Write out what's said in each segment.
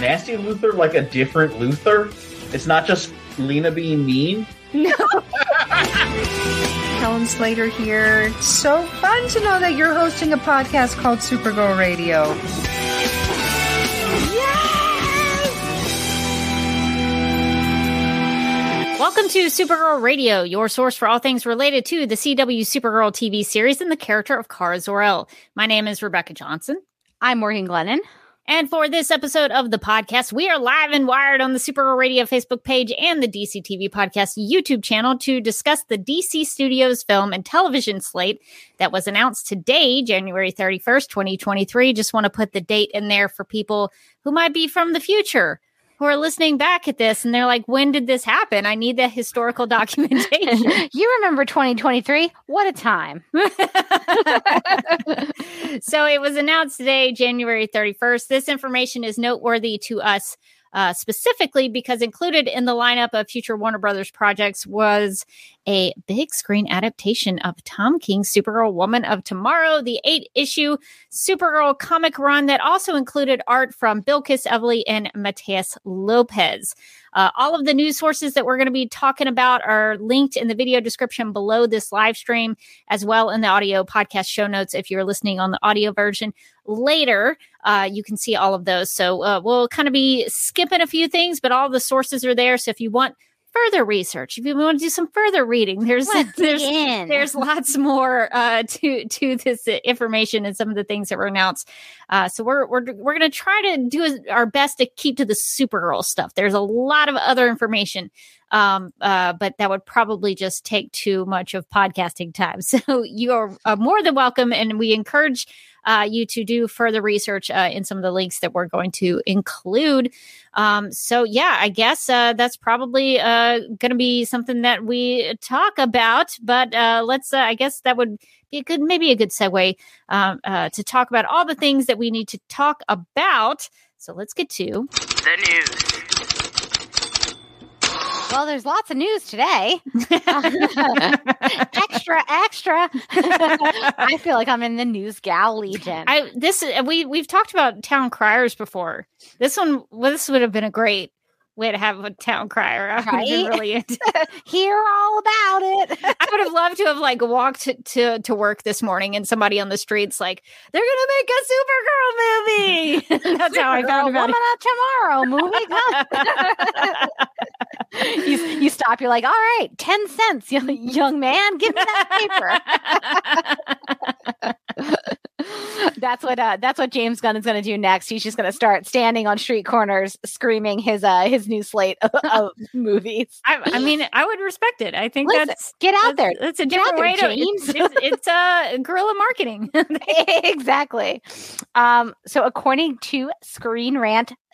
Nasty Luthor like a different Luthor? It's not just Lena being mean? No. Helen Slater here. It's so fun to know that you're hosting a podcast called Supergirl Radio. Welcome to Supergirl Radio, your source for all things related to the CW Supergirl TV series and the character of Kara Zor-El. My name is Rebecca Johnson. I'm Morgan Glennon. And for this episode of the podcast, we are live and wired on the Supergirl Radio Facebook page and the DC TV Podcast YouTube channel to discuss the DC Studios film and television slate that was announced today, January 31st, 2023. Just want to put the date in there for people who might be from the future who are listening back at this and they're like, when did this happen? I need the historical documentation. you remember 2023? What a time. so it was announced today, January 31st. This information is noteworthy to us uh, specifically because included in the lineup of future Warner Brothers projects was a big screen adaptation of Tom King's Supergirl Woman of Tomorrow, the eight issue Supergirl comic run that also included art from Bilquis Evely and Matheus Lopes. Uh, all of the news sources that we're going to be talking about are linked in the video description below this live stream, as well in the audio podcast show notes if you're listening on the audio version. Later, uh, you can see all of those. So uh, we'll kind of be skipping a few things, but all the sources are there. So if you want further research, if you want to do some further reading, there's there's there's lots more uh, to to this information and some of the things that were announced. Uh, so we're we're we're gonna try to do our best to keep to the Supergirl stuff. There's a lot of other information, um, uh, but that would probably just take too much of podcasting time. So you are uh, more than welcome, and we encourage uh, you to do further research uh, in some of the links that we're going to include. Um, so, yeah, I guess uh, that's probably uh, going to be something that we talk about. But uh, let's, uh, I guess that would be a good, maybe a good segue um, to talk about all the things that we need to talk about. So let's get to the news. Well, there's lots of news today. extra, extra. I feel like I'm in the news gal legion. I this we we've talked about town criers before. This one well, this would have been a great way to have a town crier. I Right? really into Hear all about it. I would have loved to have like walked to, to to work this morning and somebody on the streets like they're gonna make a Supergirl movie. That's how I found about Woman of Tomorrow movie. you, you stop. You're like, all right, ten cents, young, young man. Give me that paper. That's what uh, that's what James Gunn is going to do next. He's just going to start standing on street corners, screaming his uh his new slate of, of movies. I, I mean, I would respect it. I think Listen, that's get out there. that's, that's a different there, way to. James. It's, it's, it's uh, guerrilla marketing. exactly. Um, so according to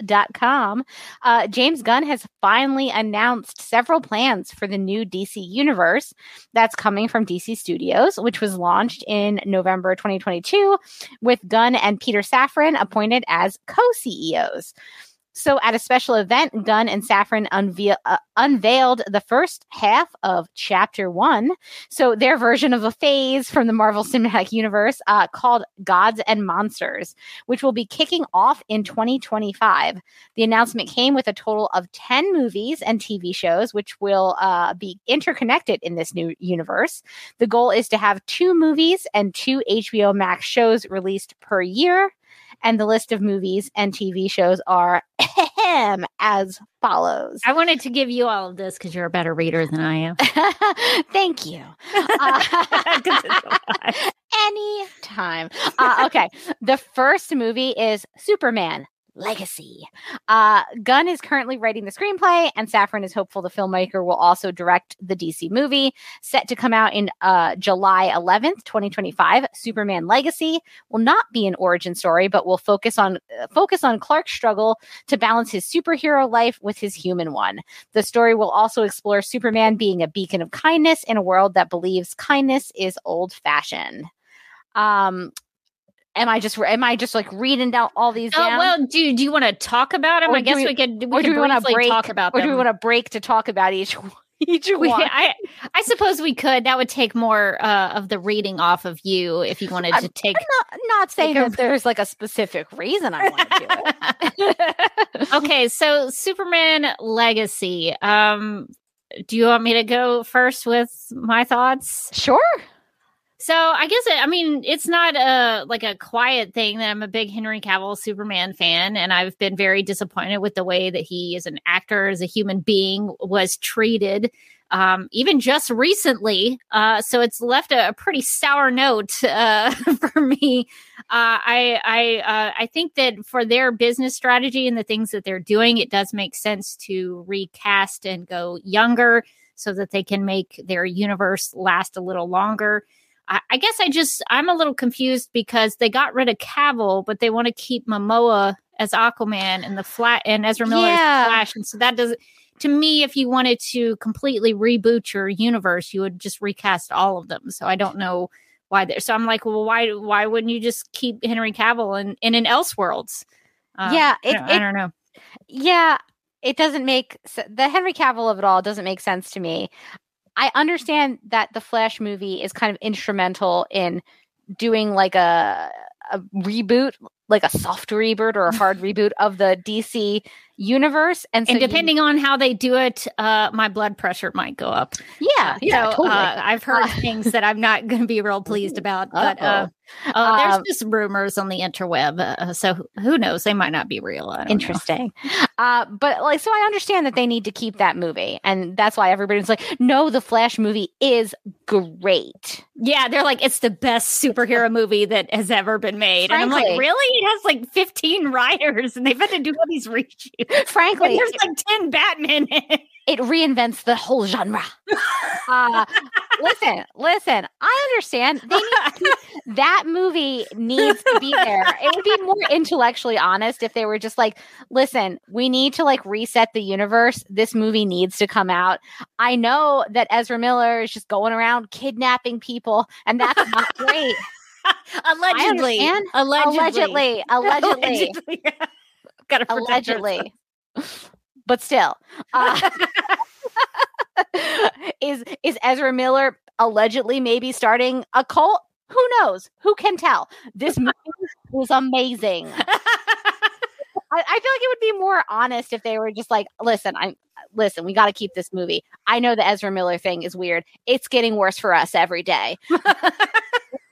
screenrant.com, uh, James Gunn has finally announced several plans for the new DC universe that's coming from DC Studios, which was launched in November 2022 with Gunn and Peter Safran appointed as co-CEOs. So, at a special event, Gunn and Safran uh, unveiled the first half of Chapter One. So, their version of a phase from the Marvel Cinematic Universe uh, called Gods and Monsters, which will be kicking off in 2025. The announcement came with a total of 10 movies and TV shows, which will uh, be interconnected in this new universe. The goal is to have two movies and two HBO Max shows released per year and the list of movies and TV shows are as follows. I wanted to give you all of this because you're a better reader than I am. Thank you. Uh, anytime. Uh, okay. The first movie is Superman, Legacy. Uh, Gunn is currently writing the screenplay, and Safran is hopeful the filmmaker will also direct the DC movie, set to come out in uh, July 11th, 2025. Superman Legacy will not be an origin story, but will focus on uh, focus on Clark's struggle to balance his superhero life with his human one. The story will also explore Superman being a beacon of kindness in a world that believes kindness is old fashioned. Um, am I just am I just like reading down all these? Oh down? well, do do you want to talk about them? Or I guess we- we, could. We or do we want to break? talk about or them. do we want to break to talk about each each We- one? I, I suppose we could. That would take more uh, of the reading off of you if you wanted to I'm- take. not, not saying Take a- that there's like a specific reason I want to do it. okay, so Superman Legacy. Um, do you want me to go first with my thoughts? Sure. So I guess it, I mean it's not a like a quiet thing that I'm a big Henry Cavill Superman fan, and I've been very disappointed with the way that he, as an actor, as a human being, was treated. Um, even just recently, uh, so it's left a, a pretty sour note uh, for me. Uh, I I uh, I think that for their business strategy and the things that they're doing, it does make sense to recast and go younger so that they can make their universe last a little longer. I, I guess I just I'm a little confused because they got rid of Cavill, but they want to keep Momoa as Aquaman and the flat and Ezra Miller Yeah. as Flash, and so that doesn't. To me, if you wanted to completely reboot your universe, you would just recast all of them. So I don't know why. There. So I'm like, well, why? Why wouldn't you just keep Henry Cavill and in, in Elseworlds? Uh, Yeah, I don't- I don't know. Yeah, it doesn't make the Henry Cavill of it all doesn't make sense to me. I understand that the Flash movie is kind of instrumental in doing like a a reboot, like a soft reboot or a hard reboot of the DC universe, and so and you- depending on how they do it, uh, my blood pressure might go up. yeah, yeah, so totally. uh, I've heard Uh, things that I'm not going to be real pleased about. But uh, uh, there's Um, just rumors on the interweb, uh, so who- knows? They might not be real. I don't know. Interesting. Uh, but like, so I understand that they need to keep that movie, and that's why everybody's like, "No, the Flash movie is great." Yeah, they're like it's the best superhero movie that has ever been made, and I'm like, really? It has like 15 writers, and they've had to do all these reshoots. Frankly, And there's like 10 Batman it. reinvents the whole genre. uh, listen, listen. I understand. They need keep, that movie needs to be there. It would be more intellectually honest if they were just like, "Listen, we need to like reset the universe. This movie needs to come out." I know that Ezra Miller is just going around kidnapping people, and that's not great. Allegedly, allegedly, allegedly, allegedly, allegedly. Gotta. But still, uh, is is Ezra Miller allegedly maybe starting a cult? Who knows? Who can tell? This movie was amazing. I, I feel like it would be more honest if they were just like, listen, I'm listen, we got to keep this movie. I know the Ezra Miller thing is weird. It's getting worse for us every day.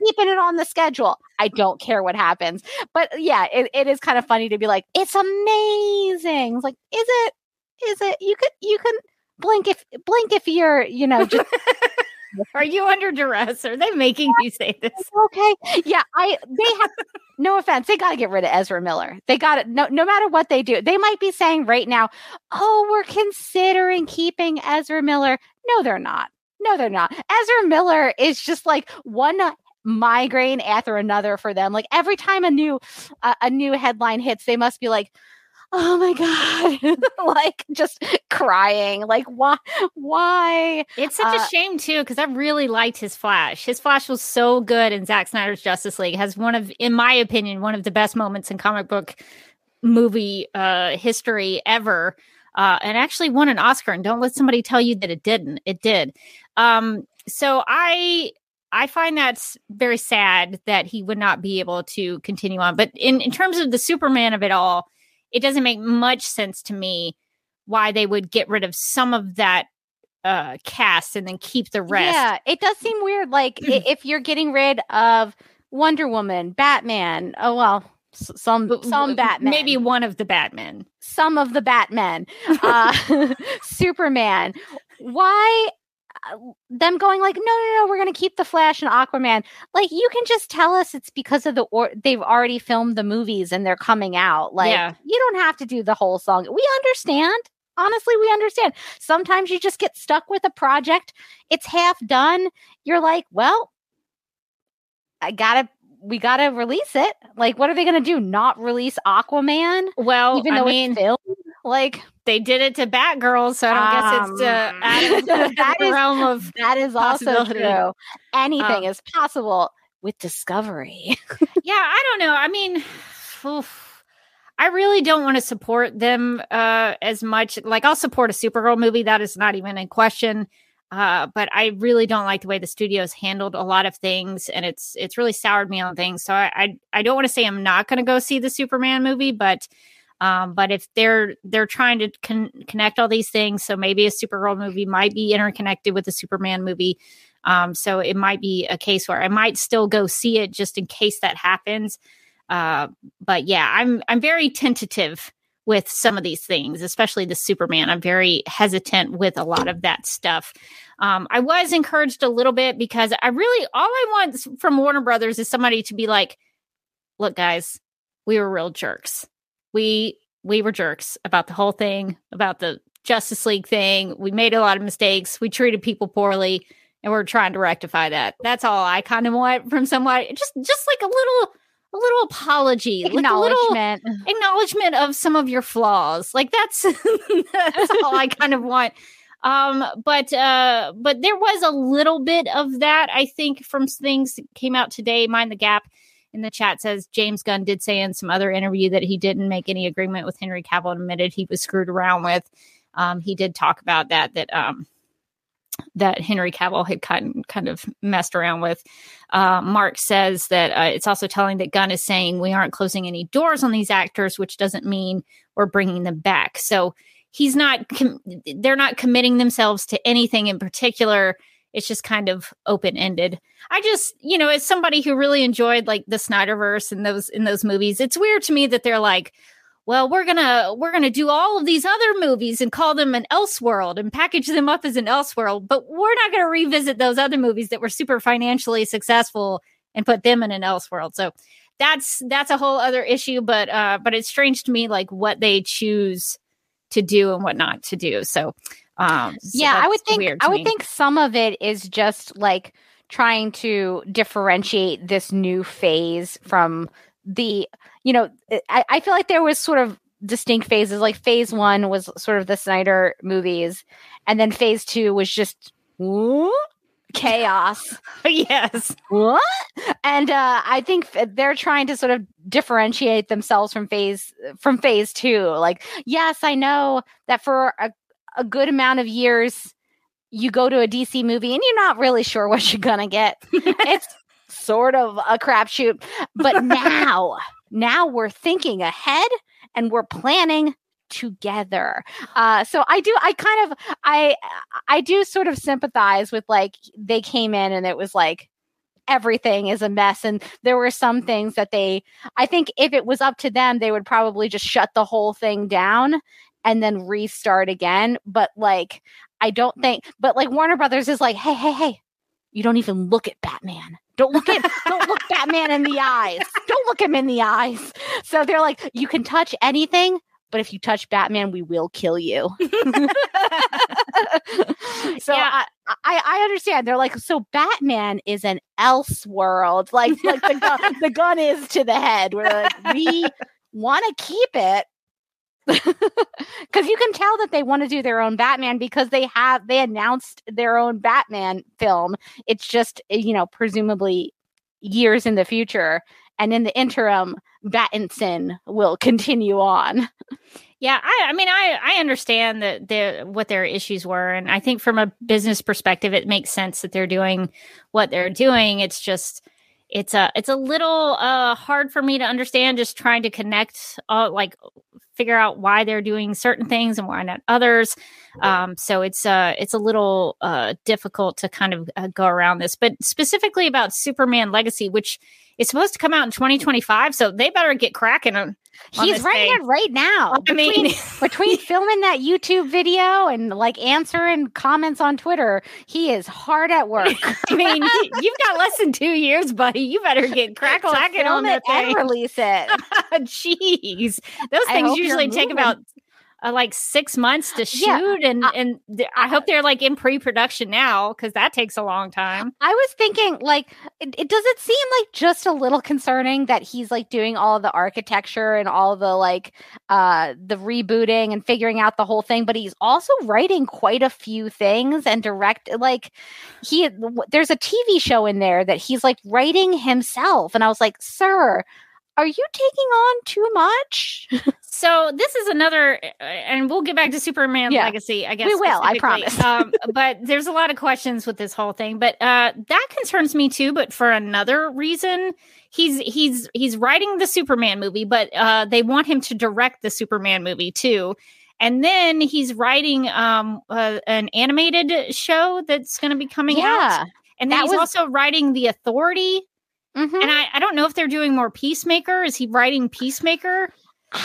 Keeping it on the schedule. I don't care what happens. But yeah, it, it is kind of funny to be like, it's amazing. It's like, is it? Is it? You could you can blink if blink if you're, you know, just Are you under duress? Are they making you say this? okay. Yeah, I they have no offense. They got to get rid of Ezra Miller. They got it. No, no matter what they do, they might be saying right now, "Oh, we're considering keeping Ezra Miller." No, they're not. No, they're not. Ezra Miller is just like one migraine after another for them. Like every time a new uh, a new headline hits, they must be like. Oh my god! like just crying. Like why? Why? It's such Uh, a shame too, because I really liked his Flash. His Flash was so good in Zack Snyder's Justice League. Has one of, in my opinion, one of the best moments in comic book movie uh, history ever. Uh, and actually won an Oscar. And don't let somebody tell you that it didn't. It did. Um, so I I find that's very sad that he would not be able to continue on. But in, in terms of the Superman of it all, it doesn't make much sense to me why they would get rid of some of that uh cast and then keep the rest. Yeah, it does seem weird. Like if you're getting rid of Wonder Woman, Batman. Oh well, some some Batman, Maybe one of the Batmen. some of the Batmen, uh, Superman. Why? Them going like, no, no, no, we're going to keep the Flash and Aquaman. Like, you can just tell us it's because of the or they've already filmed the movies and they're coming out. Like, Yeah. you don't have to do the whole song. We understand. Honestly, we understand. Sometimes you just get stuck with a project. It's half done. You're like, well, I gotta. We gotta release it. Like, what are they gonna do? Not release Aquaman, Well, even I though mean, it's filmed? Like, they did it to Batgirl, so I don't guess it's uh, Um, of the, that the is- realm of. That is also true. Anything Um, is possible with discovery. Yeah, I don't know. I mean, oof. I really don't want to support them uh, as much. Like, I'll support a Supergirl movie. That is not even in question. Uh, but I really don't like the way the studios handled a lot of things, and it's it's really soured me on things. So I I, I don't want to say I'm not going to go see the Superman movie, but um, but if they're they're trying to con- connect all these things, so maybe a Supergirl movie might be interconnected with a Superman movie. Um, so it might be a case where I might still go see it just in case that happens. Uh, but yeah, I'm I'm very tentative with some of these things, especially the Superman. I'm very hesitant with a lot of that stuff. Um, I was encouraged a little bit because I really all I want from Warner Brothers is somebody to be like, "Look, guys, we were real jerks. We we were jerks about the whole thing, about the Justice League thing. We made a lot of mistakes. We treated people poorly." And we're trying to rectify that. That's all I kind of want from somebody. Just, just like a little, a little apology, like a little, Acknowledgement. acknowledgement of some of your flaws like that's that's all i kind of want um but uh but there was a little bit of that i think from things that came out today mind the gap in the chat says james gunn did say in some other interview that he didn't make any agreement with henry cavill and admitted he was screwed around with um he did talk about that that um that Henry Cavill had kind kind of messed around with. Uh, Mark says that uh, it's also telling that Gunn is saying we aren't closing any doors on these actors, which doesn't mean we're bringing them back. So he's not. Com- they're not committing themselves to anything in particular. It's just kind of open ended. I just, you know, as somebody who really enjoyed like the Snyderverse and those in those movies, it's weird to me that they're like, well, we're gonna we're gonna do all of these other movies and call them an Elseworld and package them up as an Elseworld, but we're not gonna revisit those other movies that were super financially successful and put them in an Elseworld. So that's that's a whole other issue. But uh, but it's strange to me like what they choose to do and what not to do. So um, so yeah, I would think I would me. think some of it is just like trying to differentiate this new phase from the you know I, I feel like there was sort of distinct phases like phase one was sort of the snyder movies and then phase two was just whoop, chaos yes. what and uh i think they're trying to sort of differentiate themselves from phase from phase two like yes i know that for a, a good amount of years you go to a dc movie and you're not really sure what you're gonna get. It's sort of a crapshoot. But now now we're thinking ahead and we're planning together. Uh so i do i kind of i i do sort of sympathize with like they came in and it was like everything is a mess. And there were some things that they i think if it was up to them they would probably just shut the whole thing down and then restart again but like i don't think but like warner brothers is like hey hey hey you don't even look at batman don't look at don't look batman in the eyes don't look him in the eyes so they're like you can touch anything but if you touch batman we will kill you so Yeah. I, I I understand. They're like, so Batman is an else world, like like the gun, the gun is to the head. We're like, we want to keep it because you can tell that they want to do their own Batman because they have they announced their own Batman film. It's just you know presumably years in the future, and in the interim, Battinson will continue on. Yeah, I, I mean, I, I understand that the what their issues were, and I think from a business perspective, it makes sense that they're doing what they're doing. It's just, it's a, it's a little uh, hard for me to understand. Just trying to connect, uh, like, figure out why they're doing certain things and why not others. Um, so it's, uh, it's a little uh, difficult to kind of uh, go around this. But specifically about Superman Legacy, which is supposed to come out in 2025, so they better get cracking on on He's writing it right now. I mean- between, between filming that YouTube video and like answering comments on Twitter, he is hard at work. I mean, you- you've got less than two years, buddy. You better get crack to lacking on film it that and release it. Jeez, those things usually take about uh, like six months to shoot, Yeah, and I- and th- I hope they're like in pre-production now because that takes a long time. I was thinking, like, it, it does it seem like just a little concerning that he's like doing all the architecture and all the like uh the rebooting and figuring out the whole thing, but he's also writing quite a few things and direct like he there's a TV show in there that he's like writing himself, and I was like, sir. Are you taking on too much? So this is another, and we'll get back to Superman Yeah. Legacy. I guess We will, I promise. um, but there's a lot of questions with this whole thing. But uh, that concerns me too. But for another reason, he's he's he's writing the Superman movie, but uh, they want him to direct the Superman movie too. And then he's writing um, uh, an animated show that's going to be coming out. And then That he's was- also writing The Authority. Mhm. And I, I don't know if they're doing more Peacemaker. Is he writing Peacemaker?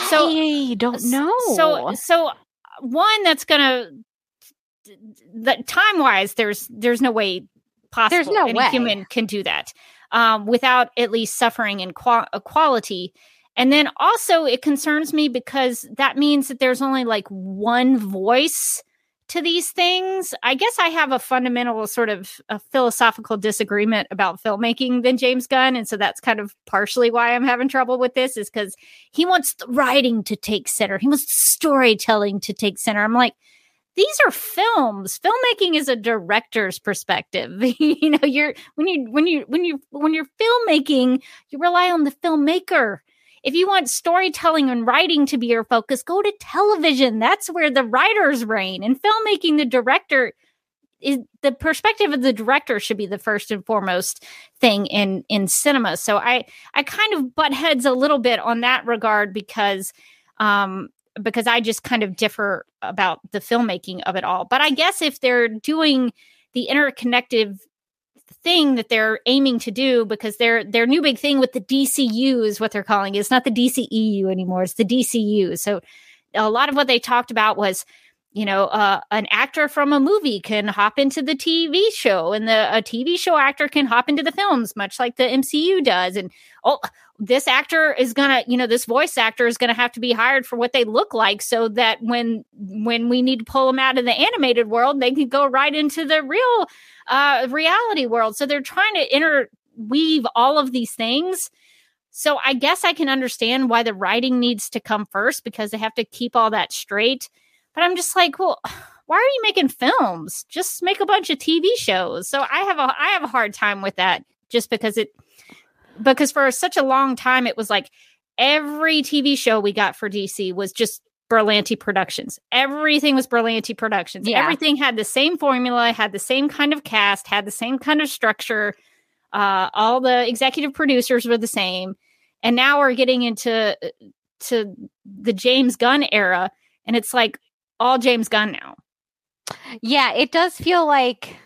So- I don't know. So so uh, one that's gonna that time wise, there's there's no way possible There's no any way. human can do that um, without at least suffering in qua- equality. And then also it concerns me because that means that there's only like one voice to these things. I guess I have a fundamental sort of philosophical disagreement about filmmaking than James Gunn. And so that's kind of partially why I'm having trouble with this is because he wants the writing to take center. He wants storytelling to take center. I'm like, these are films. Filmmaking is a director's perspective. you know, you're when you when you when you when you're filmmaking, you rely on the filmmaker. If you want storytelling and writing to be your focus, go to television. That's where the writers reign. and filmmaking, the director is the perspective of the director should be the first and foremost thing in in cinema. So I I kind of butt heads a little bit on that regard because um because I just kind of differ about the filmmaking of it all. But I guess if they're doing the interconnected thing that they're aiming to do because their their new big thing with the DCU is what they're calling it. It's not the DCEU anymore. It's the DCU. So a lot of what they talked about was you know uh, an actor from a movie can hop into the tv show and the a tv show actor can hop into the films much like the mcu does. And oh this actor is gonna you know this voice actor is gonna have to be hired for what they look like so that when when we need to pull them out of the animated world they can go right into the real uh reality world. So they're trying to interweave all of these things. So i guess i can understand why the writing needs to come first because they have to keep all that straight but I'm just like, well, why are you making films? Just make a bunch of TV shows. So I have a I have a hard time with that just because it because for such a long time it was like every TV show we got for DC was just Berlanti Productions. Everything was Berlanti Productions. Yeah. Everything had the same formula, had the same kind of cast, had the same kind of structure. Uh, all the executive producers were the same. And now we're getting into to the James Gunn era, and it's like all James Gunn now. Yeah, it does feel like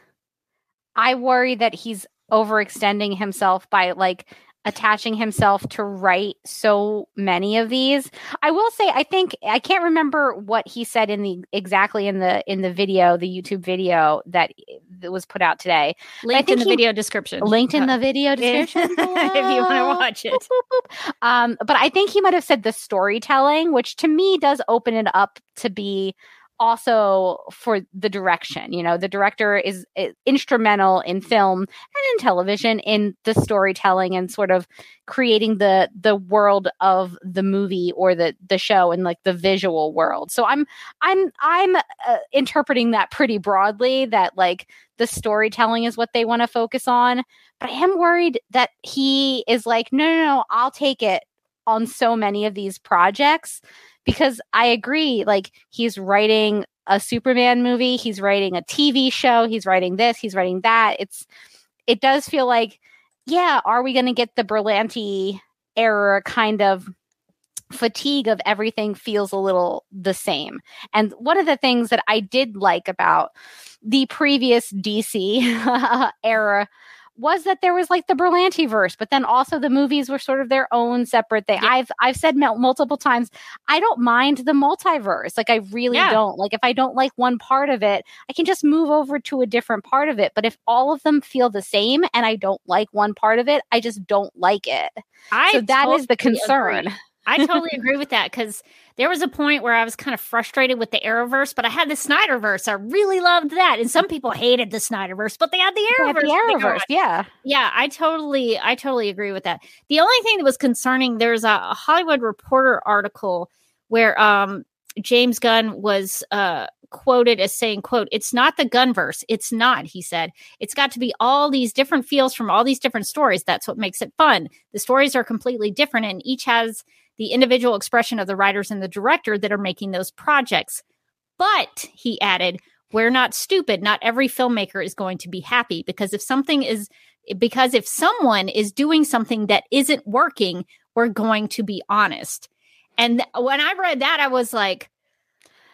I worry that he's overextending himself by like attaching himself to write so many of these. I will say I think I can't remember what he said in the exactly in the in the video, the YouTube video that, that was put out today. Linked in the he- video description. Linked in Uh, the video description if you want to watch it. Boop, boop, boop. Um, but I think he might have said the storytelling, which to me does open it up to be also for the direction. You know, the director is uh, instrumental in film and in television in the storytelling and sort of creating the the world of the movie or the the show and like the visual world. So I'm I'm I'm uh, interpreting that pretty broadly that like the storytelling is what they want to focus on but I am worried that he is like, no, no, no, I'll take it on so many of these projects because I agree. Like, he's writing a Superman movie, he's writing a TV show, he's writing this, he's writing that. It's, it does feel like, yeah, are we going to get the Berlanti era kind of fatigue of everything feels a little the same. And one of the things that I did like about the previous DC era was that there was like the Berlanti verse, but then also the movies were sort of their own separate thing. Yeah. I've I've said multiple times, I don't mind the multiverse. Like I really yeah. don't. Like if I don't like one part of it, I can just move over to a different part of it. But if all of them feel the same and I don't like one part of it, I just don't like it. I so that totally is the concern. Agree. I totally agree with that because there was a point where I was kind of frustrated with the Arrowverse, but I had the Snyderverse. I really loved that, and some people hated the Snyderverse, but they had the Arrowverse. the Arrowverse, yeah, yeah. I totally, I totally agree with that. The only thing that was concerning there's a, a Hollywood Reporter article where um, James Gunn was uh, quoted as saying, "quote It's not the Gunverse. It's not." He said, "It's got to be all these different feels from all these different stories. That's what makes it fun. The stories are completely different, and each has." The individual expression of the writers and the director that are making those projects. But he added, we're not stupid. Not every filmmaker is going to be happy because if something is, because if someone is doing something that isn't working, we're going to be honest. And th- when I read that, I was like,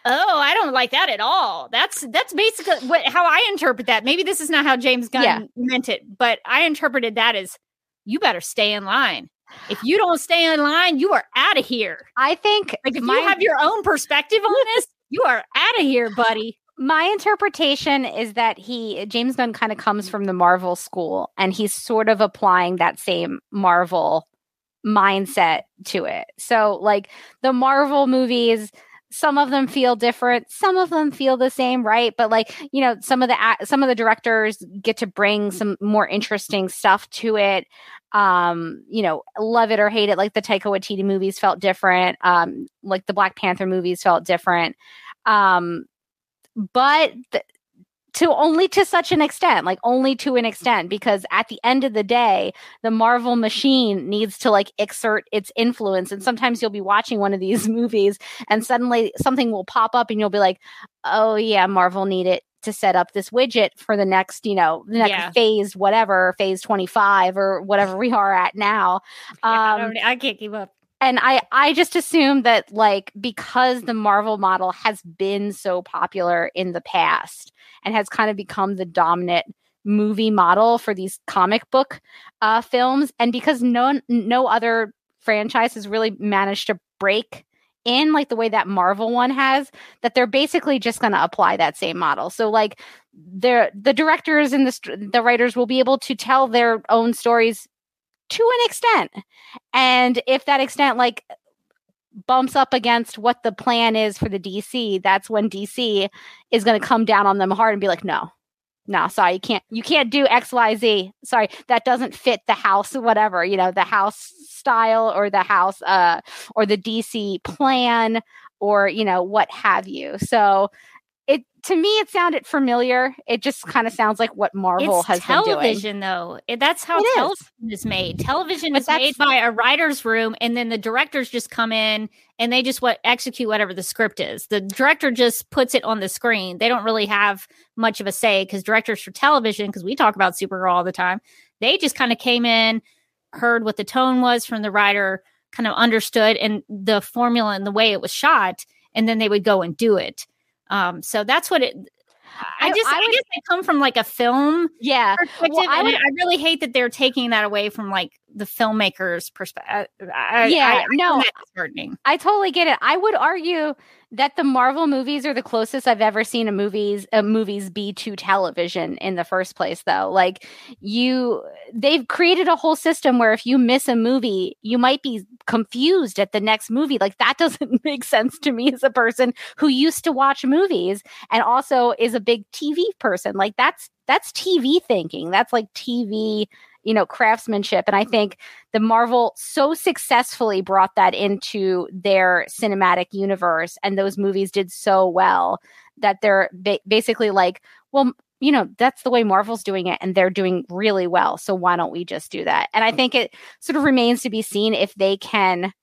oh, I don't like that at all. That's that's basically what how I interpret that. Maybe this is not how James Gunn yeah. meant it, but I interpreted that as you better stay in line. If you don't stay in line, you are out of here. I think like if my, you have your own perspective on this, you are out of here, buddy. My interpretation is that he James Gunn kind of comes from the Marvel school and he's sort of applying that same Marvel mindset to it. So like the Marvel movies some of them feel different some of them feel the same right? But like you know some of the some of the directors get to bring some more interesting stuff to it. Um you know love it or hate it like the taika waititi movies felt different. Um like the black panther movies felt different. Um but th- to only to such an extent like only to an extent because at the end of the day the marvel machine needs to like exert its influence and sometimes you'll be watching one of these movies and suddenly something will pop up and you'll be like oh yeah marvel needed to set up this widget for the next, you know, the next yeah. phase, whatever, phase 25 or whatever we are at now. Yeah, um, I, I can't keep up and I I just assume that like because the Marvel model has been so popular in the past and has kind of become the dominant movie model for these comic book uh, films, and because no no other franchise has really managed to break in like the way that Marvel one has that they're basically just going to apply that same model. So like the the directors and the the writers will be able to tell their own stories to an extent. And if that extent like bumps up against what the plan is for the DC, that's when DC is going to come down on them hard and be like, "No, no sorry you can't you can't do xyz sorry that doesn't fit the house whatever you know the house style or the house uh or the dc plan or you know what have you so it to me it sounded familiar. It just kind of sounds like what Marvel it's has television, been doing. though. That's how it television is. is made. Television but is made by a writer's room, and then the directors just come in and they just what execute whatever the script is. The director just puts it on the screen. They don't really have much of a say because directors for television, because we talk about Supergirl all the time, they just kind of came in, heard what the tone was from the writer, kind of understood and the formula and the way it was shot, and then they would go and do it. Um, so that's what it. I, just, I, I, I guess I come from like a film, yeah. Perspective, well, I, would, I really hate that they're taking that away from like the filmmaker's perspective. yeah, no, I totally get it. I would argue that the Marvel movies are the closest I've ever seen a movies a movies be to television in the first place though. Like you they've created a whole system where if you miss a movie, you might be confused at the next movie. Like that doesn't make sense to me as a person who used to watch movies and also is a big TV person. Like that's that's TV thinking. That's like TV you know craftsmanship. And i think the marvel so successfully brought that into their cinematic universe and those movies did so well that they're ba- basically like well you know that's the way marvel's doing it and they're doing really well. So why don't we just do that? And i think it sort of remains to be seen if they can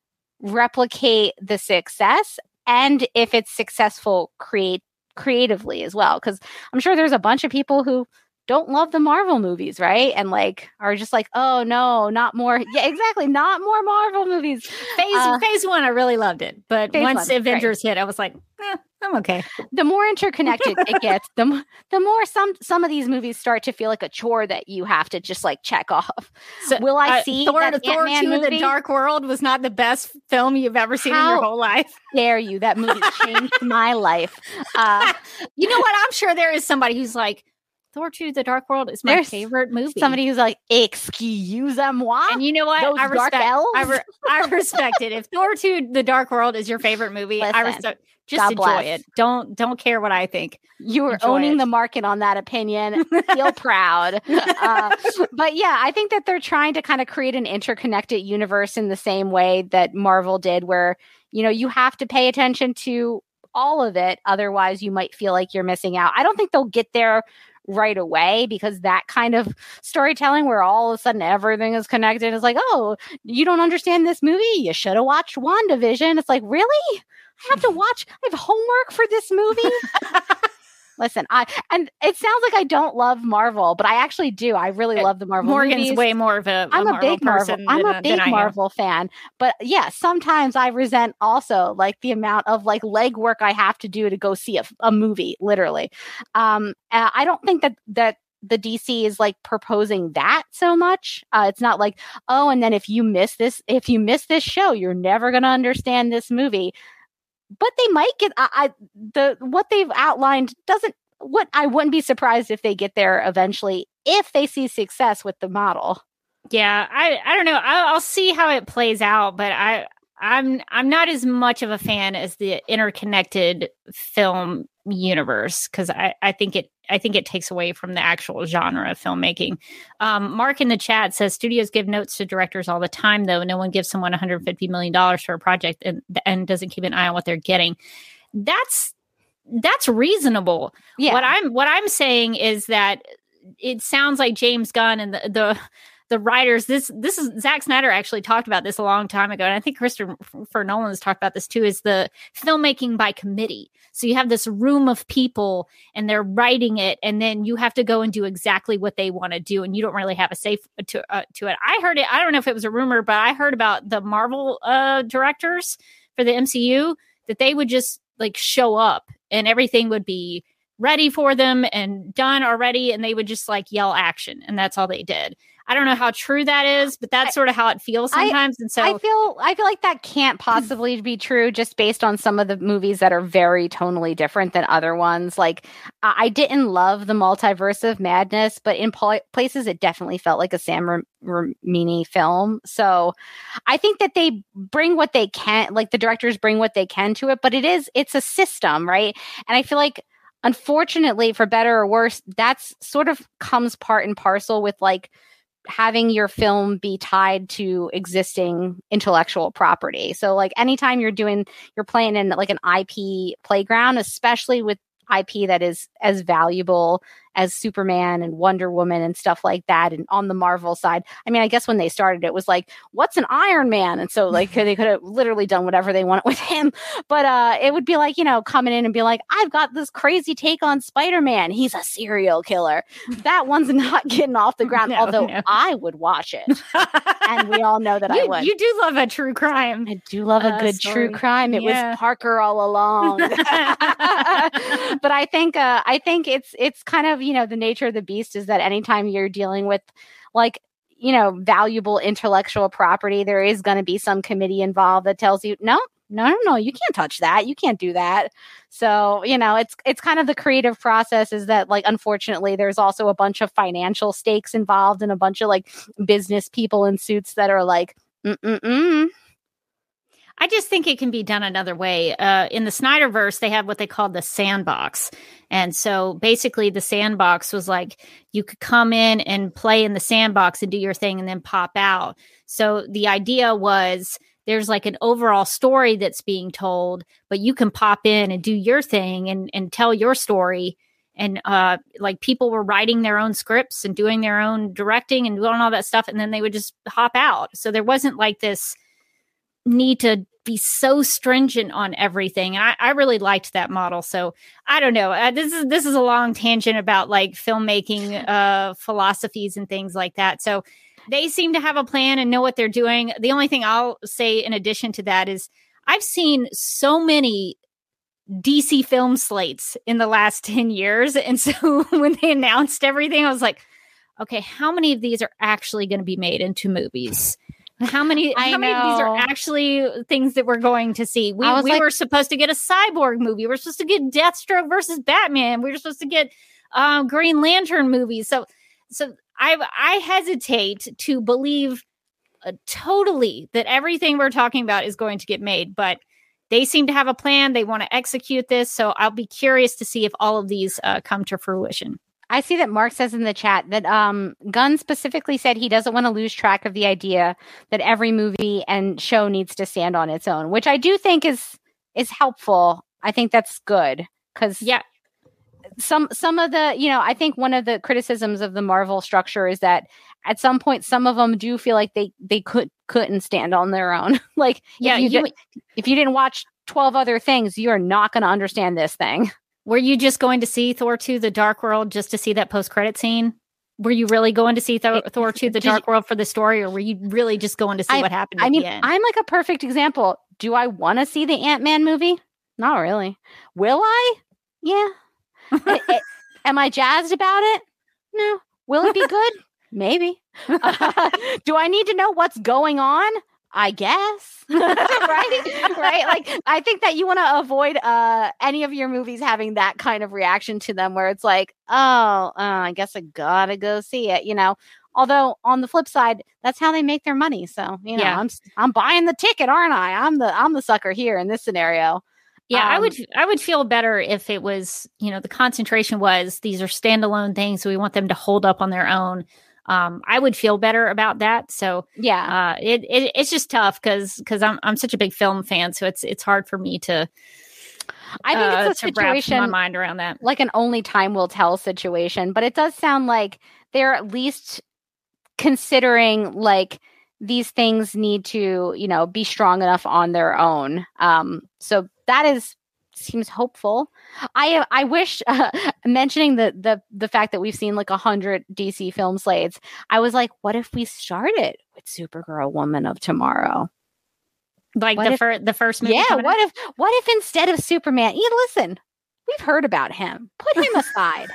replicate the success and if it's successful create creatively as well. Because i'm sure there's a bunch of people who don't love the Marvel movies, right? And like are just like, oh no, not more. Yeah, exactly, not more Marvel movies. Phase uh, Phase one, I really loved it, but once one, Avengers right. hit, I was like, eh, I'm okay. The more interconnected it gets, the the more some some of these movies start to feel like a chore that you have to just like check off. So, Will I uh, see Thor, that Thor Ant-Man 2 movie? The Dark World was not the best film you've ever seen in your whole life. Dare you? That movie changed my life. Uh, You know what? I'm sure there is somebody who's like, Thor 2 The Dark World is my There's favorite movie. somebody who's like, "Excuse moi." and you know what? Those I dark respect elves? I, re- I respect it. If Thor 2 The Dark World is your favorite movie, I Listen, respect just God enjoy bless. it. Don't don't care what I think. you were enjoy owning it. the market on that opinion. Feel proud. Uh, but yeah, I think that they're trying to kind of create an interconnected universe in the same way that Marvel did, where you know you have to pay attention to all of it, otherwise you might feel like you're missing out. I don't think they'll get there right away because that kind of storytelling where all of a sudden everything is connected is like, oh, you don't understand this movie? You should have watched WandaVision. It's like, really? I have to watch, I have homework for this movie. Listen, I and it sounds like I don't love Marvel, but I actually do. I really Uh, love the Marvel Morgan's movies. way more of a, a I'm a Marvel big Marvel. I'm a big. Marvel fan, but yeah, sometimes I resent also like the amount of like legwork I have to do to go see a, a movie. Literally, um, I don't think that that the DC is like proposing that so much. Uh, it's not like oh, and then if you miss this, if you miss this show, you're never gonna understand this movie. But they might get I, I the what they've outlined doesn't. What I wouldn't be surprised if they get there eventually if they see success with the model. Yeah, I I don't know. I'll, I'll see how it plays out, but I I'm I'm not as much of a fan as the interconnected film universe because I I think it I think it takes away from the actual genre of filmmaking. Um, Mark in the chat says studios give notes to directors all the time, though no one gives someone 150 million dollars for a project and and doesn't keep an eye on what they're getting. That's that's reasonable. Yeah. What I'm what I'm saying is that it sounds like James Gunn and the the the writers this this is Zack Snyder actually talked about this a long time ago and I think Christopher Nolan has talked about this too is the filmmaking by committee. So you have this room of people and they're writing it and then you have to go and do exactly what they want to do and you don't really have a safe to uh, to it. I heard it I don't know if it was a rumor but I heard about the Marvel uh directors for the MCU that they would just like show up and everything would be ready for them and done already and they would just like yell action and that's all they did i don't know how true that is but that's I- sort of how it feels I- sometimes and so I feel I feel like that can't possibly be true just based on some of the movies that are very tonally different than other ones. Like I I didn't love the multiverse of madness, but in pl- places it definitely felt like a Sam Ra- Raimi film. So I think that they bring what they can, like the directors bring what they can to it, but it is it's a system, right? And I feel like unfortunately for better or worse that's sort of comes part and parcel with like having your film be tied to existing intellectual property. So like anytime you're doing you're playing in like an IP playground, especially with IP that is as valuable as Superman and Wonder Woman and stuff like that. And on the Marvel side, I mean, I guess when they started, it was like, what's an Iron Man? And so like they could have literally done whatever they wanted with him. But uh, it would be like, you know, coming in and be like, I've got this crazy take on Spider Man. He's a serial killer. That one's not getting off the ground, No, although no. I would watch it. and we all know that I you, would. you do love a true crime I do love a uh, good story. true crime. It Yeah. was Parker all along. but I think uh, I think it's it's kind of you know the nature of the beast is that anytime you're dealing with like you know valuable intellectual property, there is going to be some committee involved that tells you no. No, no, no! You can't touch that. You can't do that. So, you know, it's it's kind of the creative process. Is that like, unfortunately, there's also a bunch of financial stakes involved, and a bunch of like business people in suits that are like, mm mm mm. I just think it can be done another way. Uh, in the Snyderverse, they have what they call the sandbox. And so basically, the sandbox was like you could come in and play in the sandbox and do your thing and then pop out. So the idea was there's like an overall story that's being told, but you can pop in and do your thing and, and tell your story. And uh, like people were writing their own scripts and doing their own directing and doing all that stuff. And then they would just hop out. So there wasn't like this need to be so stringent on everything. And I, I really liked that model. So I don't know. Uh, this is this is a long tangent about like filmmaking uh, philosophies and things like that. So they seem to have a plan and know what they're doing. The only thing I'll say in addition to that is I've seen so many DC film slates in the last 10 years. And so when they announced everything, I was like, okay, how many of these are actually going to be made into movies? How many I how many of these are actually things that we're going to see? We, we like- were supposed to get a cyborg movie. We're supposed to get Deathstroke versus Batman. We were supposed to get um, Green Lantern movies. So so I I hesitate to believe uh, totally that everything we're talking about is going to get made, but they seem to have a plan. They want to execute this. So I'll be curious to see if all of these uh, come to fruition. I see that Mark says in the chat that um, Gunn specifically said he doesn't want to lose track of the idea that every movie and show needs to stand on its own, which I do think is is helpful. I think that's good because Yeah, some some of the you know I think one of the criticisms of the Marvel structure is that at some point some of them do feel like they they could couldn't stand on their own. like Yeah, if you, you- did- if you didn't watch twelve other things, you are not going to understand this thing. Were you just going to see Thor 2 The Dark World just to see that post credit scene? Were you really going to see Thor, It- Thor 2 The did you- Dark World for the story, or were you really just going to see what happened I mean, the end? I'm like a perfect example. Do I want to see the Ant Man movie? Not really. Will I? Yeah. I- I- am I jazzed about it? No. Will it be good? Maybe. do I need to know what's going on? I guess. right? Right? Like I think that you want to avoid uh any of your movies having that kind of reaction to them where it's like, "Oh, uh, I guess I got to go see it," you know. Although on the flip side, that's how they make their money. So, you know, Yeah. I'm I'm buying the ticket, aren't I? I'm the I'm the sucker here in this scenario. Yeah, I Um, would I would feel better if it was, you know, the concentration was these are standalone things, so we want them to hold up on their own. Um, I would feel better about that. So Yeah. uh, it, it it's just tough because because I'm I'm such a big film fan, so it's it's hard for me to I think uh, it's a wrap my situation mind around that. like an only time will tell situation, but it does sound like they're at least considering like these things need to, you know, be strong enough on their own. Um, so that is seems hopeful. I I wish uh, mentioning the the the fact that we've seen like a hundred DC film slates. I was like, what if we started with Supergirl, Woman of Tomorrow? Like what the first the first movie. Yeah, what out? if what if instead of Superman, you listen, we've heard about him. Put him aside.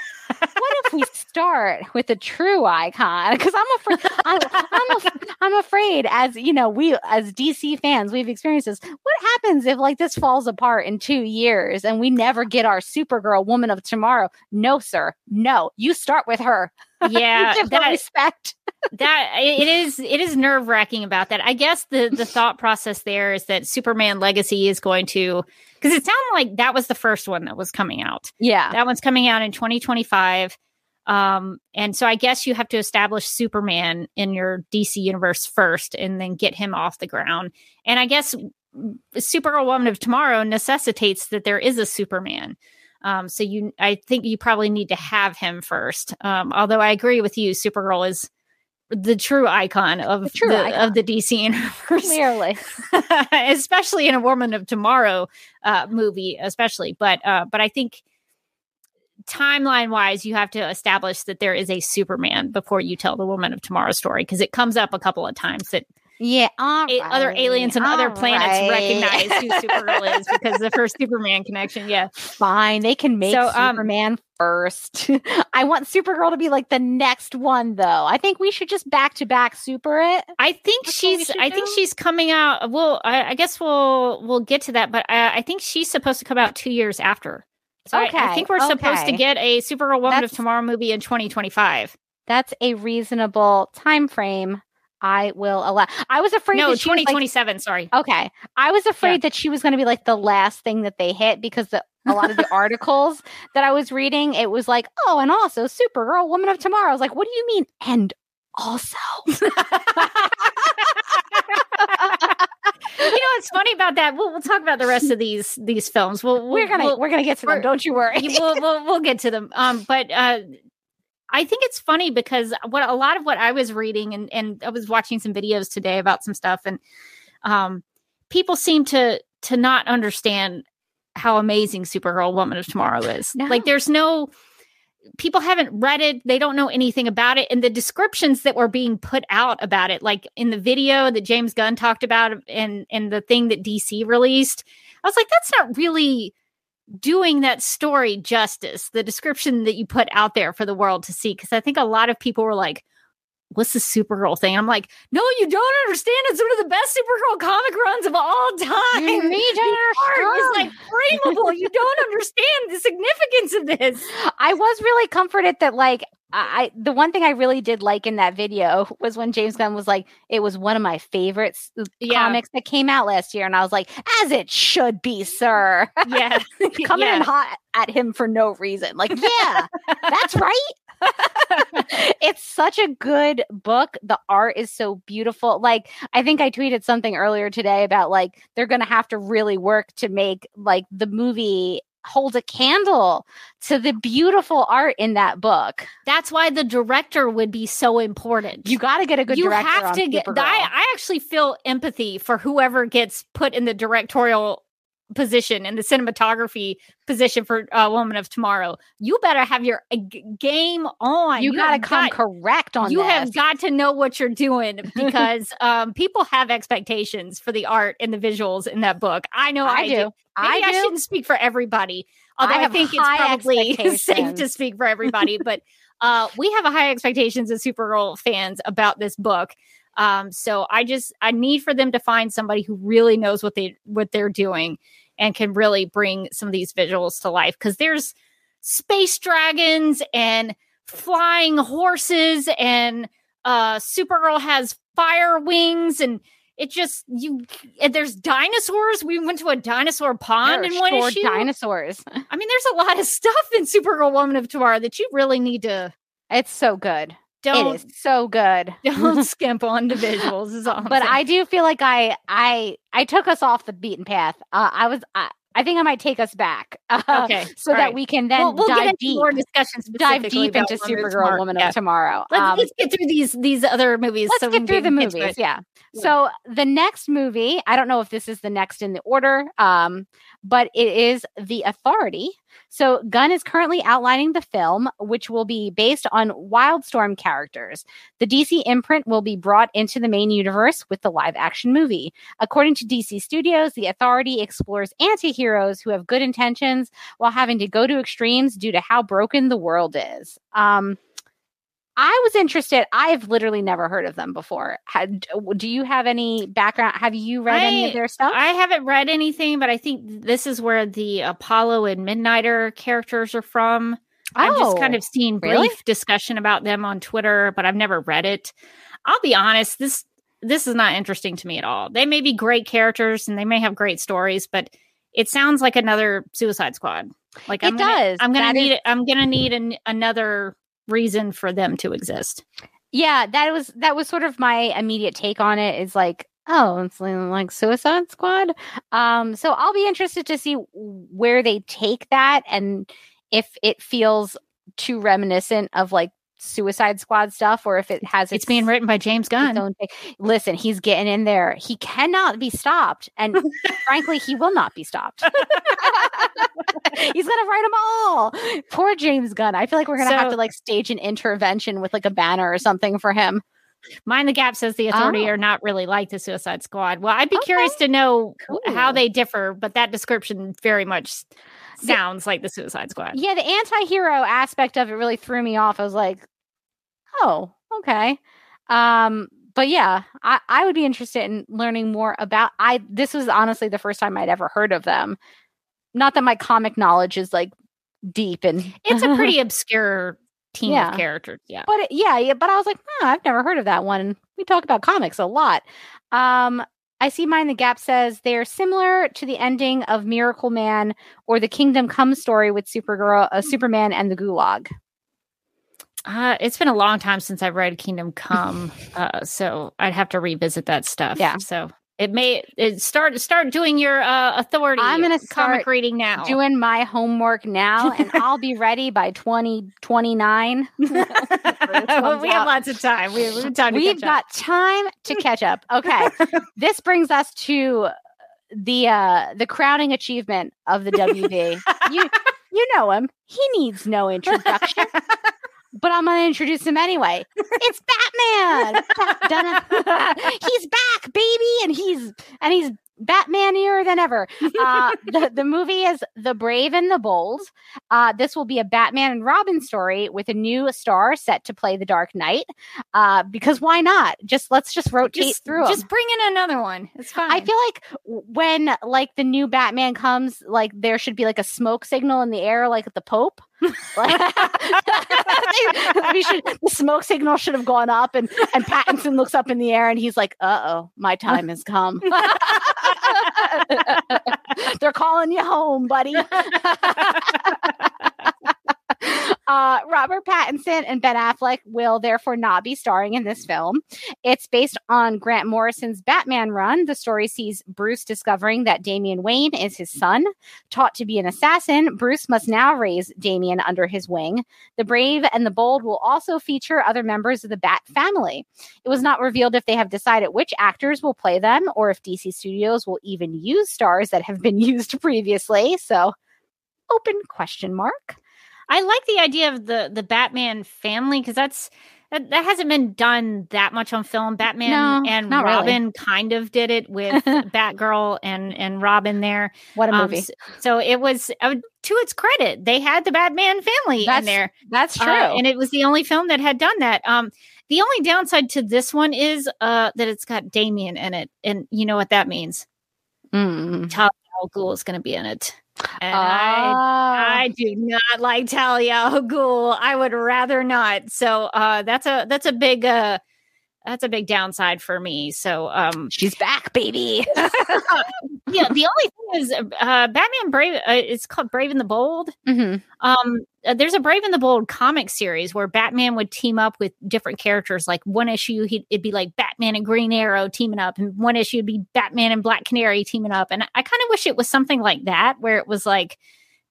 What if we start with a true icon? Because I'm afraid I'm, I'm, af- I'm afraid as you know, we as DC fans, we've experienced this. What happens if like this falls apart in two years and we never get our Supergirl woman of tomorrow? No, sir. No. You start with her. Yeah, that respect. that it is it is nerve wracking about that. I guess the the thought process there is that Superman Legacy is going to because it sounded like that was the first one that was coming out. Yeah. That one's coming out in 2025. Um, and so I guess you have to establish Superman in your DC universe first and then get him off the ground. And I guess Supergirl Woman of Tomorrow necessitates that there is a Superman. Um, so you, I think you probably need to have him first. Um, although I agree with you, Supergirl is the true icon of the, true icon. of the DC universe Clearly. especially in a Woman of Tomorrow uh, movie, especially. But uh, but I think timeline wise, you have to establish that there is a Superman before you tell the Woman of Tomorrow story because it comes up a couple of times that Yeah. all other aliens and other planets right. recognize who Supergirl is because of her Superman connection. Yeah, Fine, they can make So, um, Superman first. I want Supergirl to be like the next one, though. I think we should just back to back super it. I think That's she's. should I think she's coming out. Well, I, I guess we'll we'll get to that, but I, I think she's supposed to come out two years after. So I- I, think we're supposed to get a Supergirl Woman That's- of Tomorrow movie in 2025. That's a reasonable time frame. I will allow. I was afraid. No, that she was, like- 2027. sorry. okay, I was afraid that she was going to be like the last thing that they hit because the a lot of the articles that I was reading, it was like, oh, and also Supergirl, Woman of Tomorrow. I was like, what do you mean? And also, you know what's funny about that? We'll, we'll talk about the rest of these these films. We'll, we'll we're gonna we'll, we're gonna get to them. Don't you worry. we'll, we'll, we'll get to them. Um, but uh, I think it's funny because what a lot of what I was reading and and I was watching some videos today about some stuff, and um, people seem to to not understand how amazing Supergirl Woman of Tomorrow is. No. Like, there's no people haven't read it they don't know anything about it and the descriptions that were being put out about it like in the video that james gunn talked about and and the thing that dc released i was like that's not really doing that story justice, the description that you put out there for the world to see. Because I think a lot of people were like, what's the Supergirl thing? I'm like, no, you don't understand. It's one of the best Supergirl comic runs of all time. You need art like frameable. you don't understand the significance of this. I was really comforted that like I the one thing I really did like in that video was when James Gunn was like, it was one of my favorites uh, Yeah. comics that came out last year, and I was like, as it should be, sir. Yeah. Coming Yeah. in hot at him for no reason. Like, yeah, that's right. it's such a good book. The art is so beautiful. Like, I think I tweeted something earlier today about like they're gonna have to really work to make like the movie hold a candle to the beautiful art in that book. That's why the director would be so important. You got to get a good you director. have to get. I, I actually feel empathy for whoever gets put in the directorial position in the cinematography position for uh, Woman of Tomorrow. You better have your uh, g- game on. you, got to come got- correct on you this. have got to know what you're doing because um, people have expectations for the art and the visuals in that book. I know I, I do. I I, shouldn't speak for everybody, although I, have think it's probably safe to speak for everybody. but uh, we have a high expectations as Supergirl fans about this book. Um, so I just I need for them to find somebody who really knows what they what they're doing and can really bring some of these visuals to life because there's space dragons and flying horses and uh Supergirl has fire wings and it just you and there's dinosaurs. We went to a dinosaur pond in are one issue. dinosaurs. I mean, there's a lot of stuff in Supergirl Woman of Tomorrow that you really need to It's so good. Don't it is so good. don't skimp on the visuals. Is all I'm but saying. I do feel like I I I took us off the beaten path. Uh, I was I, I think I might take us back. Uh, Okay, so that right. we can then we'll, we'll dive get into deep, more discussions. dive deep into Woman Supergirl. Woman Yeah. of Tomorrow. Let's, Um, let's get through these these other movies. let's so get through the can get to movies. Yeah. Yeah. So the next movie, I don't know if this is the next in the order, um, but it is The Authority. So Gunn is currently outlining the film, which will be based on Wildstorm characters. The DC imprint will be brought into the main universe with the live action movie. According to DC Studios, The Authority explores anti heroes who have good intentions while having to go to extremes due to how broken the world is. Um, I was interested. I've literally never heard of them before. Had, do you have any background? Have you read any of their stuff? I haven't read anything, but I think this is where the Apollo and Midnighter characters are from. I've just kind Oh, of seen brief really? discussion about them on Twitter, but I've never read it. I'll be honest, this this is not interesting to me at all. They may be great characters and they may have great stories, but it sounds like another Suicide Squad. Like It I'm gonna, does. I'm gonna That need is- it. I'm gonna need an, another reason for them to exist. yeah, that was that was sort of my immediate take on it. Is like, oh, it's like, Suicide Squad. Um, so I'll be interested to see where they take that and if it feels too reminiscent of like Suicide Squad stuff, or if it has It's being written by James Gunn. Listen, he's getting in there. He cannot be stopped, and frankly, he will not be stopped. he's gonna write them all. Poor James Gunn. I feel like we're gonna have to like stage an intervention with like a banner or something for him. Mind the Gap says the Authority Oh. are not really like the Suicide Squad. Well, I'd be Okay. curious to know w- how they differ, but that description very much sounds like the Suicide Squad. Yeah, the anti-hero aspect of it really threw me off. I was like, oh, okay. Um, but yeah, I, I would be interested in learning more about I this was honestly the first time I'd ever heard of them. Not that my comic knowledge is like deep and It's a pretty obscure team Yeah. of characters. Yeah. but it- yeah, yeah, but I was like, huh, I've never heard of that one. We talk about comics a lot. Um, I see Mind the Gap says they're similar to the ending of Miracle Man or the Kingdom Come story with Supergirl, uh, Superman, and the Gulag. Uh, it's been a long time since I've read Kingdom Come, uh, so I'd have to revisit that stuff. Yeah. So it may it start start doing your uh, authority. I'm gonna comic start reading now. Doing my homework now, and I'll be ready by 2029. we comes have lots of time. We, we have time to We've catch up. got time to catch up. Okay. this brings us to the uh the crowning achievement of the WB. you you know him. He needs no introduction. But I'm gonna introduce him anyway. It's Batman. He's back, baby, and he's and he's Batmanier than ever. Uh, the, the movie is The Brave and the Bold. Uh, this will be a Batman and Robin story with a new star set to play the Dark Knight. Uh, because why not? Just let's just rotate Just, through just bring in another one. It's fine. I feel like when like the new Batman comes, like there should be like a smoke signal in the air, like at the Pope. We should, the smoke signal should have gone up, and and Pattinson looks up in the air, and he's like, "Uh oh, my time has come." They're calling you home, buddy. Uh, Robert Pattinson and Ben Affleck will therefore not be starring in this film. It's based on Grant Morrison's Batman run. The story sees Bruce discovering that Damian Wayne is his son. Taught to be an assassin, Bruce must now raise Damian under his wing. The Brave and the Bold will also feature other members of the Bat family. It was not revealed if they have decided which actors will play them or if DC Studios will even use stars that have been used previously. So, open question mark. I like the idea of the the Batman family because that's that, that hasn't been done that much on film. Batman No, and not really. Robin kind of did it with Batgirl and and Robin there. What a Um, movie. s- so it was uh, to its credit, they had the Batman family That's in there. That's true. Uh, and it was the only film that had done that. Um, the only downside to this one is uh, that it's got Damian in it, and you know what that means. Mm. Al Ghul is going to be in it, and Oh. I, I do not like Talia al Ghul. I would rather not. So uh, that's a that's a big uh, that's a big downside for me. So um, she's back, baby. yeah, the only thing is uh, Batman Brave. Uh, it's called Brave and the Bold. hmm Um, uh, there's a Brave and the Bold comic series where Batman would team up with different characters. Like one issue, he'd, it'd be like Batman and Green Arrow teaming up, and one issue would be Batman and Black Canary teaming up. And I kind of wish it was something like that, where it was like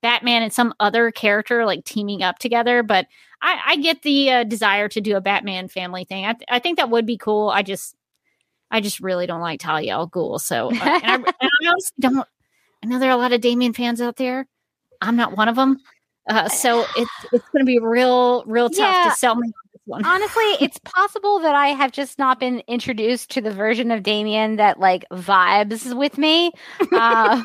Batman and some other character like teaming up together. But I, I get the uh, desire to do a Batman family thing. I, th- I think that would be cool. I just, I just really don't like Talia al Ghul. So, uh, and, I, and I honestly don't. I know there are a lot of Damian fans out there. I'm not one of them. Uh, so it's it's going to be real real tough Yeah. to sell me on this one. Honestly, it's possible that I have just not been introduced to the version of Damian that like vibes with me. Uh,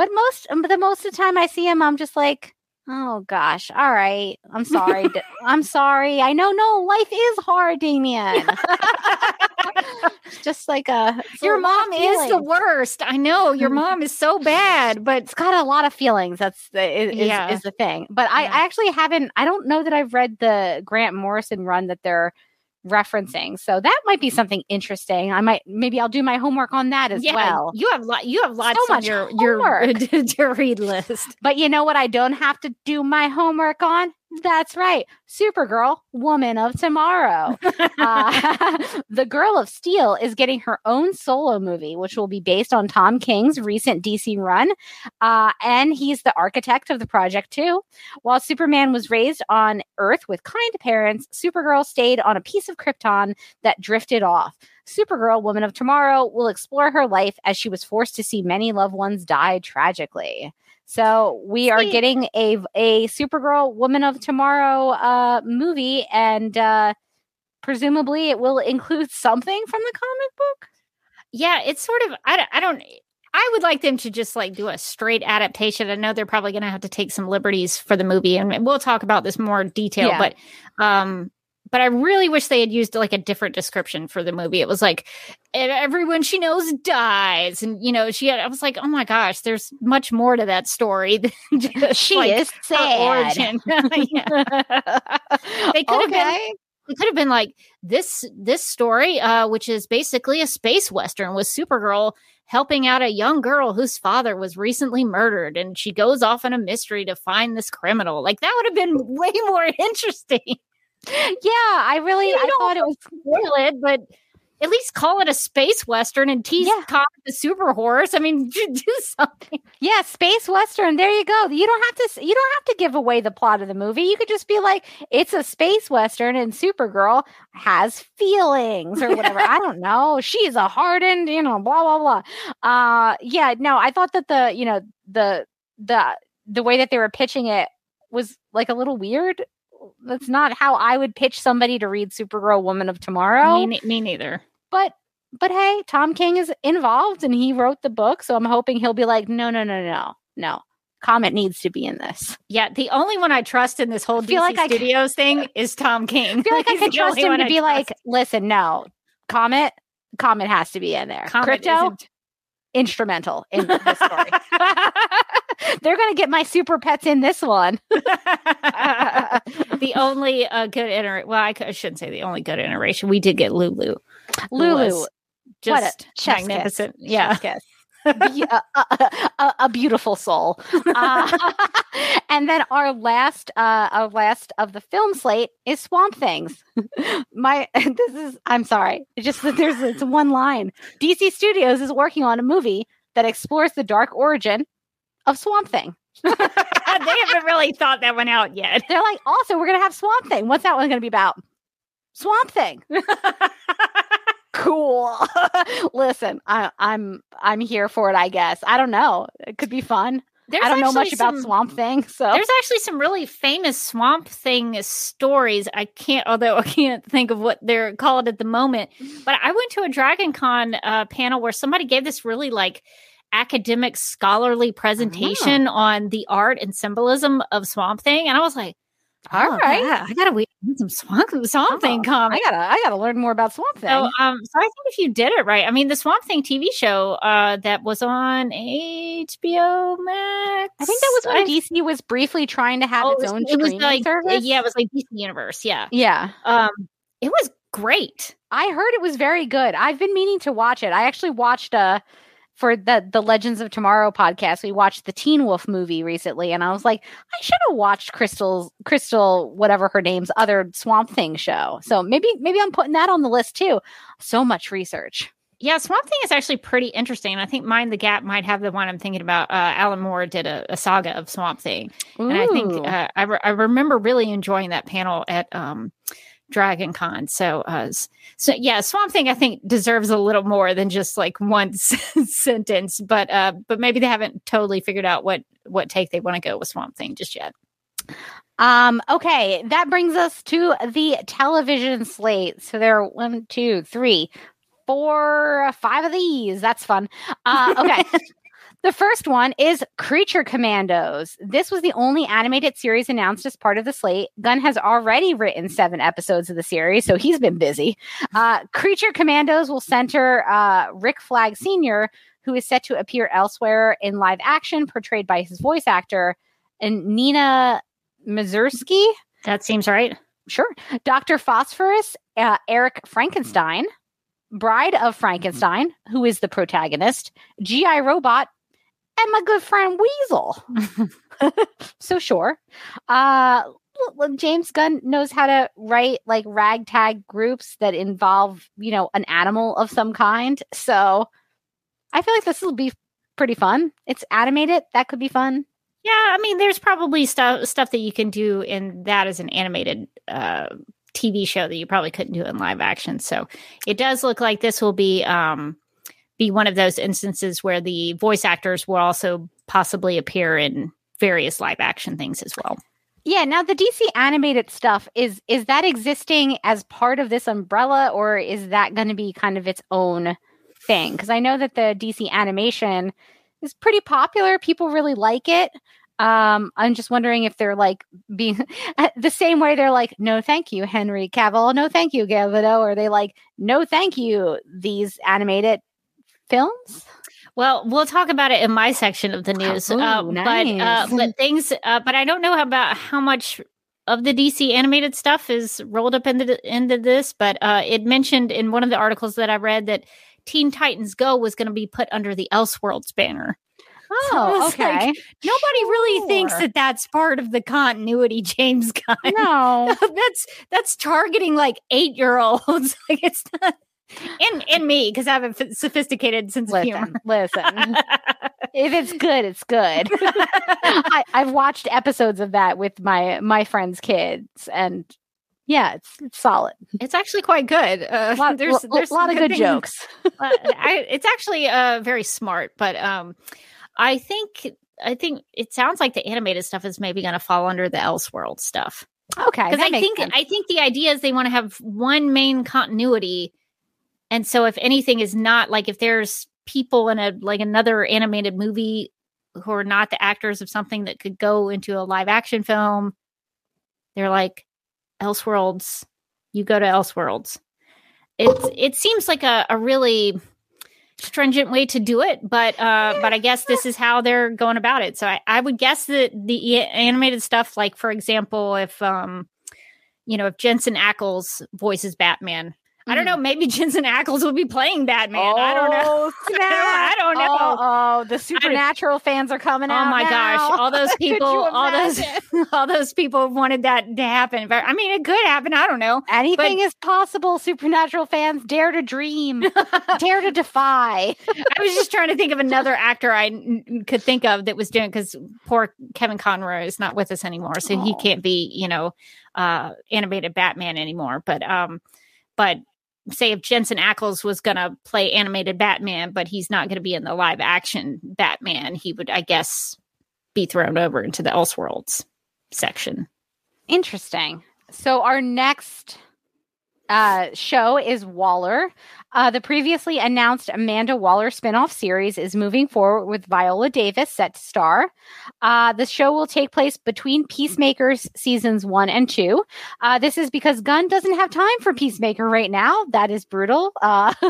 but most, but the most of the time I see him, I'm just like, oh gosh, all right, I'm sorry, I'm sorry. I know, no, life is hard, Damian. Just like a it's a Your mom is the worst. I know your mom is so bad, but it's got a lot of feelings. That's the is, is- Yeah. is the thing. But I, Yeah. I actually haven't. I don't know that I've read the Grant Morrison run that they're referencing. So that might be something interesting. I might maybe I'll do my homework on that as yeah, well. you have lot you have lots So much your your homework. to read list. But you know what? I don't have to do my homework on. That's right, Supergirl, Woman of Tomorrow. uh, the Girl of Steel is getting her own solo movie, which will be based on Tom King's recent DC run. Uh, and he's the architect of the project, too. While Superman was raised on Earth with kind parents, Supergirl stayed on a piece of Krypton that drifted off. Supergirl, Woman of Tomorrow, will explore her life as she was forced to see many loved ones die tragically. So we are getting a a Supergirl, Woman of Tomorrow uh, movie, and uh, presumably it will include something from the comic book. Yeah, it's sort of I don't, I don't I would like them to just like do a straight adaptation. I know they're probably going to have to take some liberties for the movie and we'll talk about this more in detail, Yeah. but um but I really wish they had used like a different description for the movie. It was like everyone she knows dies and you know she had I was like, "Oh my gosh, there's much more to that story than just She like, is sad. origin." They could have been Okay. it could have been like this this story uh which is basically a space western with supergirl helping out a young girl whose father was recently murdered and she goes off on a mystery to find this criminal like that would have been way more interesting Yeah, I really You I thought it was spoil it but at least call it a space western and tease Yeah. Comet the super horse i mean do something yeah, space western. There you go. You don't have to. You don't have to give away the plot of the movie. You could just be like, it's a space western, and Supergirl has feelings or whatever. I don't know. She's a hardened, you know, blah blah blah. Uh, yeah. No, I thought that the you know the the the way that they were pitching it was like a little weird. That's not how I would pitch somebody to read Supergirl, Woman of Tomorrow. me, me neither but but hey, Tom King is involved and he wrote the book, so I'm hoping he'll be like, no, no, no, no, no. Comet needs to be in this. Yeah, the only one I trust in this whole I feel DC like I Studios thing is Tom King. I feel like I could trust him to I be trust. like, listen, no, Comet, Comet has to be in there. Comet Crypto, isn't- instrumental in this story. They're going to get my super pets in this one. the only uh, good iteration. Well, I shouldn't say the only good iteration. We did get Lulu. Lulu, just chef's kiss. magnificent. Yeah. Kiss. Be- a, a- a- a beautiful soul. Uh, and then our last, uh, our last of the film slate is Swamp Things. My, this is, I'm sorry, it's just that there's it's one line. DC Studios is working on a movie that explores the dark origin of Swamp Thing. they haven't really thought that one out yet. They're like, also, we're gonna have Swamp Thing. What's that one gonna be about? Swamp Thing. Cool. Listen, I, I'm I'm here for it. I guess I don't know. It could be fun. There's I don't know much actually about Swamp Thing, so There's actually some really famous Swamp Thing stories. I can't, although I can't think of what they're called at the moment. But I went to a Dragon Con uh, panel where somebody gave this really like academic scholarly presentation on the art and symbolism of Swamp Thing, and I was like, all oh, right. yeah, I gotta read some Swamp Swamp Thing Oh, comics. I gotta I gotta learn more about Swamp Thing. So, um, so I think if you did it right, I mean, the Swamp Thing TV show uh, that was on HBO Max. I think that was when I- DC was briefly trying to have oh, its own it was like service. yeah, it was like DC Universe. Yeah, yeah. um, it was great. I heard it was very good. I've been meaning to watch it. I actually watched uh for the the Legends of Tomorrow podcast. We watched the Teen Wolf movie recently, and I was like, I should have watched Crystal's Crystal, whatever her name's other Swamp Thing show. So maybe maybe I'm putting that on the list too. So much research. Yeah, Swamp Thing is actually pretty interesting. I think Mind the Gap might have the one I'm thinking about. Uh, Alan Moore did a, a saga of Swamp Thing, and I think uh, I, re- I remember really enjoying that panel at um, Dragon Con. So, uh, so yeah, Swamp Thing I think deserves a little more than just like one sentence, but uh, but maybe they haven't totally figured out what what take they want to go with Swamp Thing just yet. Um, okay, that brings us to the television slate. So there are one, two, three, four, five of these. That's fun. Uh, okay. the first one is Creature Commandos. This was the only animated series announced as part of the slate. Gunn has already written seven episodes of the series, so he's been busy. Uh, Creature Commandos will center uh, Rick Flag Sr., who is set to appear elsewhere in live action, portrayed by his voice actor, and Nina Mazursky. That seems right. Sure. Dr. Phosphorus, uh, Eric Frankenstein, Bride of Frankenstein, who is the protagonist, G.I. Robot, and my good friend Weasel. so sure. Uh, l- l- James Gunn knows how to write like ragtag groups that involve, you know, an animal of some kind. So I feel like this will be pretty fun. It's animated. That could be fun. Yeah, I mean, there's probably stuff stuff that you can do in that as an animated uh, TV show that you probably couldn't do in live action. So it does look like this will be um, be one of those instances where the voice actors will also possibly appear in various live action things as well. Yeah, now the DC animated stuff is is that existing as part of this umbrella or is that going to be kind of its own thing? Cuz I know that the DC animation is pretty popular. People really like it. Um, I'm just wondering if they're like being the same way they're like, no, thank you, Henry Cavill. No, thank you, Gadot. Or they like, no, thank you, these animated films. Well, we'll talk about it in my section of the news. Ooh, uh, But uh, but things, uh, but I don't know about how much of the DC animated stuff is rolled up into the, into this. But uh, it mentioned in one of the articles that I read that Teen Titans Go was going to be put under the Elseworlds banner. So Oh, like, okay. Nobody really thinks that that's part of the continuity, James Gunn. no. that's that's targeting like eight year olds. like it's not. And and me because I have a f- sophisticated sense of humor. Listen, listen. if it's good, it's good. I, I've watched episodes of that with my my friends' kids, and yeah, it's it's solid. It's actually quite good. Uh, lot, there's lo- there's a lot of good things- jokes. uh, I, it's actually uh, very smart, but um, I think I think it sounds like the animated stuff is maybe going to fall under the Elseworld stuff Okay, because I think sense. I think the idea is they want to have one main continuity And so if anything is not like if there's people in a like another animated movie who are not the actors of something that could go into a live action film, they're like Elseworlds. You go to Elseworlds. It's it seems like a, a really stringent way to do it, but uh, but I guess this is how they're going about it. So I, I would guess that the animated stuff, like for example, if um, you know, if Jensen Ackles voices Batman, I don't know. Maybe Jensen Ackles will be playing Batman. Oh, I don't know. I don't know. Oh, oh, the supernatural fans are coming Oh out. my gosh! All those people, all those, all those people wanted that to happen. But I mean, it could happen. I don't know. Anything is possible. Supernatural fans dare to dream, dare to defy. I was just trying to think of another actor I n- n- could think of that was doing because poor Kevin Conroy is not with us anymore, so he can't be, you know, uh, animated Batman anymore. But, um, but say if Jensen Ackles was going to play animated Batman, but he's not going to be in the live action Batman, he would, I guess, be thrown over into the Elseworlds section. Interesting. So our next uh, show is Waller. Uh, the previously announced Amanda Waller spinoff series is moving forward with Viola Davis set to star. Uh, the show will take place between Peacemakers seasons one and two. Uh, this is because Gunn doesn't have time for Peacemaker right now. That is brutal. Uh,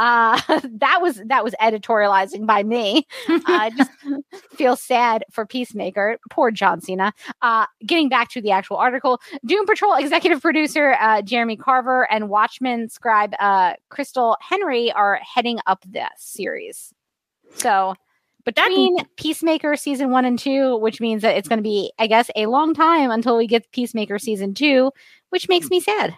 uh, that was that was editorializing by me. I just feel sad for Peacemaker. Poor John Cena. Uh, getting back to the actual article, Doom Patrol executive producer uh, Jeremy Carver and Watchmen scribe uh, Christal Henry are heading up this series. So between Peacemaker season one and two, which means that it's going to be, I guess, a long time until we get Peacemaker season two, which makes me sad.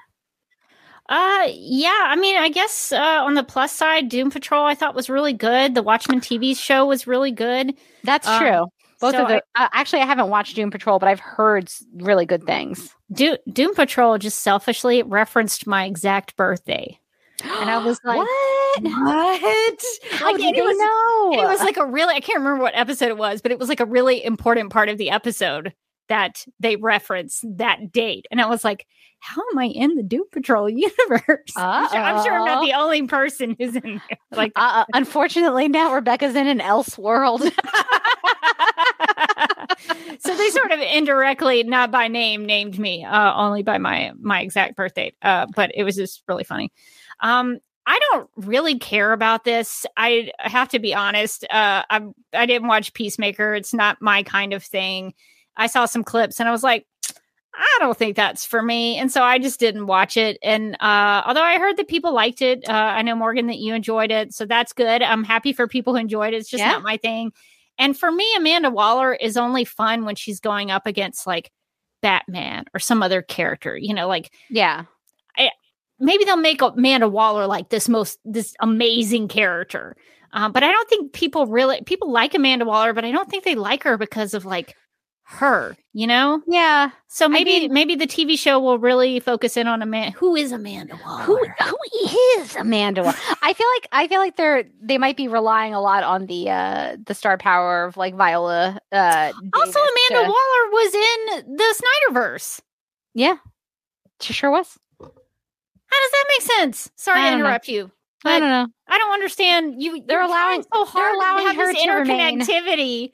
Uh, yeah. I mean, I guess uh, on the plus side, Doom Patrol I thought was really good. The Watchmen TV show was really good. That's Um, true. Both so of the uh, actually, I haven't watched Doom Patrol, but I've heard really good things. Do- Doom Patrol just selfishly referenced my exact birthday, and I was like, what? "What? How Like, did they was- know? It was like a really I can't remember what episode it was, but it was like a really important part of the episode that they referenced that date, and I was like, "How am I in the Doom Patrol universe?" I'm sure, I'm sure I'm not the only person who's in there. Like, uh, unfortunately, now Rebecca's in an else world. so they sort of indirectly, not by name, named me uh, only by my my exact birth date. Uh, but it was just really funny. Um, I don't really care about this. I have to be honest. Uh, I I didn't watch Peacemaker. It's not my kind of thing. I saw some clips and I was like, I don't think that's for me. And so I just didn't watch it. And uh, although I heard that people liked it, uh, I know Morgan that you enjoyed it, so that's good. I'm happy for people who enjoyed it. It's just Yeah. not my thing. And for me, Amanda Waller is only fun when she's going up against like Batman or some other character. You know, like yeah. Maybe they'll make Amanda Waller like this most this amazing character. Um, but I don't think people really people like Amanda Waller, but I don't think they like her because of like her. You know, Yeah. so maybe mean- maybe the TV show will really focus in on Amanda. Who is Amanda Waller? Who who is Amanda? Waller? I feel like I feel like they're they might be relying a lot on the uh the star power of like Viola. Uh, also, Amanda to- Waller was in the Snyderverse. Yeah, she sure was. How does that make sense? Sorry to don't know. interrupt you. I don't know. I don't understand. You They're allowing- so they're hard allowing to have her this to remain. interconnectivity,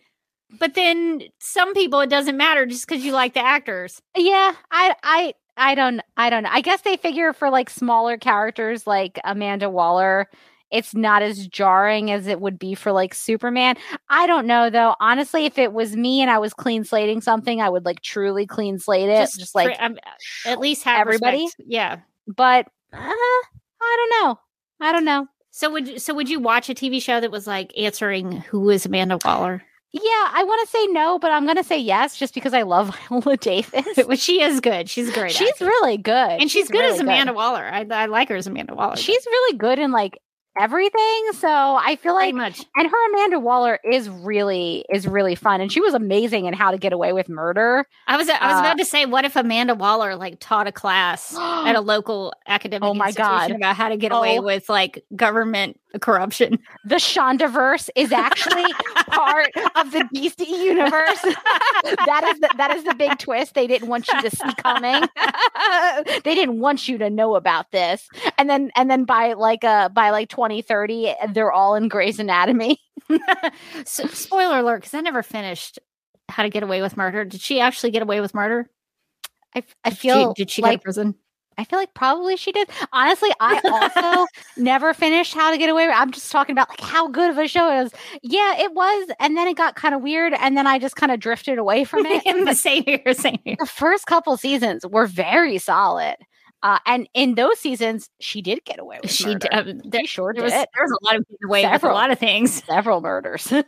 but then some people it doesn't matter just because you like the actors. Yeah, I I I don't I don't know. I guess they figure for like smaller characters like Amanda Waller, it's not as jarring as it would be for like Superman. I don't know though. Honestly, if it was me and I was clean slating something, I would like truly clean slate it. Just, for- like um, at least have everybody? respect. Yeah. But uh, I don't know. I don't know. So would you- so would you watch a TV show that was like answering who is Amanda Waller? Yeah, I want to say no, but I'm going to say yes just because I love Viola Davis. She is good. She's great. She's actor. really good. and she's, good really as Amanda Waller. I, I like her as Amanda Waller. She's really good in like everything. So I feel like much. and her Amanda Waller is really is really fun and she was amazing in How to Get Away with Murder. I was I was Uh, about to say, what if Amanda Waller like taught a class at a local academic Oh my institution God. about how to get away Oh. with like government corruption? The Shondaverse is actually part of the DC universe. that is the, that is the big twist they didn't want you to see coming. they didn't want you to know about this. And then and then by like uh by like 2030 they're all in Grey's Anatomy. so, spoiler alert, because I never finished How to Get Away with Murder. Did she actually get away with murder? I, I Did she- feel did she go like to prison? I feel like probably she did. Honestly, I also never finished How to Get Away. I'm just talking about like how good of a show it was. Yeah, it was, and then it got kind of weird, and then I just kind of drifted away from it. In the same here, same here. the first couple seasons were very solid, uh, and in those seasons, she did get away with She murder. d- um, there, she sure there did. was, there was a lot of getting away with a lot of things. Several murders.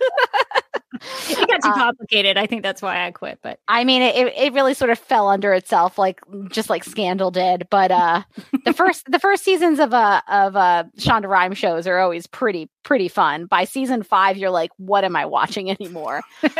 It got too Uh, complicated. I think that's why I quit. But I mean, it, it really sort of fell under itself, like just like Scandal did. But uh, the first the first seasons of uh of uh Shonda Rhimes shows are always pretty pretty fun. By season five, you're like, what am I watching anymore?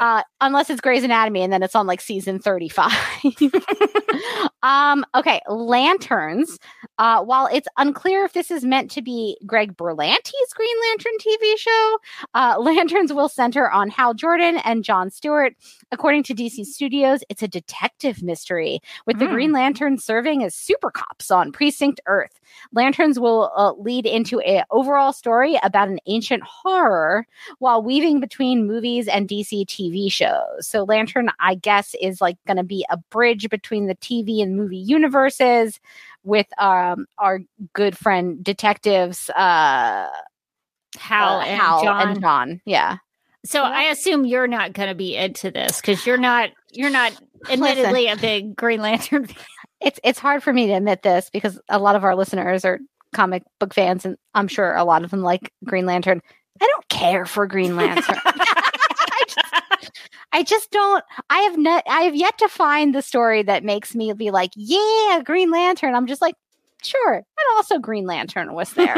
uh, unless it's Grey's Anatomy, and then it's on like season thirty five. um, okay, lanterns. Uh, while it's unclear if this is meant to be Greg Berlanti's Green Lantern TV show, uh, lanterns will center on Hal Jordan and John Stewart. According to DC Studios, it's a detective mystery with the Mm. Green Lantern serving as super cops on Precinct Earth. Lanterns will uh, lead into a overall story about an ancient horror while weaving between movies and DC TV shows. So Lantern, I guess, is like going to be a bridge between the TV and movie universes with um our good friend detectives uh Hal uh, and Hal John. and John. Yeah. So I assume you're not going to be into this because you're not you're not admittedly a big Green Lantern. fan. It's it's hard for me to admit this because a lot of our listeners are comic book fans and I'm sure a lot of them like Green Lantern. I don't care for Green Lantern. I, just, I just don't I have not I have yet to find the story that makes me be like, yeah, Green Lantern. I'm just like, sure. And also Green Lantern was there.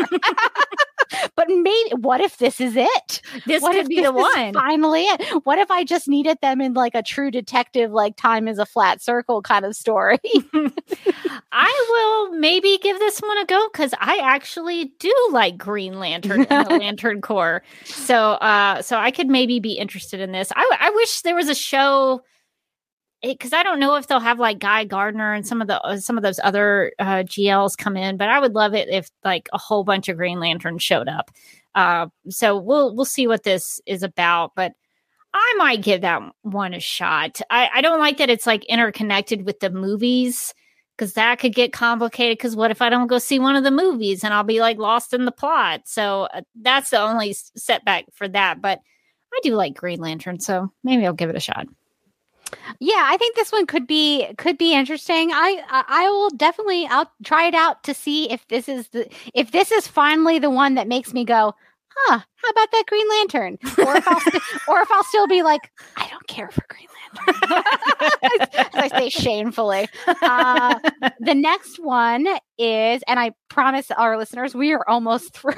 But maybe what if this is it? This what could be the one. finally it? What if I just needed them in like a true detective, like time is a flat circle kind of story? I will maybe give this one a go because I actually do like Green Lantern and the Lantern Corps. So, uh, so I could maybe be interested in this. I, I wish there was a show because I don't know if they'll have like Guy Gardner and some of the uh, some of those other uh, GLs come in, but I would love it if like a whole bunch of Green Lanterns showed up. Uh, so we'll we'll see what this is about, but. I might give that one a shot. I, I don't like that it's like interconnected with the movies because that could get complicated. Because what if I don't go see one of the movies and I'll be like lost in the plot? So uh, that's the only setback for that. But I do like Green Lantern, so maybe I'll give it a shot. Yeah, I think this one could be could be interesting. I, I will definitely I'll try it out to see if this is the if this is finally the one that makes me go, huh? How about that Green Lantern? Or if I'll st- or if I'll still be like, I don't care for Green Lantern. As I say shamefully. Uh, the next one is, and I promise our listeners, we are almost through.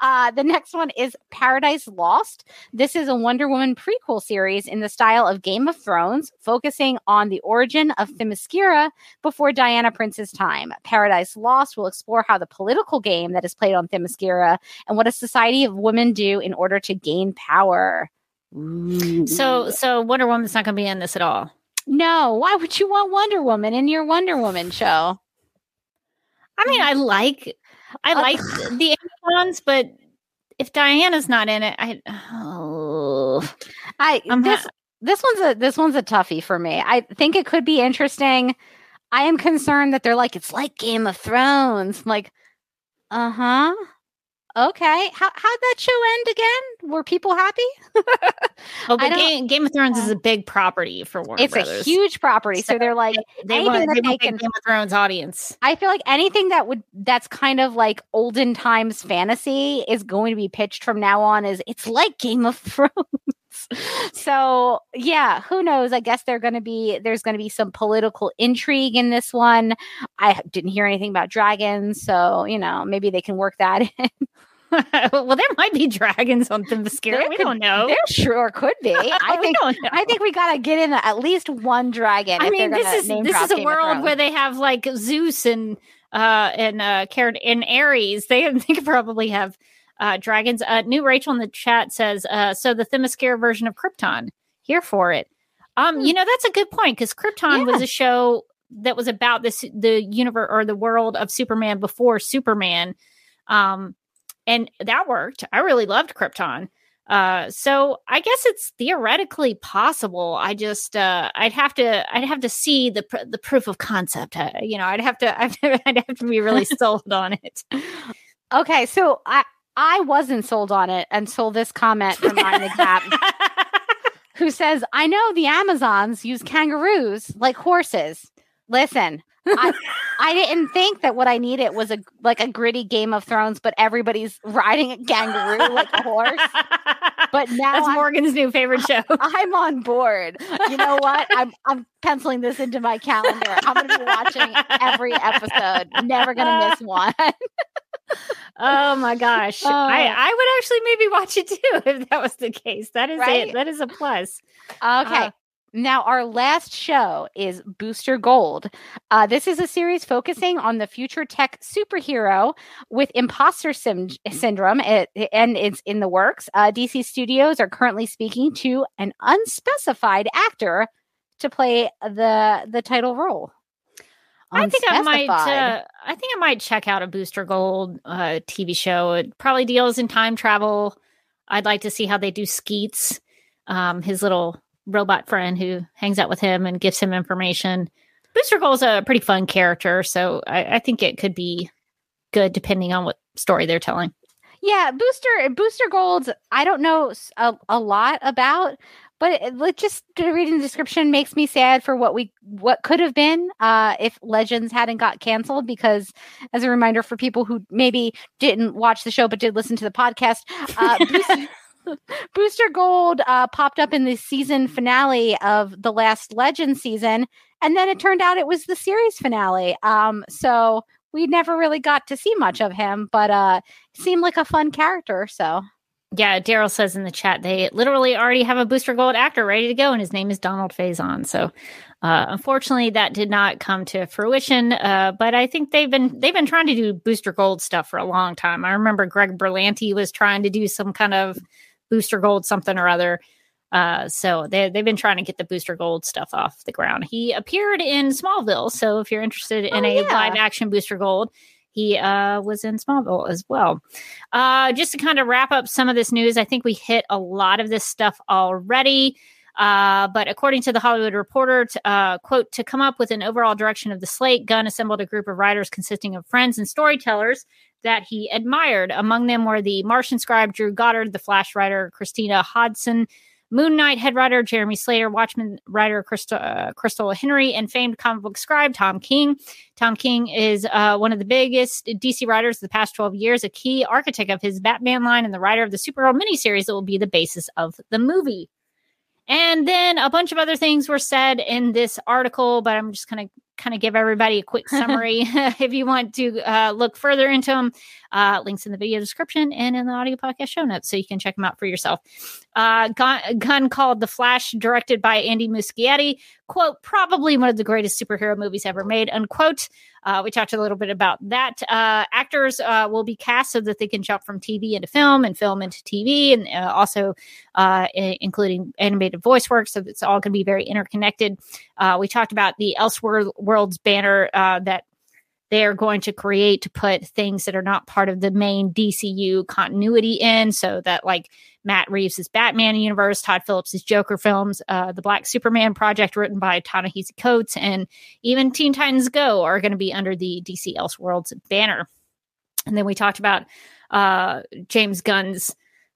Uh, the next one is Paradise Lost. This is a Wonder Woman prequel series in the style of Game of Thrones, focusing on the origin of Themyscira before Diana Prince's time. Paradise Lost will explore how the political game that is played on Themyscira and what a society of women do in order to gain power. So, so Wonder Woman's not going to be in this at all. No, why would you want Wonder Woman in your Wonder Woman show? I mean, I like, I Uh, like the Amazons, but if Diana's not in it, I, oh, I I'm this ha- this one's a this one's a toughie for me. I think it could be interesting. I am concerned that they're like it's like Game of Thrones. I'm like, uh huh. Okay, how how'd that show end again? Were people happy? oh, but Game, Game of Thrones is a big property for Warner it's Brothers. a huge property, so, So they're like, they anything want, that they they the can- Game of Thrones audience. I feel like anything that would that's kind of like olden times fantasy is going to be pitched from now on as it's like Game of Thrones. So yeah, who knows? I guess they're going to be there's going to be some political intrigue in this one. I didn't hear anything about dragons, so you know maybe they can work that in. well, there might be dragons on Themyscira. There We could- don't know. There sure could be. I think. I think we got to get in at least one dragon. I mean, this is this is a Game world where they have like Zeus and uh and uh Car- and Ares. They they could probably have uh dragons. Uh new Rachel in the chat says uh so the Themyscira version of Krypton. Here for it. Um you know that's a good point cuz Krypton was a show that was about this the universe or the world of Superman before Superman. Um and that worked. I really loved Krypton. Uh, so I guess it's theoretically possible. I just uh, I'd have to I'd have to see the pr- the proof of concept. Uh, you know, I'd have to I'd, I'd have to be really sold on it. Okay, so I I wasn't sold on it until this comment from Mind the Gap, who says, "I know the Amazons use kangaroos like horses. Listen, I I didn't think that what I needed was a like a gritty Game of Thrones, but everybody's riding a kangaroo like a horse. But now That's I'm, Morgan's new favorite show. I'm on board. You know what? I'm I'm penciling this into my calendar. I'm going to be watching every episode. Never going to miss one. oh my gosh, Oh. I I would actually maybe watch it too if that was the case. That is Right? it. That is a plus. Okay. Uh, now, our last show is Booster Gold. Uh, this is a series focusing on the future tech superhero with imposter sim- syndrome, it, and it's in the works. Uh, DC Studios are currently speaking to an unspecified actor to play the the title role. I think I might. Uh, I think I might check out a Booster Gold uh, TV show. It probably deals in time travel. I'd like to see how they do Skeets, um, his little robot friend who hangs out with him and gives him information. Booster Gold's a pretty fun character, so I, I think it could be good depending on what story they're telling. Yeah, booster booster golds. I don't know a lot about, but it, like just reading the description makes me sad for what we what could have been uh, if Legends hadn't got canceled. Because as a reminder for people who maybe didn't watch the show but did listen to the podcast, uh, Booster, Booster Gold uh, popped up in the season finale of the last Legend season, and then it turned out it was the series finale. Um, so we never really got to see much of him, but uh, seemed like a fun character. So Yeah, Daryl says in the chat they literally already have a Booster Gold actor ready to go, and his name is Donald Faison. So, uh, unfortunately, that did not come to fruition. Uh, but I think they've been they've been trying to do Booster Gold stuff for a long time. I remember Greg Berlanti was trying to do some kind of Booster Gold something or other. Uh, so they they've been trying to get the Booster Gold stuff off the ground. He appeared in Smallville, so if you're interested in Oh, a yeah. live action Booster Gold, he uh, was in Smallville as well. Uh, just to kind of wrap up some of this news, I think we hit a lot of this stuff already. Uh, but according to the Hollywood Reporter, t- uh, quote, to come up with an overall direction of the slate, Gunn assembled a group of writers consisting of friends and storytellers that he admired. Among them were the Martian scribe Drew Goddard, the Flash writer Christina Hodson, Moon Knight head writer Jeremy Slater, Watchmen writer Christal, uh, Henry, and famed comic book scribe Tom King. Tom King is uh, one of the biggest DC writers of the past 12 years, a key architect of his Batman line, and the writer of the Supergirl miniseries that will be the basis of the movie. And then a bunch of other things were said in this article, but I'm just going to kind of give everybody a quick summary if you want to uh, look further into them. Uh, links in the video description and in the audio podcast show notes so you can check them out for yourself. Uh, Gunn, Gunn called The Flash, directed by Andy Muschietti, quote, probably one of the greatest superhero movies ever made, unquote. Uh, we talked a little bit about that. Uh, actors uh, will be cast so that they can jump from TV into film and film into TV, and uh, also uh, i- including animated voice work. So it's all going to be very interconnected. Uh, we talked about the Elseworlds banner uh, that they're going to create to put things that are not part of the main DCU continuity in, so that like Matt Reeves' Batman universe, Todd Phillips' Joker films, uh, the Black Superman project written by Ta-Nehisi Coates, and even Teen Titans Go are going to be under the DC Elseworlds banner. And then we talked about uh, James Gunn's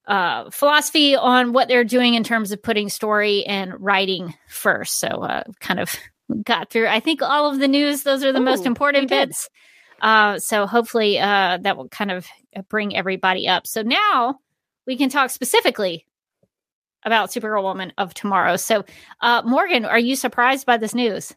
uh, philosophy on what they're doing in terms of putting story and writing first. So, uh, kind of got through, I think, all of the news. Those are the most important bits. Uh, so, hopefully, uh, that will kind of bring everybody up. So, now we can talk specifically about Supergirl Woman of Tomorrow. So, uh, Morgan, are you surprised by this news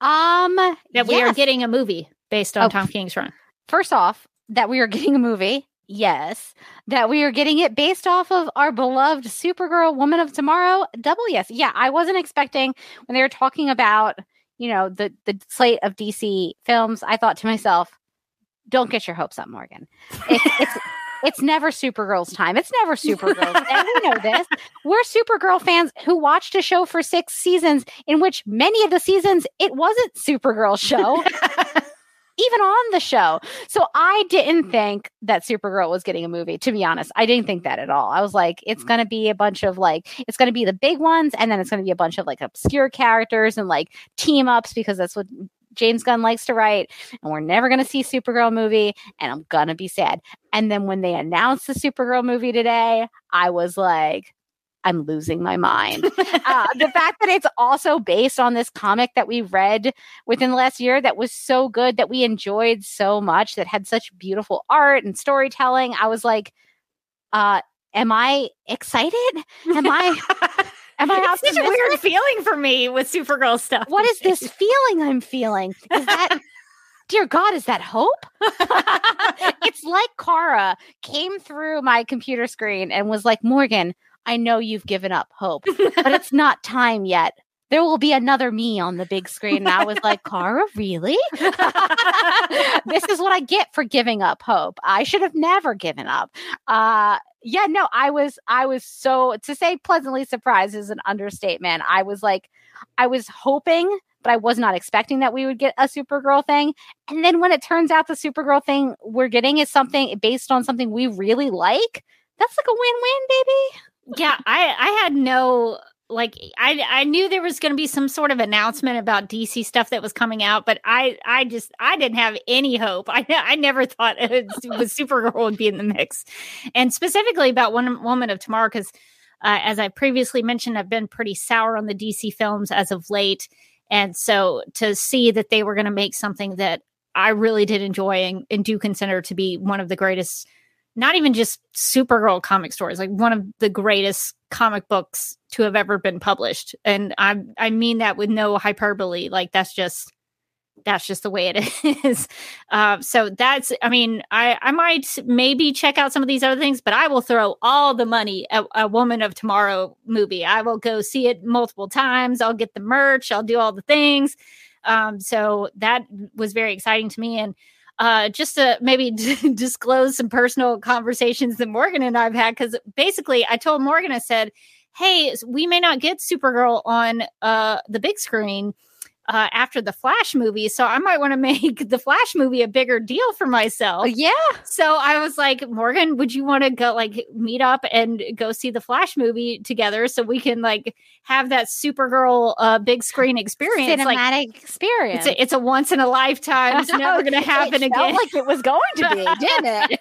Um, that we are getting a movie based on Oh, Tom King's run? First off, that we are getting a movie. Yes. That we are getting it based off of our beloved Supergirl Woman of Tomorrow. Double yes. Yeah, I wasn't expecting when they were talking about, you know, the the slate of DC films, I thought to myself, don't get your hopes up, Morgan. It's it's it's never Supergirl's time. It's never Supergirl's. and we know this. We're Supergirl fans who watched a show for six seasons in which many of the seasons it wasn't Supergirl's show even on the show. So I didn't mm. think that Supergirl was getting a movie, to be honest. I didn't think that at all. I was like, it's mm. going to be a bunch of like, it's going to be the big ones, and then it's going to be a bunch of like obscure characters and like team ups because that's what James Gunn likes to write. And we're never going to see Supergirl movie, and I'm going to be sad. And then when they announced the Supergirl movie today, I was like, I'm losing my mind. uh, the fact that it's also based on this comic that we read within the last year that was so good that we enjoyed so much that had such beautiful art and storytelling. I was like, uh, am I excited? Am I am I it's such a weird feeling for me with Supergirl stuff. What is this feeling I'm feeling? Is that dear God, is that hope? it's like Kara came through my computer screen and was like, Morgan, I know you've given up hope, but it's not time yet. There will be another me on the big screen. And I was like, Kara, really? this is what I get for giving up hope. I should have never given up. Uh yeah, no, I was I was so to say pleasantly surprised is an understatement. I was like, I was hoping, but I was not expecting that we would get a Supergirl thing. And then when it turns out the Supergirl thing we're getting is something based on something we really like, that's like a win-win, baby. Yeah, I I had no like I I knew there was going to be some sort of announcement about DC stuff that was coming out, but I I just I didn't have any hope. I I never thought it was Supergirl would be in the mix, and specifically about One Woman of Tomorrow because. Uh, as I previously mentioned, I've been pretty sour on the DC films as of late. And so to see that they were going to make something that I really did enjoy and, and do consider to be one of the greatest not even just Supergirl comic stories, like one of the greatest comic books to have ever been published. And I I mean that with no hyperbole. Like that's just that's just the way it is. Uh, so that's I mean, I I might maybe check out some of these other things, but I will throw all the money at a Woman of Tomorrow movie. I will go see it multiple times. I'll get the merch. I'll do all the things. Um, so that was very exciting to me. And uh, just to maybe disclose some personal conversations that Morgan and I've had, because basically I told Morgan, I said, hey, we may not get Supergirl on uh, the big screen. Uh, after the Flash movie, so I might want to make the Flash movie a bigger deal for myself. yeah. So I was like, Morgan, would you want to go like meet up and go see the Flash movie together so we can like have that Supergirl uh, big screen experience? Cinematic Like experience. it's a, it's a once in a lifetime. It's never going to happen it again. like it was going to be, didn't it?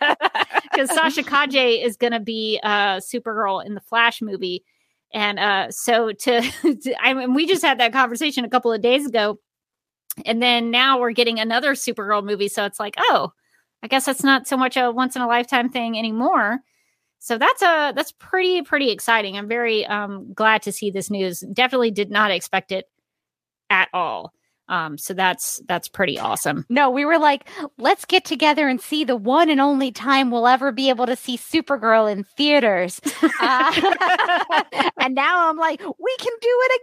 Because Sasha Calle is going to be uh, Supergirl in the Flash movie. And uh, so to, to I mean, we just had that conversation a couple of days ago. And then now we're getting another Supergirl movie. So it's like, oh, I guess that's not so much a once in a lifetime thing anymore. So that's a that's pretty pretty exciting. I'm very um, glad to see this news. Definitely did not expect it at all. Um, so that's that's pretty awesome. No, we were like, let's get together and see the one and only time we'll ever be able to see Supergirl in theaters. Uh, and now I'm like, we can do it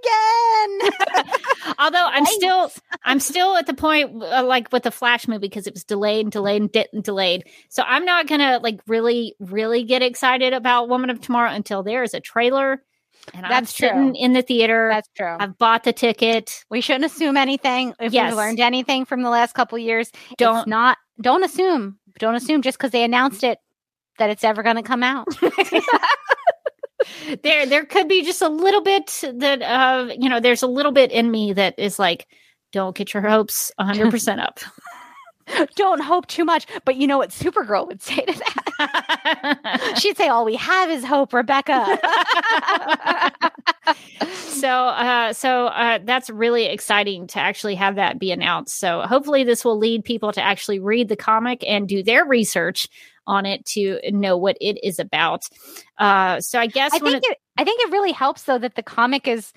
again. Although I'm still I'm still at the point uh, like with the Flash movie because it was delayed and delayed and, de- and delayed. So I'm not gonna like really really get excited about Woman of Tomorrow until there is a trailer and I'm That's true. in the theater. That's true. I've bought the ticket. we shouldn't assume anything. If Yes. we've learned anything from the last couple years, Don't- not. Don't assume. Don't assume just because they announced it that it's ever going to come out. there there could be just a little bit that uh you know there's a little bit in me that is like don't get your hopes 100% up. Don't hope too much. But you know what Supergirl would say to that? She'd say, "All we have is hope, Rebecca." so uh so uh that's really exciting to actually have that be announced so hopefully this will lead people to actually read the comic and do their research on it to know what it is about uh so i guess I think it- I think it really helps though that the comic is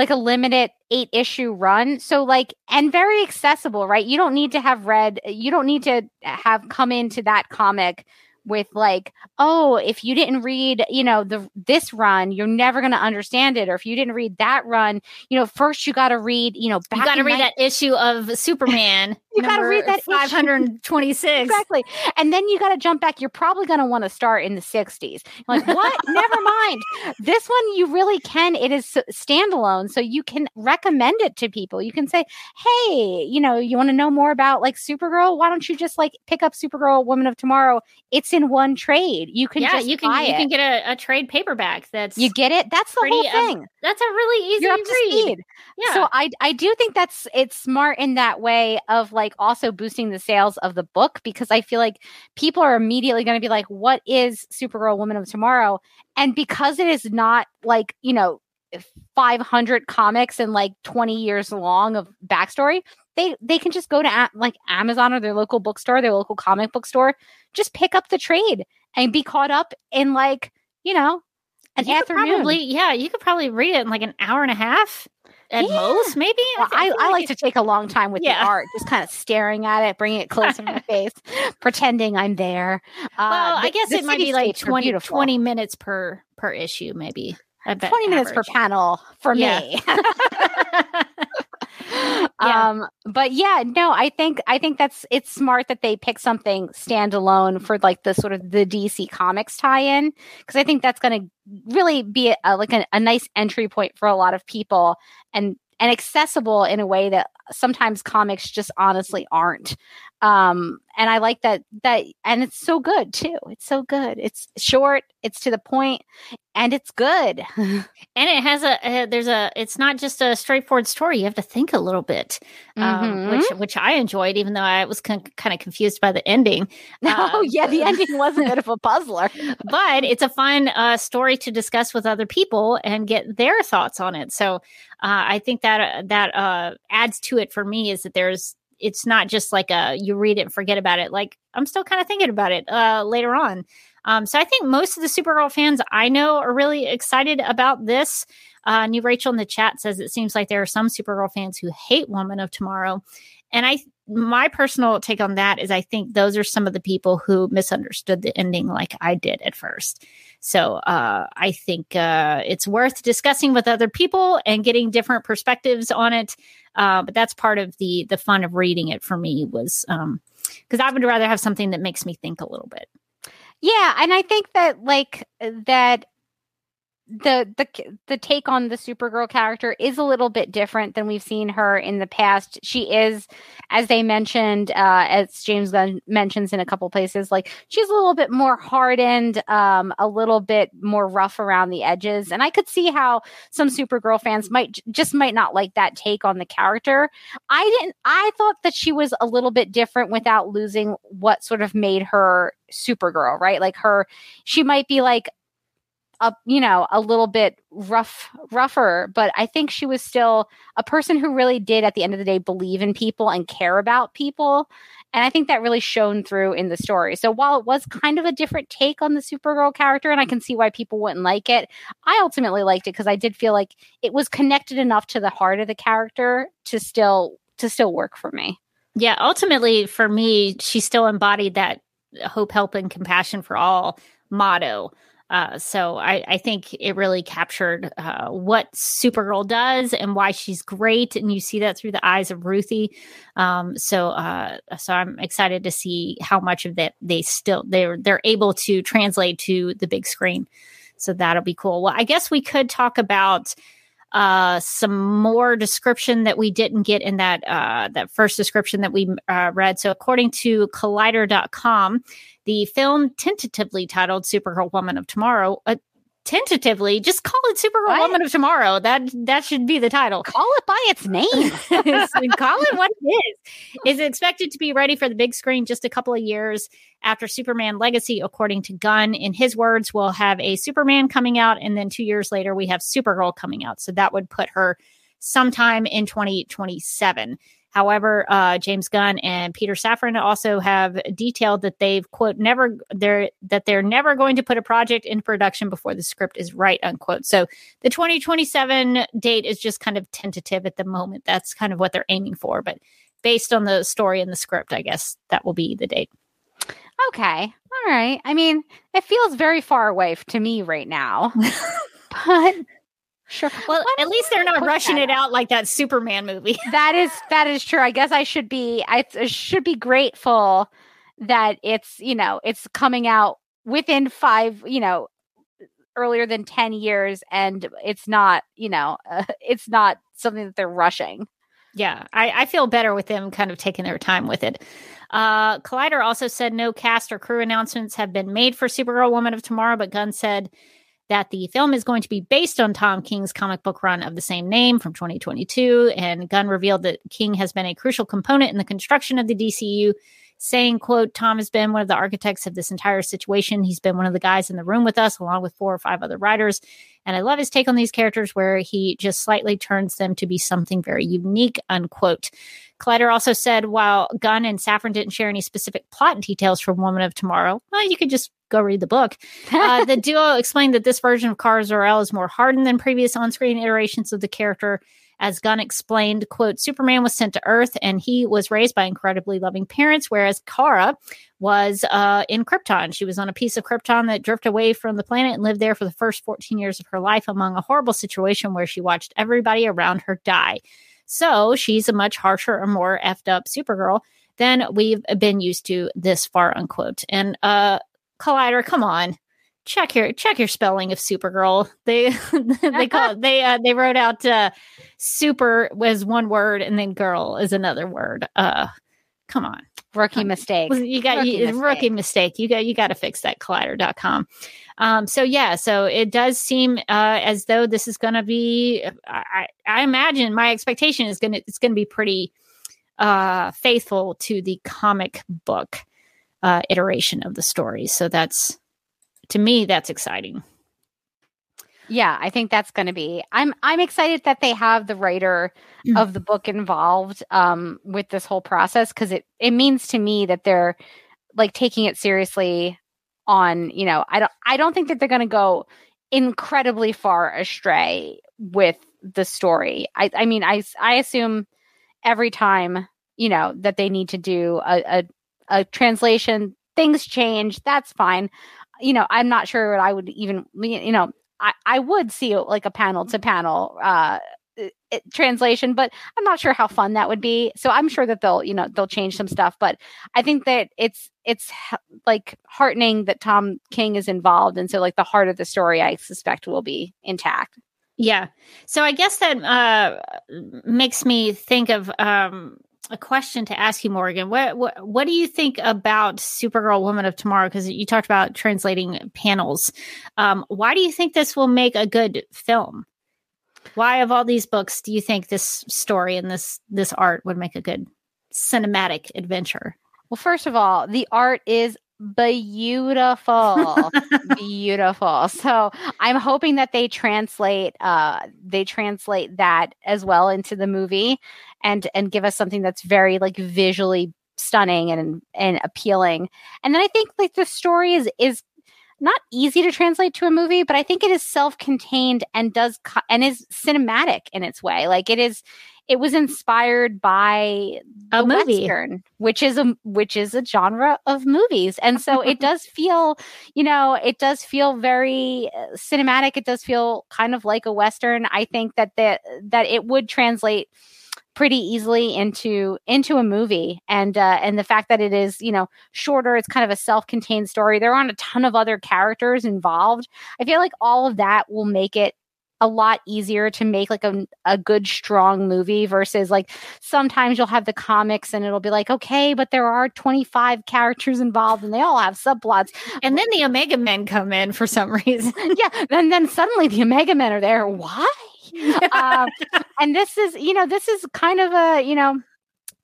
like a limited eight issue run. So like and very accessible, right? You don't need to have read you don't need to have come into that comic with like oh if you didn't read you know the this run you're never going to understand it or if you didn't read that run you know first you got to read you know you got to read that issue of superman you got to read that 526 exactly and then you got to jump back you're probably going to want to start in the 60s you're like what never mind this one you really can it is standalone so you can recommend it to people you can say hey you know you want to know more about like supergirl why don't you just like pick up supergirl woman of tomorrow it's in one trade. You can yeah, just you can you it. can get a, a trade paperback. That's you get it. That's the whole thing. That's a really easy You're up to read. speed. Yeah. So I I do think that's it's smart in that way of like also boosting the sales of the book because I feel like people are immediately going to be like, what is Supergirl Woman of Tomorrow? And because it is not like you know. 500 comics and like 20 years long of backstory they they can just go to like amazon or their local bookstore their local comic book store just pick up the trade and be caught up in like you know an you afternoon probably yeah you could probably read it in like an hour and a half at Yeah. most maybe Well, feel I, I like to take a long time with Yeah. the art, just kind of staring at it, bringing it close to my face, pretending I'm there. Uh, well i guess it might be like 20, 20 minutes per per issue maybe I bet 20 minutes per panel for Yeah. me. Yeah. Um, but yeah, no, I think I think that's it's smart that they pick something standalone for like the sort of the DC Comics tie-in because I think that's going to really be a, like a, a nice entry point for a lot of people and and accessible in a way that sometimes comics just honestly aren't. Um, and I like that that and it's so good too. It's so good. It's short, it's to the point, and it's good. and it has a, uh there's a it's not just a straightforward story you have to think a little bit um, Mhm. which which i enjoyed even though i was con- kind of confused by the ending oh Uh, yeah, the ending was a bit of a puzzler. but it's a fun uh, story to discuss with other people and get their thoughts on it so uh, i think that uh, that uh, adds to it for me is that there's it's not just like a you read it and forget about it like i'm still kind of thinking about it uh, later on um, so i think most of the supergirl fans i know are really excited about this uh, new rachel in the chat says it seems like there are some supergirl fans who hate woman of tomorrow and i my personal take on that is I think those are some of the people who misunderstood the ending like I did at first. So uh, I think uh, it's worth discussing with other people and getting different perspectives on it. Uh, but that's part of the the fun of reading it for me was because I would rather have something that makes me think a little bit. Yeah, and I think that like that the the the take on the Supergirl character is a little bit different than we've seen her in the past. She is, as they mentioned, uh, as James Gunn mentions in a couple places, like she's a little bit more hardened, um, a little bit more rough around the edges, and I could see how some Supergirl fans might just might not like that take on the character. I didn't. I thought that she was a little bit different without losing what sort of made her Supergirl, right? Like her, she might be like a you know a little bit rough rougher but i think she was still a person who really did at the end of the day believe in people and care about people. And i think that really shone through in the story. So while it was kind of a different take on the supergirl character and i can see why people wouldn't like it i ultimately liked it because i did feel like it was connected enough to the heart of the character to still to still work for me. Yeah, ultimately for me, she still embodied that hope, help, and compassion for all motto. Uh, so I, I think it really captured uh, what Supergirl does and why she's great, and you see that through the eyes of Ruthie. Um, so uh, so I'm excited to see how much of that they still they're they're able to translate to the big screen. So that'll be cool. Well, I guess we could talk about uh, some more description that we didn't get in that uh, that first description that we uh, read. So, according to Collider.com, the film tentatively titled "Supergirl Woman of Tomorrow." Uh, tentatively, just call it "Supergirl? Woman of Tomorrow." That that should be the title. call it by its name call it what it is. Is expected to be ready for the big screen just a couple of years after Superman Legacy, according to Gunn. In his words, we'll have a Superman coming out, and then two years later, we have Supergirl coming out. So that would put her sometime in 2027. However, uh, James Gunn and Peter Safran also have detailed that they've quote never they're that they're never going to put a project in production before the script is right unquote. So the 2027 date is just kind of tentative at the moment. That's kind of what they're aiming for, but based on the story and the script, I guess that will be the date. Okay. All right. I mean, it feels very far away to me right now. but sure. Well, at least they're not rushing it out like that Superman movie. that is that is true. I guess I should be I should be grateful that it's, you know, it's coming out within 5, you know, earlier than 10 years and it's not, you know, uh, it's not something that they're rushing. Yeah, I, I feel better with them kind of taking their time with it. Uh, Collider also said no cast or crew announcements have been made for Supergirl Woman of Tomorrow, but Gunn said that the film is going to be based on Tom King's comic book run of the same name from 2022. And Gunn revealed that King has been a crucial component in the construction of the DCU, saying, quote, Tom has been one of the architects of this entire situation. He's been one of the guys in the room with us, along with four or five other writers. And I love his take on these characters where he just slightly turns them to be something very unique, unquote. Collider also said while Gunn and Safran didn't share any specific plot details from Woman of Tomorrow, well, you could just go read the book. Uh, the duo explained that this version of Kara Zor-El is more hardened than previous on-screen iterations of the character. As Gunn explained, quote, Superman was sent to Earth and he was raised by incredibly loving parents, whereas Kara was uh, in Krypton. She was on a piece of Krypton that drifted away from the planet and lived there for the first 14 years of her life among a horrible situation where she watched everybody around her die. So she's a much harsher or more effed up Supergirl than we've been used to this far, unquote. And uh Collider, come on. Check your check your spelling of Supergirl. They they call they uh, they wrote out uh, super was one word and then girl is another word. Uh come on. Rookie mistake. You got Rookie you, mistake. rookie mistake. You got you got to fix that collider.com. Um so yeah, so it does seem uh as though this is going to be I I imagine my expectation is going to it's going to be pretty uh faithful to the comic book uh iteration of the story. So that's to me that's exciting. Yeah, I think that's going to be. I'm I'm excited that they have the writer Mm. of the book involved um, with this whole process because it it means to me that they're like taking it seriously. On you know, I don't I don't think that they're going to go incredibly far astray with the story. I I mean I I assume every time you know that they need to do a a, a translation, things change. That's fine. You know, I'm not sure what I would even you know I, I would see like a panel to panel uh translation but i'm not sure how fun that would be so i'm sure that they'll you know they'll change some stuff but i think that it's it's like heartening that tom king is involved and so like the heart of the story i suspect will be intact Yeah. So I guess that uh, makes me think of um, a question to ask you, Morgan. What, what what do you think about Supergirl Woman of Tomorrow? Because you talked about translating panels. Um, why do you think this will make a good film? Why of all these books do you think this story and this this art would make a good cinematic adventure? well first of all the art is beautiful. Beautiful. So i'm hoping that they translate uh they translate that as well into the movie and and give us something that's very like visually stunning and and appealing. And then i think like the story is is not easy to translate to a movie but i think it is self-contained and does co- and is cinematic in its way like it is it was inspired by A movie. Western, which is a which is a genre of movies, and so it does feel, you know, it does feel very uh, cinematic. It does feel kind of like a western. I think that that that it would translate pretty easily into into a movie. And uh and the fact that it is you know shorter it's kind of a self-contained story. There aren't a ton of other characters involved. I feel like all of that will make it a lot easier to make like a, a good strong movie versus like sometimes you'll have the comics and it'll be like okay but there are 25 characters involved and they all have subplots. And then the Omega Men come in for some reason. yeah and then suddenly the omega men are there. Why? Um, and this is you know this is kind of a you know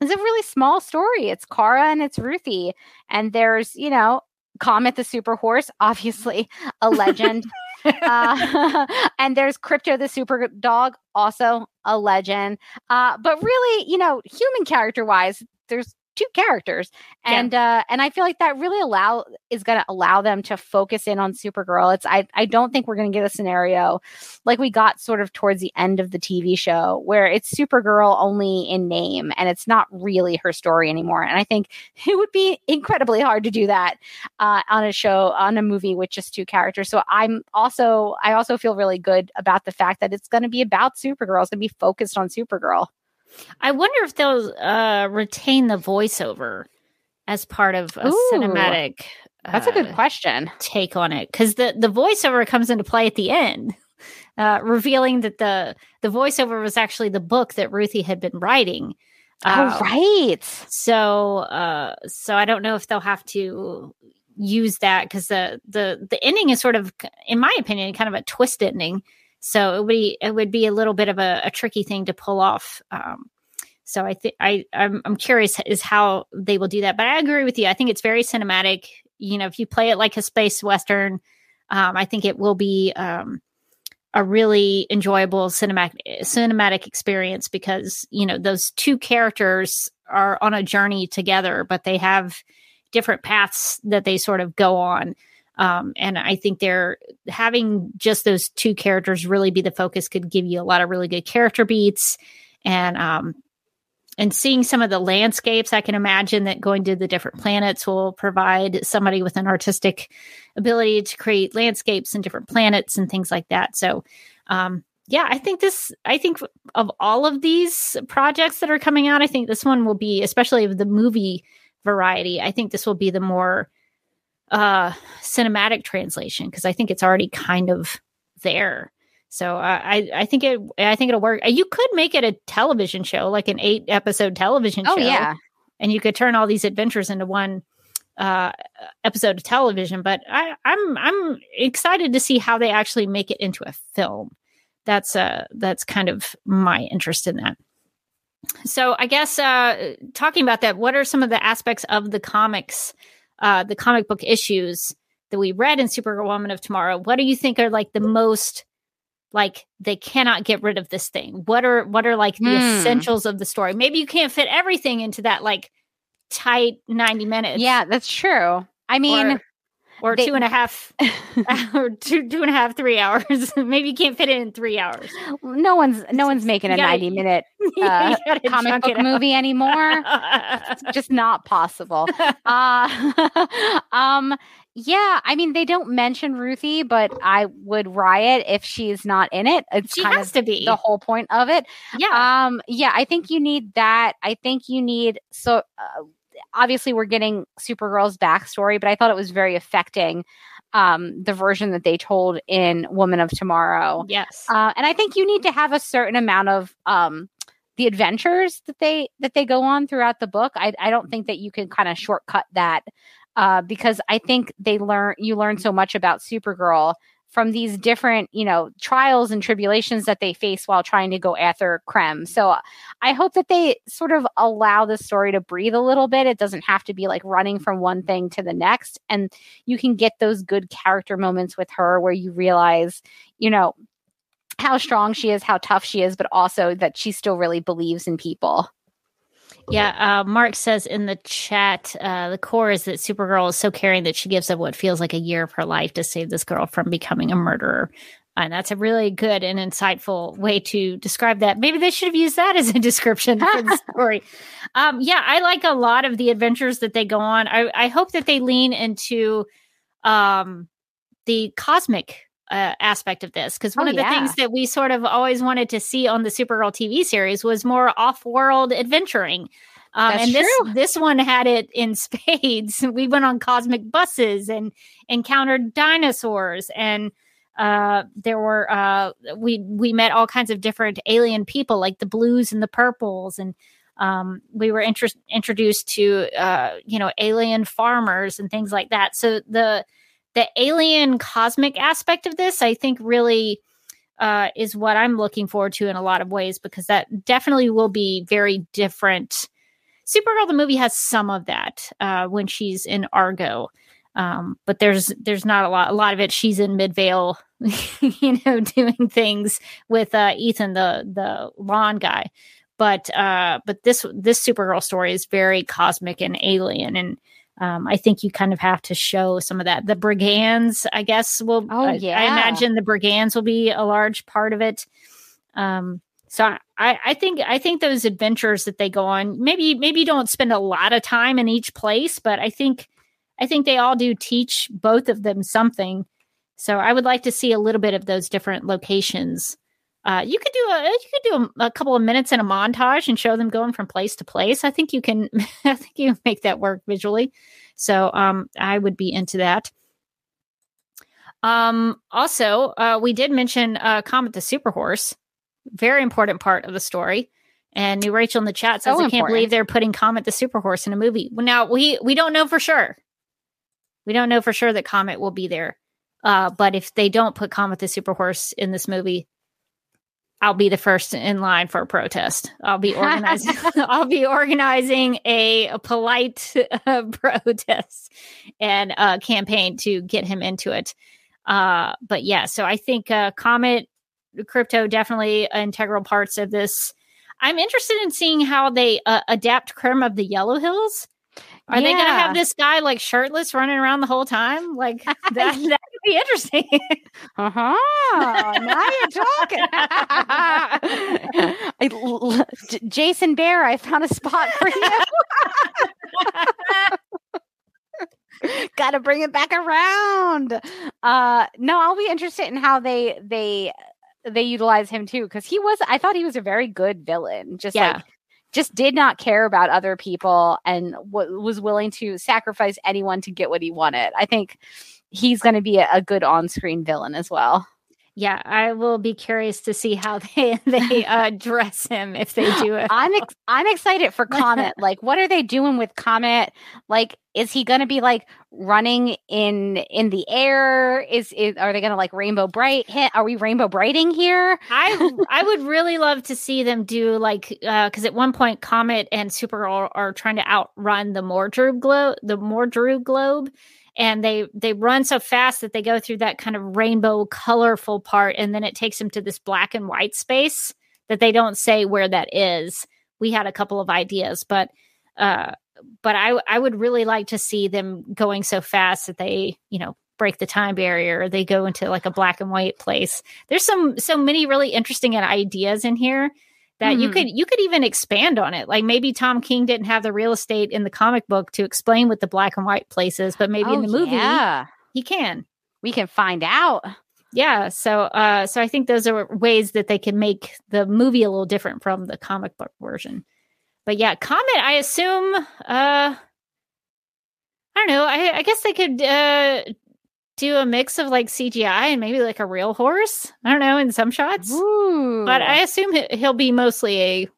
it's a really small story. It's Kara and it's ruthie. And there's you know comet the super horse obviously a legend uh, and there's Crypto the Super Dog, also a legend. Uh, but really, you know, human character wise, there's two characters and yeah. uh and i feel like that really allow is going to allow them to focus in on supergirl. It's i i don't think we're going to get a scenario like we got sort of towards the end of the tv show where it's supergirl only in name and it's not really her story anymore and i think it would be incredibly hard to do that uh on a show on a movie with just two characters. So i'm also i also feel really good about the fact that it's going to be about supergirl. It's going to be focused on supergirl I wonder if they'll uh, retain the voiceover as part of a Ooh, cinematic. That's uh, a good uh, question. Take on it because the the voiceover comes into play at the end, uh, revealing that the the voiceover was actually the book that Ruthie had been writing. Oh, right. So, uh, so I don't know if they'll have to use that because the the the ending is sort of, in my opinion, kind of a twist ending. So it would be it would be a little bit of a, a tricky thing to pull off. Um, so I think I I'm, I'm curious is how they will do that. But I agree with you. I think it's very cinematic. You know, if you play it like a space western, um, I think it will be um, a really enjoyable cinematic cinematic experience because you know those two characters are on a journey together, but they have different paths that they sort of go on. Um, and I think they're having just those two characters really be the focus could give you a lot of really good character beats. And um, and seeing some of the landscapes i can imagine that going to the different planets will provide somebody with an artistic ability to create landscapes and different planets and things like that. So um, yeah i think this i think of all of these projects that are coming out i think this one will be especially of the movie variety i think this will be the more uh cinematic translation because I think it's already kind of there. So uh, I I think it I think it'll work. You could make it a television show, like an eight episode television oh, show. yeah, and you could turn all these adventures into one uh, episode of television. But I, I'm I'm excited to see how they actually make it into a film. That's uh that's kind of my interest in that. So I guess uh, talking about that, what are some of the aspects of the comics uh, the comic book issues that we read in Supergirl Woman of Tomorrow, what do you think are like the most like they cannot get rid of this thing? What are what are like the mm. essentials of the story? Maybe you can't fit everything into that like tight 90 minutes. Yeah, that's true. I mean, or, or they, two and a half or two two and a half three hours. Maybe you can't fit it in three hours. No one's no one's making a gotta, 90 minute uh, comic book movie anymore. It's just not possible. Uh, um yeah i mean they don't mention ruthie but i would riot if she's not in it. It's she kind has of to be. the whole point of it. Yeah. Um yeah i think you need that. I think you need so uh, obviously we're getting Supergirl's backstory, but I thought it was very affecting um, the version that they told in Woman of Tomorrow. Yes, uh, and I think you need to have a certain amount of um, the adventures that they that they go on throughout the book. I, I don't think that you can kind of shortcut that uh, because I think they learn you learn so much about Supergirl from these different, you know, trials and tribulations that they face while trying to go after Krem. So uh, I hope that they sort of allow the story to breathe a little bit. It doesn't have to be like running from one thing to the next. And you can get those good character moments with her where you realize, you know, how strong she is, how tough she is, but also that she still really believes in people. Yeah, uh, Mark says in the chat, uh, the core is that Supergirl is so caring that she gives up what feels like a year of her life to save this girl from becoming a murderer. And that's a really good and insightful way to describe that. Maybe they should have used that as a description for the story. Um, yeah, I like a lot of the adventures that they go on. I, I hope that they lean into um, the cosmic uh, aspect of this because one oh, of the yeah. things that we sort of always wanted to see on the Supergirl TV series was more off-world adventuring. Um, and this true. this one had it in spades. We went on cosmic buses and encountered dinosaurs, and uh, there were uh, we we met all kinds of different alien people, like the blues and the purples, and um, we were inter- introduced to uh, you know alien farmers and things like that. So the the alien cosmic aspect of this, I think, really uh, is what I'm looking forward to in a lot of ways because that definitely will be very different. Supergirl, the movie, has some of that uh, when she's in Argo. Um, but there's there's not a lot. A lot of it. She's in Midvale, you know, doing things with uh, Ethan, the the lawn guy. But uh, but this this Supergirl story is very cosmic and alien, and um, I think you kind of have to show some of that. The brigands, I guess, will. Oh, I- yeah. I imagine the brigands will be a large part of it. Um, so I, I think I think those adventures that they go on, maybe maybe you don't spend a lot of time in each place, but I think I think they all do teach both of them something. So I would like to see a little bit of those different locations. Uh, you could do a you could do a, a couple of minutes in a montage and show them going from place to place. I think you can I think you make that work visually. So um, I would be into that. Um, also, uh, we did mention uh, Comet the Super Horse, very important part of the story. And New Rachel in the chat says, So "I can't important. believe they're putting Comet the Super Horse in a movie." Now we we don't know for sure. We don't know for sure that Comet will be there. Uh, but if they don't put Comet the Super Horse in this movie, I'll be the first in line for a protest. I'll be organizing. I'll be organizing a, a polite uh, protest and uh, campaign to get him into it. Uh, but yeah, so I think uh, Comet, crypto, definitely integral parts of this. I'm interested in seeing how they uh, adapt Krem of the Yellow Hills. Are they going to have this guy like shirtless running around the whole time? Like that? That would be interesting. Uh-huh. Now you're talking. I, l- l- J- Jason Bear, I found a spot for you. Got to bring it back around. Uh, no, I'll be interested in how they they they utilize him too because he was. I thought he was a very good villain. Just Yeah. like just did not care about other people and w- was willing to sacrifice anyone to get what he wanted. I think he's going to be a, a good on-screen villain as well. Yeah, I will be curious to see how they they uh, dress him if they do it. I'm ex- I'm excited for Comet. like, what are they doing with Comet? Like, is he going to be like running in in the air? Is, is are they going to like rainbow bright hit? Are we rainbow brighting here? I I would really love to see them do like because at one point Comet and Supergirl are trying to outrun the Mordru globe, the Mordru globe, and they they run so fast that they go through that kind of rainbow colorful part, and then it takes them to this black and white space that they don't say where that is. We had a couple of ideas, but uh, but I I would really like to see them going so fast that they you know break the time barrier they go into like a black and white place there's some so many really interesting ideas in here that you Mhm. could you could even expand on it like maybe tom king didn't have the real estate in the comic book to explain what the black and white places but maybe in the Oh, movie yeah, he can we can find out. yeah so uh so i think those are ways that they can make the movie a little different from the comic book version but yeah comet i assume uh i don't know i, I guess they could uh do a mix of like cgi and maybe like a real horse i don't know in some shots Ooh, but I assume he- he'll be mostly a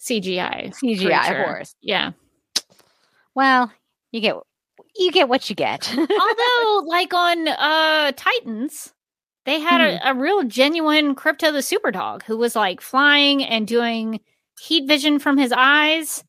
CGI CGI creature. horse. Yeah. Well, you get you get what you get. Although, like on uh Titans, they had a, a real genuine Crypto the Super Dog who was like flying and doing heat vision from his eyes.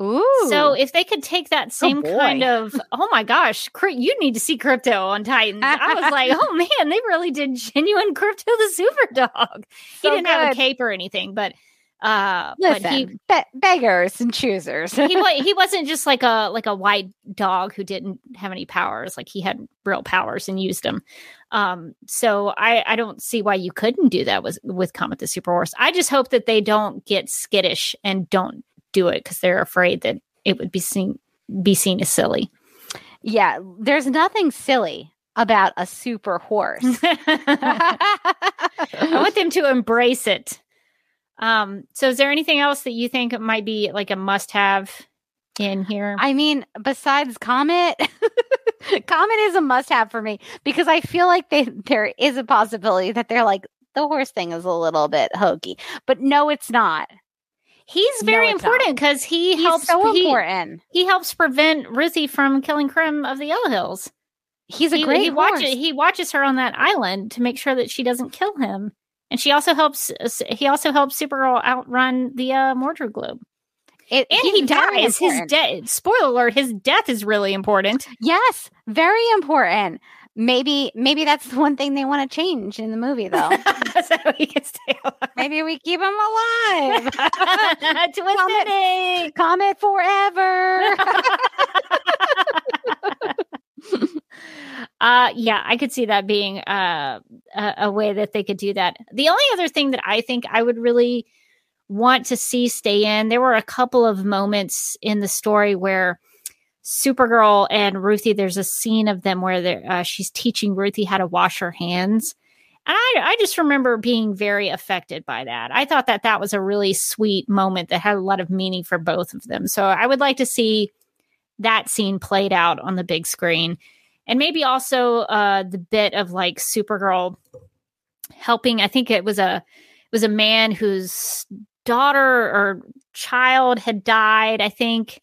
Ooh, So if they could take that same boy. kind of, oh my gosh, you need to see Crypto on Titans. I was like, oh man, they really did genuine Crypto the Super Dog. he didn't have a cape or anything, but uh, listen, but he be- beggars and choosers. he he wasn't just like a like a white dog who didn't have any powers. Like he had real powers and used them. Um, so I I don't see why you couldn't do that with with Comet the Super Horse. I just hope that they don't get skittish and don't do it because they're afraid that it would be seen be seen as silly. yeah, there's nothing silly about a super horse. I want them to embrace it. Um, so is there anything else that you think might be like a must have in here? I mean, besides Comet, Comet is a must have for me because I feel like they there is a possibility that they're like the horse thing is a little bit hokey. But no, it's not. He's very not. important because he He's helps so he, important. he helps prevent Ruthie from killing Krem of the Yellow Hills. He's a he, great he horse. watches he watches her on that island to make sure that she doesn't kill him. And she also helps he also helps Supergirl outrun the uh Mordru globe. It, and he dies. His death. Spoiler alert: his death is really important. Yes, very important. Maybe maybe that's the one thing they want to change in the movie, though. so can stay alive. maybe we keep him alive. Twisted. Comet forever. Uh, yeah, I could see that being uh, a, a way that they could do that. The only other thing that I think I would really want to see stay in, there were a couple of moments in the story where Supergirl and Ruthie, there's a scene of them where uh, she's teaching Ruthie how to wash her hands. And I, I just remember being very affected by that. I thought that that was a really sweet moment that had a lot of meaning for both of them. So I would like to see that scene played out on the big screen and maybe also uh the bit of like supergirl helping i think it was a it was a man whose daughter or child had died i think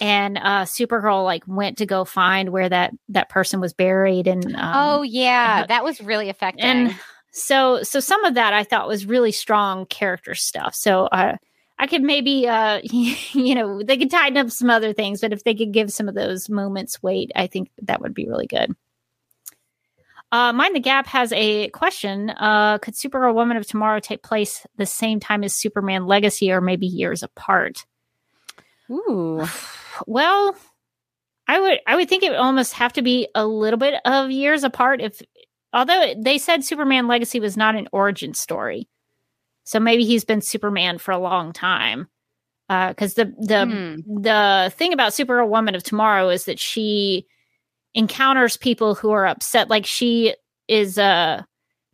and uh supergirl like went to go find where that that person was buried and um, oh yeah, that was really affecting. and so so some of that i thought was really strong character stuff. So uh i could maybe uh you know they could tighten up some other things but if they could give some of those moments weight i think that would be really good. Uh mind the gap has a question uh could supergirl woman of tomorrow take place the same time as superman legacy or maybe years apart? Ooh, well i would i would think it would almost have to be a little bit of years apart if although they said superman legacy was not an origin story. So maybe he's been superman for a long time. Because the the Hmm. the thing about supergirl woman of tomorrow is that she encounters people who are upset like she is uh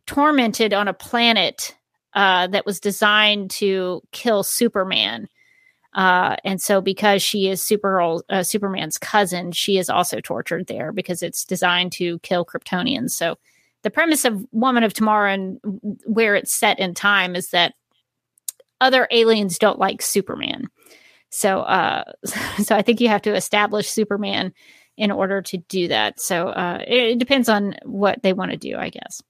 tormented on a planet uh that was designed to kill superman uh, and so, because she is Supergirl, uh, Superman's cousin, she is also tortured there because it's designed to kill Kryptonians. So, the premise of Woman of Tomorrow and where it's set in time is that other aliens don't like Superman. So, uh, so I think you have to establish Superman in order to do that. So, uh, it, it depends on what they want to do, I guess.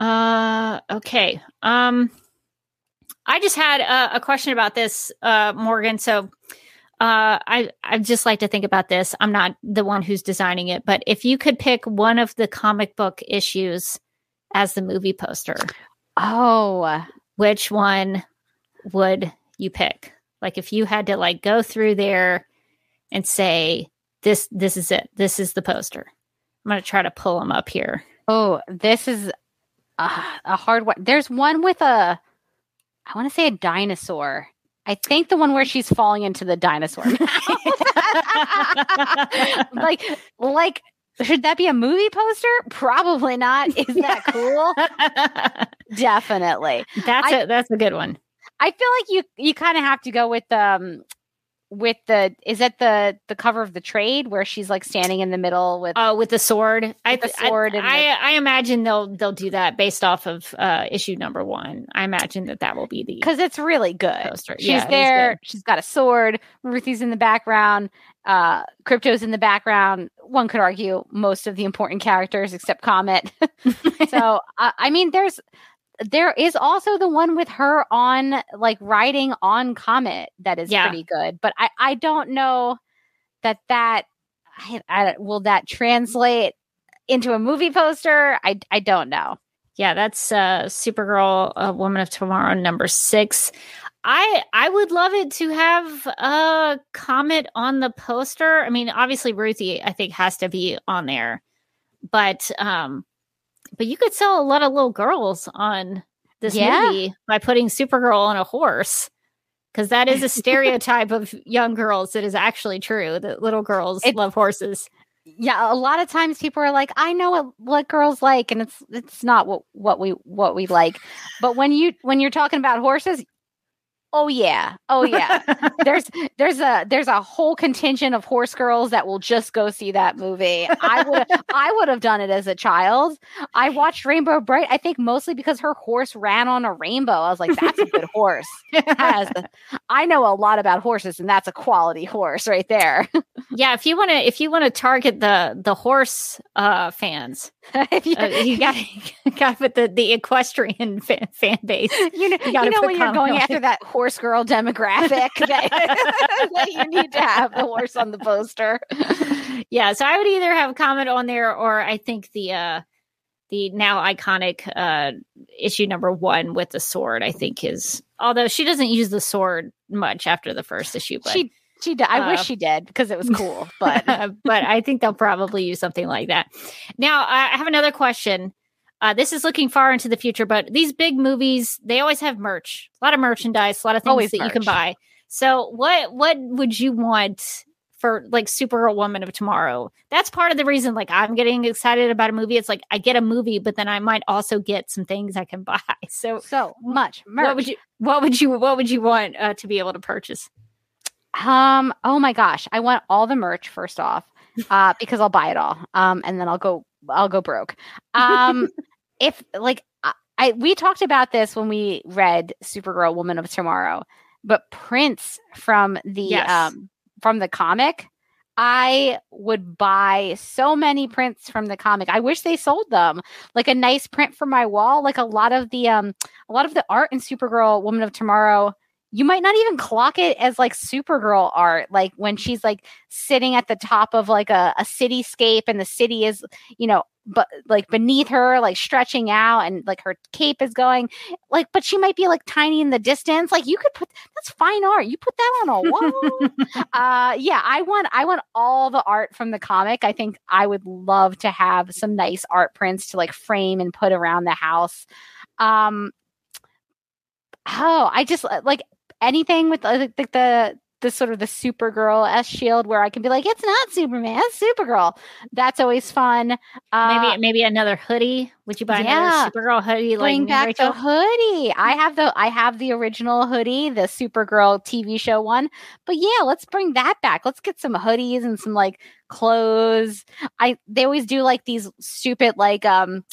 Uh, okay. Um, I just had a, a question about this, uh, Morgan. So, uh, I I just like to think about this. I'm not the one who's designing it, but if you could pick one of the comic book issues as the movie poster, oh, which one would you pick? Like, if you had to like go through there and say this this is it, this is the poster. I'm gonna try to pull them up here. oh, this is a, a hard one. There's one with a, I want to say a dinosaur. I think the one where she's falling into the dinosaur like, like, should that be a movie poster? Probably not. Is that cool? Definitely. that's I- it. That's a good one. I feel like you you kind of have to go with um with the is that the the cover of the trade where she's like standing in the middle with Oh, with the sword. I, the sword I, and I, the- I imagine they'll they'll do that based off of uh, issue number one. I imagine that that will be the because it's really good. poster. She's Yeah, there. She's got a sword. Ruthie's in the background. Uh, Krypto's in the background. One could argue most of the important characters except Comet. so uh, I mean, there's there is also the one with her on like riding on Comet that is Yeah. pretty good. But I I don't know that that I, I will that translate into a movie poster. I I don't know. Yeah, that's uh, Supergirl, uh, Woman of Tomorrow, number six. I I would love it to have a comet on the poster. I mean, obviously Ruthie, I think, has to be on there, but um, but you could sell a lot of little girls on this Yeah. movie by putting Supergirl on a horse. Because that is a stereotype of young girls that is actually true. That little girls It- love horses. yeah a lot of times people are like i know what, what girls like and it's it's not what what we what we like but when you when you're talking about horses oh yeah. Oh yeah. There's there's a there's a whole contingent of horse girls that will just go see that movie. I would i would have done it as a child. I watched Rainbow Brite i think mostly because her horse ran on a rainbow. I was like that's a good horse. Has i know a lot about horses and that's a quality horse right there. Yeah, if you want to, if you want to target the the horse uh, fans, if you, uh, you got got with the the equestrian fan, fan base. you know, You you, know when you're going after that horse girl demographic that, that you need to have the horse on the poster. yeah, so I would either have a Comet on there or I think the uh the now iconic uh issue number 1 with the sword I think is although she doesn't use the sword much after the first issue but she she did. I Uh, wish she did because it was cool, but but I think they'll probably use something like that. Now, I have another question. Uh, this is looking far into the future, but these big movies, they always have merch, a lot of merchandise, a lot of things Always that you can buy. So, what what would you want for like Supergirl Woman of Tomorrow? That's part of the reason. Like, I'm getting excited about a movie. It's like I get a movie, but then I might also get some things I can buy. So, so much merch. what would you what would you what would you want uh, to be able to purchase? Um. Oh my gosh, I want all the merch first off, uh, because I'll buy it all. Um, and then I'll go. I'll go broke. Um, if like I, I we talked about this when we read Supergirl, Woman of Tomorrow, but Prints from the Yes. um from the comic. I would buy so many prints from the comic. I wish they sold them. Like a nice print for my wall. Like a lot of the um a lot of the art in Supergirl Woman of Tomorrow you might not even clock it as like Supergirl art, like when she's like sitting at the top of like a, a cityscape and the city is, you know, but like beneath her, like stretching out and like her cape is going, like, but she might be like tiny in the distance. Like you could put that's fine art. You put that on a wall. uh yeah, I want I want all the art from the comic. I think I would love to have some nice art prints to like frame and put around the house. Um oh, I just uh, like anything with uh, the, the the sort of the Supergirl S shield where I can be like, it's not Superman, it's Supergirl. That's always fun. Uh, maybe maybe another hoodie. Would you buy yeah. another Supergirl hoodie? bring like back Rachel? the hoodie. I have the I have the original hoodie, the Supergirl TV show one. But yeah, let's bring that back. Let's get some hoodies and some like clothes. I they always do like these stupid like um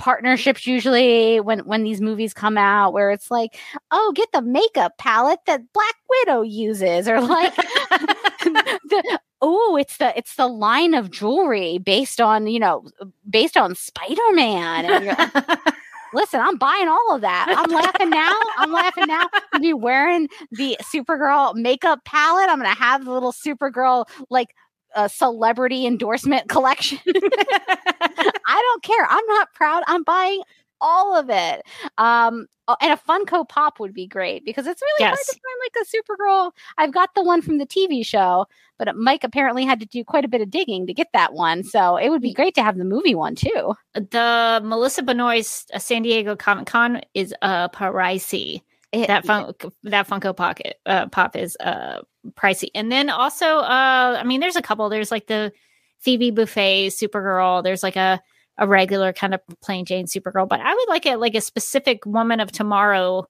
partnerships usually when when these movies come out where it's like oh get the makeup palette that black widow uses or like the, oh it's the it's the line of jewelry based on you know based on spider-man and you're like, Listen, I'm buying all of that. I'm laughing now. I'm laughing now. I'll be wearing the Supergirl makeup palette. I'm gonna have the little Supergirl like a celebrity endorsement collection. I don't care. I'm not proud. I'm buying all of it. Um, oh, and a Funko Pop would be great because it's really hard to find like a Supergirl. I've got the one from the TV show, but Mike apparently had to do quite a bit of digging to get that one. So it would be great to have the movie one too. the Melissa Benoist uh, San Diego Comic Con is uh pricey. It- That fun- that Funko Pocket uh, pop is uh pricey, and then also uh I mean there's a couple. There's like the Phoebe Buffet Supergirl. There's like a a regular kind of plain Jane Supergirl, but I would like it like a specific Woman of Tomorrow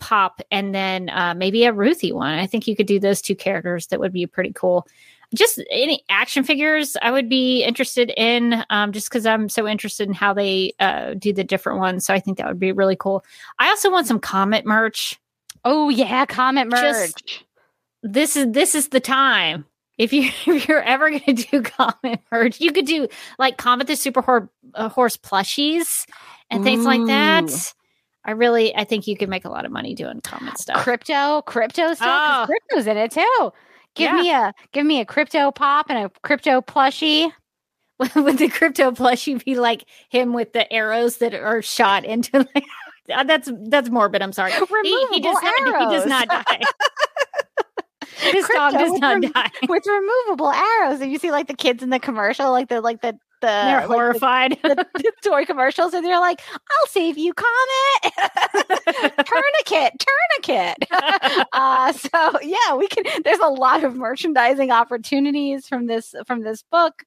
pop, and then uh maybe a Ruthie one. I think you could do those two characters. That would be pretty cool. Just any action figures I would be interested in, um, just because I'm so interested in how they uh, do the different ones. So I think that would be really cool. I also want some Comet merch. oh yeah, Comet merch. Just- This is this is the time. If you if you're ever going to do Comet merch, you could do like Comet the Super Hor- uh, Horse plushies and things like that. I really I think you could make a lot of money doing Comet stuff. Krypto, Krypto stuff. Oh. Krypto's in it too. Give Yeah. me a give me a Krypto pop and a Krypto plushie. Would the Krypto plushie be like him with the arrows that are shot into? Like, that's that's morbid. I'm sorry. He, he Removable does not. He does not die. This dog does with not rem- die. with removable arrows. And you see like the kids in the commercial, like the like the the They're like, the- horrified. the, the toy commercials, and they're like, "I'll save you, Comet." tourniquet, tourniquet. uh, so yeah, we can. There's a lot of merchandising opportunities from this from this book.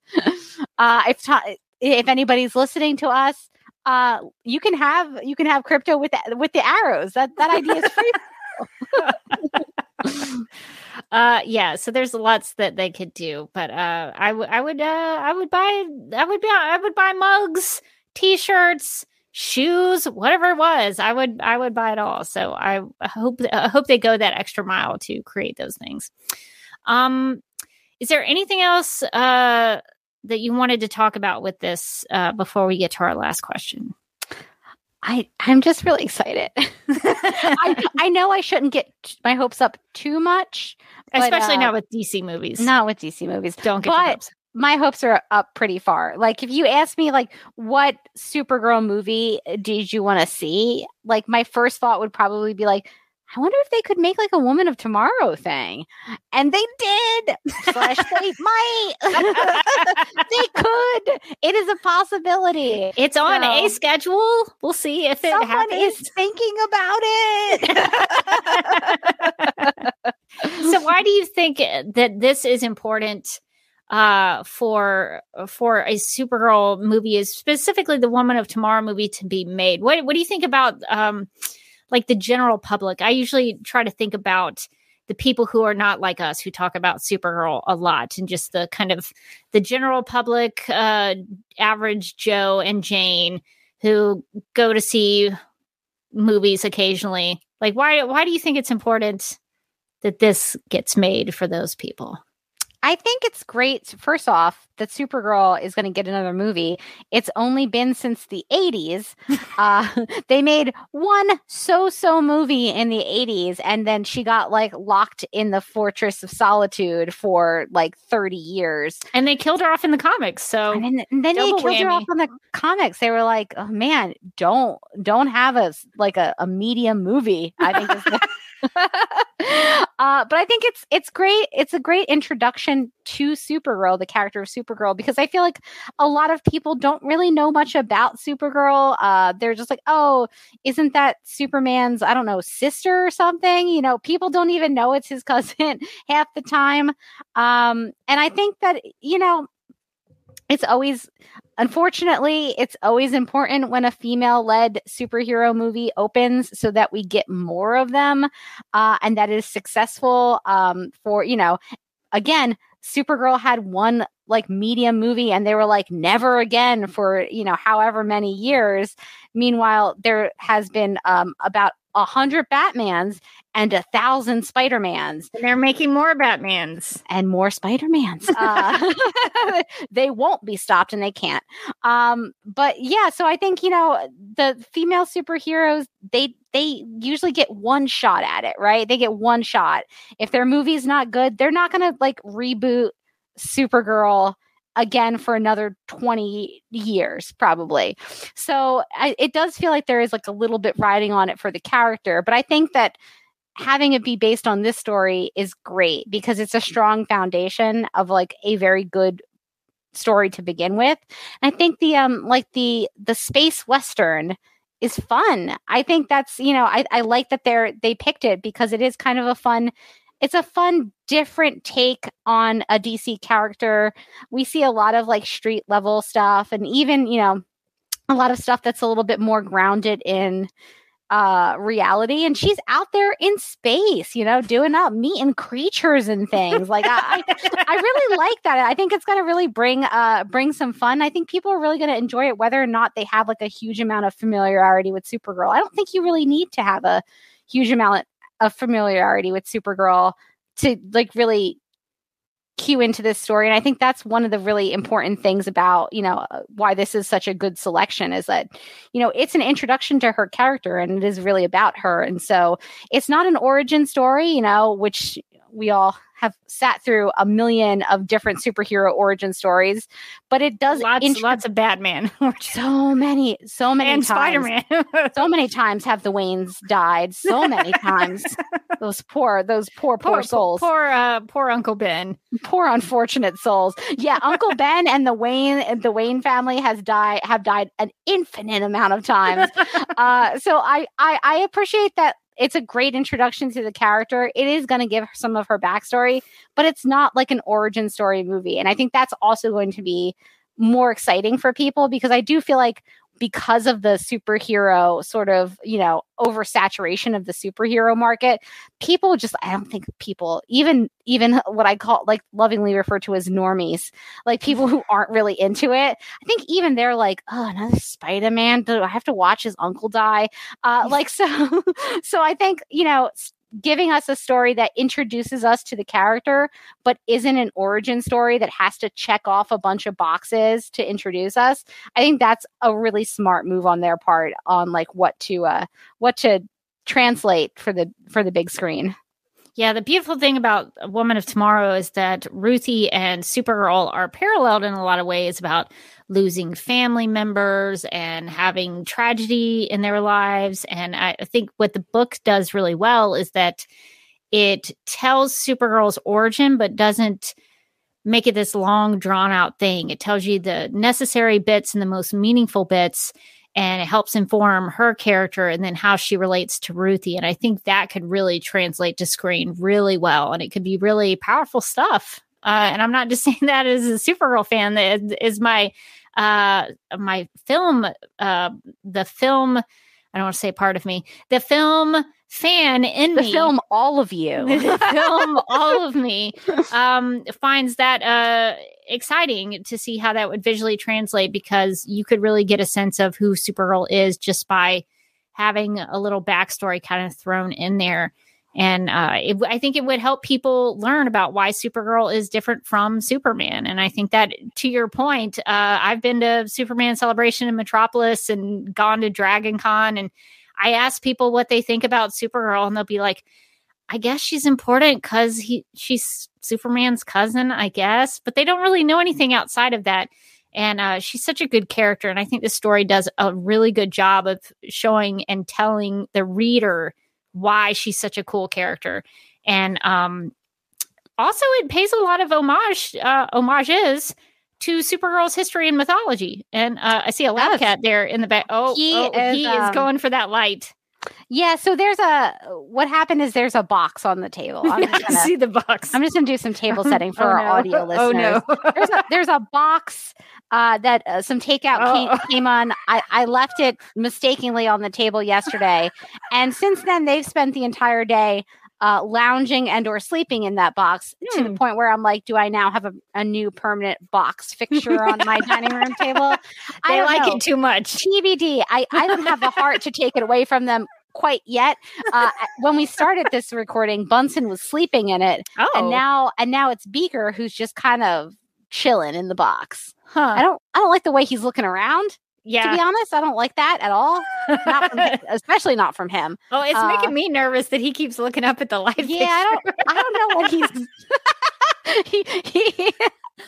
Uh, if ta- if anybody's listening to us, uh, you can have you can have Krypto with the, with the arrows. That that idea is free. uh yeah so there's lots that they could do but uh i would i would uh i would buy i would be i would buy mugs t-shirts shoes whatever it was i would i would buy it all. So i hope i hope they go that extra mile to create those things. Um is there anything else uh that you wanted to talk about with this uh before we get to our last question I I'm just really excited. I I know I shouldn't get my hopes up too much, but, Especially uh, not with DC movies. not with DC movies. Don't get your but hopes. my hopes are up pretty far. Like if you ask me like what Supergirl movie did you want to see? Like my first thought would probably be like I wonder if they could make like a Woman of Tomorrow thing. And they did. Slash they might. they could. It is a possibility. It's on So- a schedule. We'll see if it Someone happens. is thinking about it. so why do you think that this is important uh for for a supergirl movie is specifically the woman of tomorrow movie to be made what what do you think about um like the general public i usually try to think about the people who are not like us who talk about supergirl a lot and just the kind of the general public uh average joe and jane who go to see movies occasionally like why why do you think it's important that this gets made for those people. I think it's great, first off, that Supergirl is going to get another movie. It's only been since the 80s. uh, they made one so so movie in the 80s, and then she got like locked in the Fortress of Solitude for like 30 years. And they killed her off in the comics. So And then, and then they killed her off on the comics. They were like, "Oh man, don't don't have a like a, a medium movie." I think uh, but I think it's it's great. It's a great introduction to Supergirl, the character of Supergirl, because I feel like a lot of people don't really know much about Supergirl. Uh, they're just like, "Oh, isn't that Superman's I don't know sister or something?" You know, people don't even know it's his cousin half the time. Um, and I think that you know it's always unfortunately it's always important when a female led superhero movie opens so that we get more of them uh, and that is successful um, for you know again supergirl had one like medium movie and they were like never again for you know however many years. Meanwhile there has been um, about a hundred batmans and a thousand spider-mans and they're making more Batmans. and more Spider-Mans. Uh, they won't be stopped and they can't. Um, but yeah, so I think, you know, the female superheroes, they they usually get one shot at it, right? They get one shot. If their movie's not good, they're not gonna like reboot Supergirl again for another 20 years probably so I, it does feel like there is like a little bit riding on it for the character but i think that having it be based on this story is great because it's a strong foundation of like a very good story to begin with. And I think the um like the the space western is fun. I think that's you know I I like that they're they picked it because it is kind of a fun it's a fun different take on a DC character. We see a lot of like street level stuff and even you know a lot of stuff that's a little bit more grounded in uh reality. And she's out there in space you know doing up meeting creatures and things. Like I, I i really like that. I think it's going to really bring uh bring some fun. I think people are really going to enjoy it whether or not they have like a huge amount of familiarity with supergirl. I don't think you really need to have a huge amount of familiarity with supergirl to like really cue into this story. And i think that's one of the really important things about you know why this is such a good selection is that you know it's an introduction to her character and it is really about her. And so it's not an origin story you know which we all have sat through a million of different superhero origin stories but it does Lots, intro- lots of Batman. so many so many and times Spider Man. so many times have the Waynes died. So many times. those poor, those poor, poor, souls. Poor, uh, poor Uncle Ben. poor unfortunate souls. Yeah, Uncle Ben and the Wayne the Wayne family has died have died an infinite amount of times. uh, so I, I I appreciate that it's a great introduction to the character. It is going to give some of her backstory, but it's not like an origin story movie. And I think that's also going to be more exciting for people because I do feel like because of the superhero sort of, you know, oversaturation of the superhero market, people just I don't think people even even what I call like lovingly refer to as normies, like people who aren't really into it. I think even they're like, oh, another Spider Man. Do I have to watch his uncle die? Uh, like so. so I think you know. Giving us a story that introduces us to the character, but isn't an origin story that has to check off a bunch of boxes to introduce us. I think that's a really smart move on their part on like what to uh what to translate for the for the big screen. Yeah, the beautiful thing about Woman of Tomorrow is that Ruthie and Supergirl are paralleled in a lot of ways about losing family members and having tragedy in their lives. And I think what the book does really well is that it tells Supergirl's origin, but doesn't make it this long, drawn out thing. It tells you the necessary bits and the most meaningful bits and it helps inform her character and then how she relates to Ruthie. And I think that could really translate to screen really well, and it could be really powerful stuff. Uh, and I'm not just saying that as a Supergirl fan. That is my uh, my film, uh, the film. I don't want to say part of me. The film fan in the me, film all of you the film all of me um, finds that uh, exciting to see how that would visually translate because you could really get a sense of who Supergirl is just by having a little backstory kind of thrown in there. And uh, it, I think it would help people learn about why Supergirl is different from Superman. And I think that, to your point, uh, I've been to Superman Celebration in Metropolis and gone to Dragon Con and I ask people what they think about Supergirl, and they'll be like, I guess she's important because he she's Superman's cousin, I guess, but they don't really know anything outside of that. And uh, she's such a good character, and I think the story does a really good job of showing and telling the reader why she's such a cool character. And um, also, it pays a lot of homage uh, homages to Supergirl's history and mythology. And uh, I see a lab cat there in the back. Oh, he, oh, is, he um, is going for that light. Yeah, so there's a what happened is there's a box on the table. I'm just gonna, see the box. I'm just gonna do some table setting for oh, our no. audio listeners. Oh no, there's a there's a box uh, that uh, some takeout oh. came, came on. I, I left it mistakenly on the table yesterday, and since then they've spent the entire day uh, lounging and or sleeping in that box to the hmm. point where I'm like, do I now have a, a new permanent box fixture on my dining room table? I like know. it too much. TBD. I, I don't have the heart to take it away from them quite yet. Uh, when we started this recording, Bunsen was sleeping in it, oh. and now and now it's Beaker who's just kind of chilling in the box. Huh. I don't I don't like the way he's looking around. Yeah. To be honest, I don't like that at all. Not him, especially not from him. Oh, it's uh, making me nervous that he keeps looking up at the light. Yeah, I don't. I don't know what he's. he, he,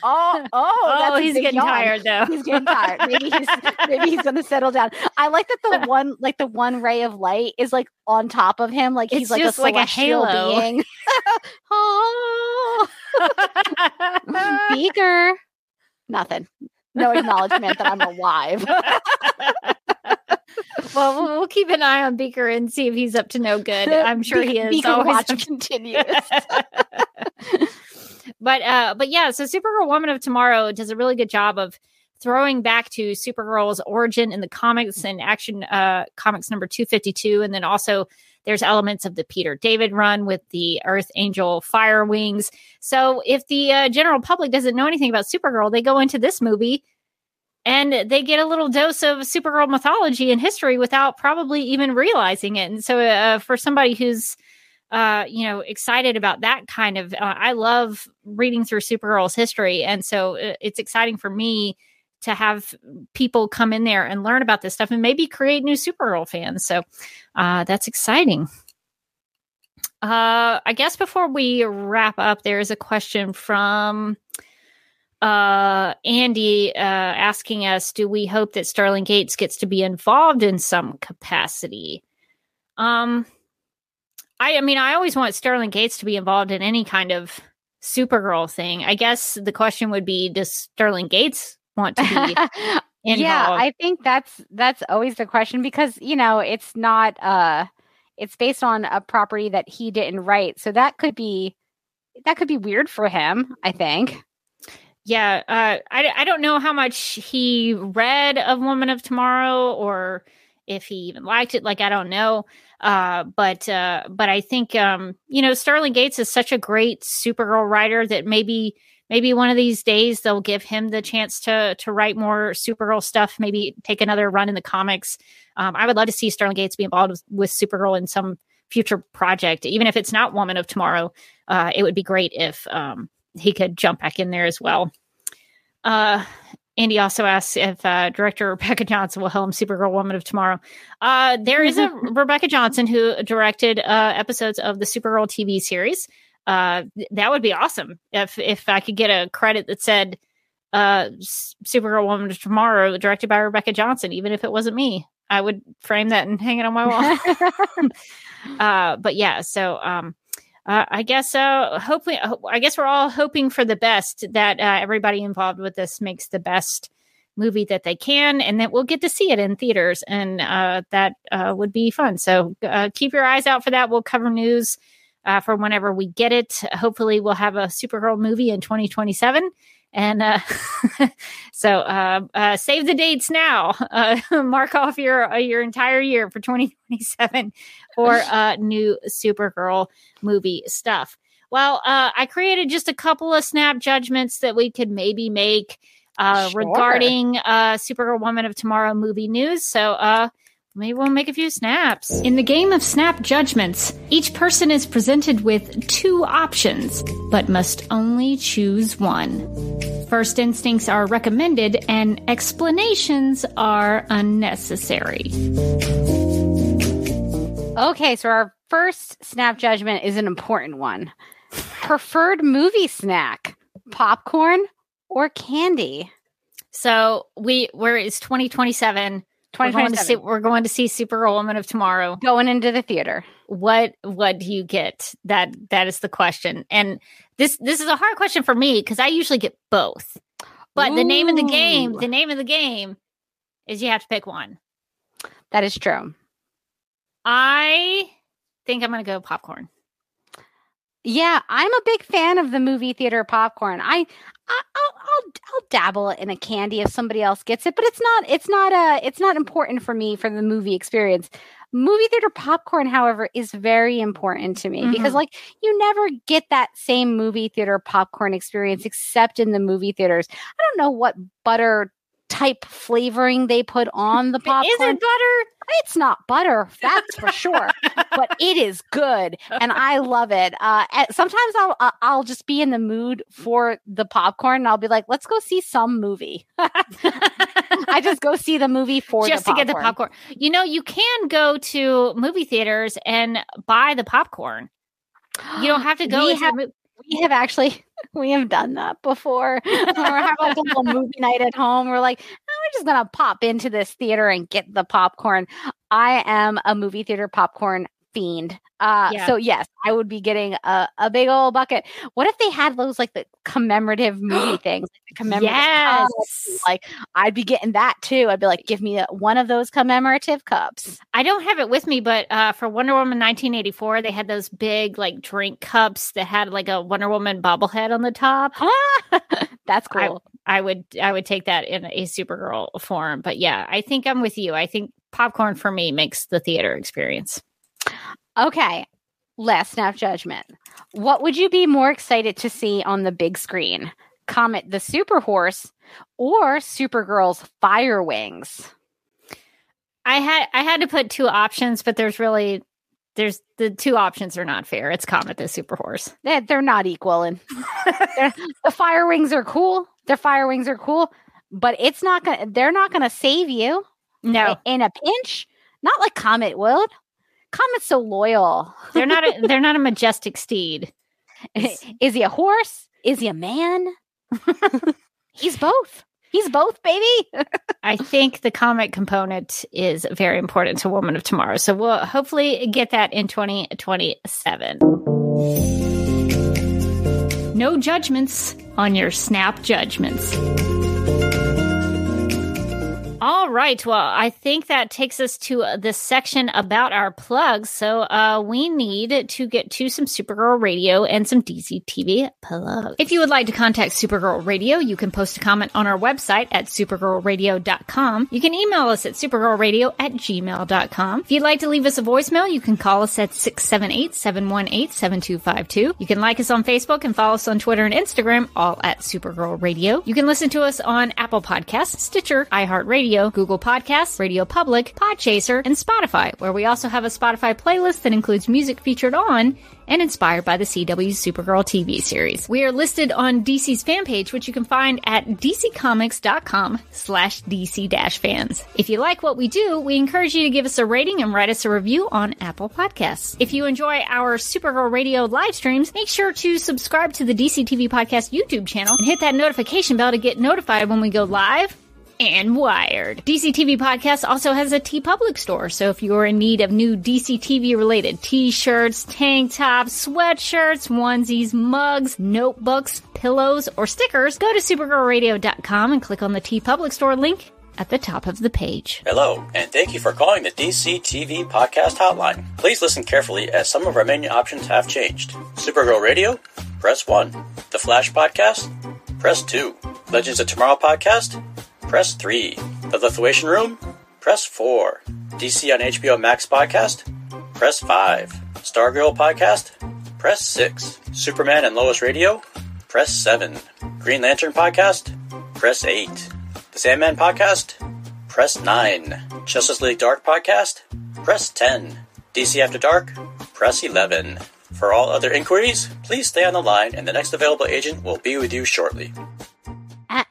oh, oh, oh he's getting yawn. tired though. He's getting tired. Maybe he's maybe he's gonna settle down. I like that the one like the one ray of light is like on top of him, like he's like a like a halo being. oh, Beaker, nothing no acknowledgement that I'm alive. well, we'll keep an eye on Beaker and see if he's up to no good. I'm sure he is. Beaker always watch continues. But uh, but yeah, so Supergirl Woman of Tomorrow does a really good job of throwing back to Supergirl's origin in the comics and Action uh, Comics number 252, and then also there's elements of the Peter David run with the Earth Angel Fire Wings. So if the uh, general public doesn't know anything about Supergirl, they go into this movie and they get a little dose of Supergirl mythology and history without probably even realizing it. And so uh, for somebody who's uh, you know, excited about that kind of. Uh, I love reading through Supergirl's history, and so uh, it's exciting for me to have people come in there and learn about this stuff and maybe create new Supergirl fans. So uh, that's exciting. Uh, I guess before we wrap up, there is a question from uh, Andy uh, asking us Do we hope that Sterling Gates gets to be involved in some capacity? Um, I, I mean, I always want Sterling Gates to be involved in any kind of Supergirl thing. I guess the question would be Does Sterling Gates want to be involved. yeah, I think that's that's always the question because you know it's not uh it's based on a property that he didn't write, so that could be that could be weird for him. I think. Yeah, uh, I I don't know how much he read of Woman of Tomorrow or if he even liked it. Like I don't know. Uh, but uh, but I think um, you know Sterling Gates is such a great Supergirl writer that maybe maybe one of these days they'll give him the chance to to write more Supergirl stuff. Maybe take another run in the comics. Um, I would love to see Sterling Gates be involved with, with Supergirl in some future project, even if it's not Woman of Tomorrow. Uh, it would be great if um, he could jump back in there as well. Uh, Andy also asks if uh, director Rebecca Johnson will helm Supergirl Woman of Tomorrow. Uh, there is a Rebecca Johnson who directed uh, episodes of the Supergirl TV series. Uh, that would be awesome if if I could get a credit that said uh, Supergirl Woman of Tomorrow, directed by Rebecca Johnson, even if it wasn't me. I would frame that and hang it on my wall. uh, but yeah, so um, uh, I guess uh, hopefully, I guess we're all hoping for the best that uh, everybody involved with this makes the best movie that they can, and that we'll get to see it in theaters, and uh, that uh, would be fun. So uh, keep your eyes out for that. We'll cover news for whenever we get it. Hopefully, we'll have a Supergirl movie in 2027. And uh, so, uh, uh, save the dates now. Mark off your your entire year for 2027 for uh, new Supergirl movie stuff. Well, uh, I created just a couple of snap judgments that we could maybe make uh, Sure. regarding uh, Supergirl Woman of Tomorrow movie news. So, uh, maybe we'll make a few snaps. In the game of snap judgments, each person is presented with two options, but must only choose one. First instincts are recommended and explanations are unnecessary. Okay, so our first snap judgment is an important one. Preferred movie snack: popcorn or candy? So we we're it's 2027. We're going to see 2027. we're going to see Supergirl Woman of Tomorrow. Going into the theater. What what do you get? That that is the question. And this this is a hard question for me because I usually get both. But the name of the game, the name of the game is you have to pick one. That is true. I think I'm going to go popcorn. Yeah, I'm a big fan of the movie theater popcorn. I, I I'll, I'll I'll dabble in a candy if somebody else gets it, but it's not it's not a it's not important for me for the movie experience. Movie theater popcorn, however, is very important to me because Mhm. like you never get that same movie theater popcorn experience except in the movie theaters. I don't know what butter type flavoring they put on the popcorn. Is it butter? It's not butter, that's for sure, but it is good, and I love it. Uh, sometimes I'll uh, I'll just be in the mood for the popcorn, and I'll be like, "Let's go see some movie." I just go see the movie for just to get the popcorn. You know, you can go to movie theaters and buy the popcorn. You don't have to go We have- mo- we have actually we have done that before. We're having a little movie night at home. We're like, "Oh, we're just gonna pop into this theater and get the popcorn. I am a movie theater popcorn fiend. Uh, Yeah. so yes, I would be getting a, a big old bucket. What if they had those like the commemorative movie things, like the commemorative Yes. cups? Like I'd be getting that too. I'd be like, give me a, one of those commemorative cups. I don't have it with me, but uh, for Wonder Woman 1984, they had those big like drink cups that had like a Wonder Woman bobblehead on the top. That's I- cool. I would I would take that in a Supergirl form. But yeah, I think I'm with you. I think popcorn for me makes the theater experience. Okay. Last snap judgment. What would you be more excited to see on the big screen? Comet the Super Horse or Supergirl's Fire Wings? I had I had to put two options, but there's really there's the two options are not fair. It's Comet the Super Horse. They're, they're not equal. And the Fire Wings are cool. Their Fire Wings are cool, but it's not gonna. They're not gonna save you No, in a pinch. Not like Comet would. Comet's so loyal. they're not a, they're not a majestic steed. Is he a horse? Is he a man? He's both. He's both, baby. I think the comic component is very important to Woman of Tomorrow. So we'll hopefully get that in 2027. No judgments on your snap judgments. All right. Well, I think that takes us to uh, this section about our plugs. So uh, we need to get to some Supergirl Radio and some DC TV plugs. If you would like to contact Supergirl Radio, you can post a comment on our website at supergirlradio.com. You can email us at supergirlradio at gmail.com. If you'd like to leave us a voicemail, you can call us at 678-718-7252. You can like us on Facebook and follow us on Twitter and Instagram, all at Supergirl Radio. You can listen to us on Apple Podcasts, Stitcher, iHeartRadio, Google Google Podcasts, Radio Public, Podchaser, and Spotify, where we also have a Spotify playlist that includes music featured on and inspired by the CW Supergirl TV series. We are listed on DC's fan page, which you can find at dccomics.com slash dc-fans. If you like what we do, we encourage you to give us a rating and write us a review on Apple Podcasts. If you enjoy our Supergirl Radio live streams, make sure to subscribe to the DC TV Podcast YouTube channel and hit that notification bell to get notified when we go live and Wired. DC TV Podcast also has a TeePublic store, so if you're in need of new DC TV related t-shirts, tank tops, sweatshirts, onesies, mugs, notebooks, pillows, or stickers, go to supergirlradio.com and click on the TeePublic store link at the top of the page. Hello, and thank you for calling the DC TV Podcast Hotline. Please listen carefully as some of our menu options have changed. Supergirl Radio? Press 1. The Flash Podcast? Press 2. Legends of Tomorrow Podcast? Press 3. The Lithuanian Room? Press 4. DC on HBO Max Podcast? Press 5. Stargirl Podcast? Press 6. Superman and Lois Radio? Press 7. Green Lantern Podcast? Press 8. The Sandman Podcast? Press 9. Justice League Dark Podcast? Press 10. DC After Dark? Press 11. For all other inquiries, please stay on the line and the next available agent will be with you shortly. Uh,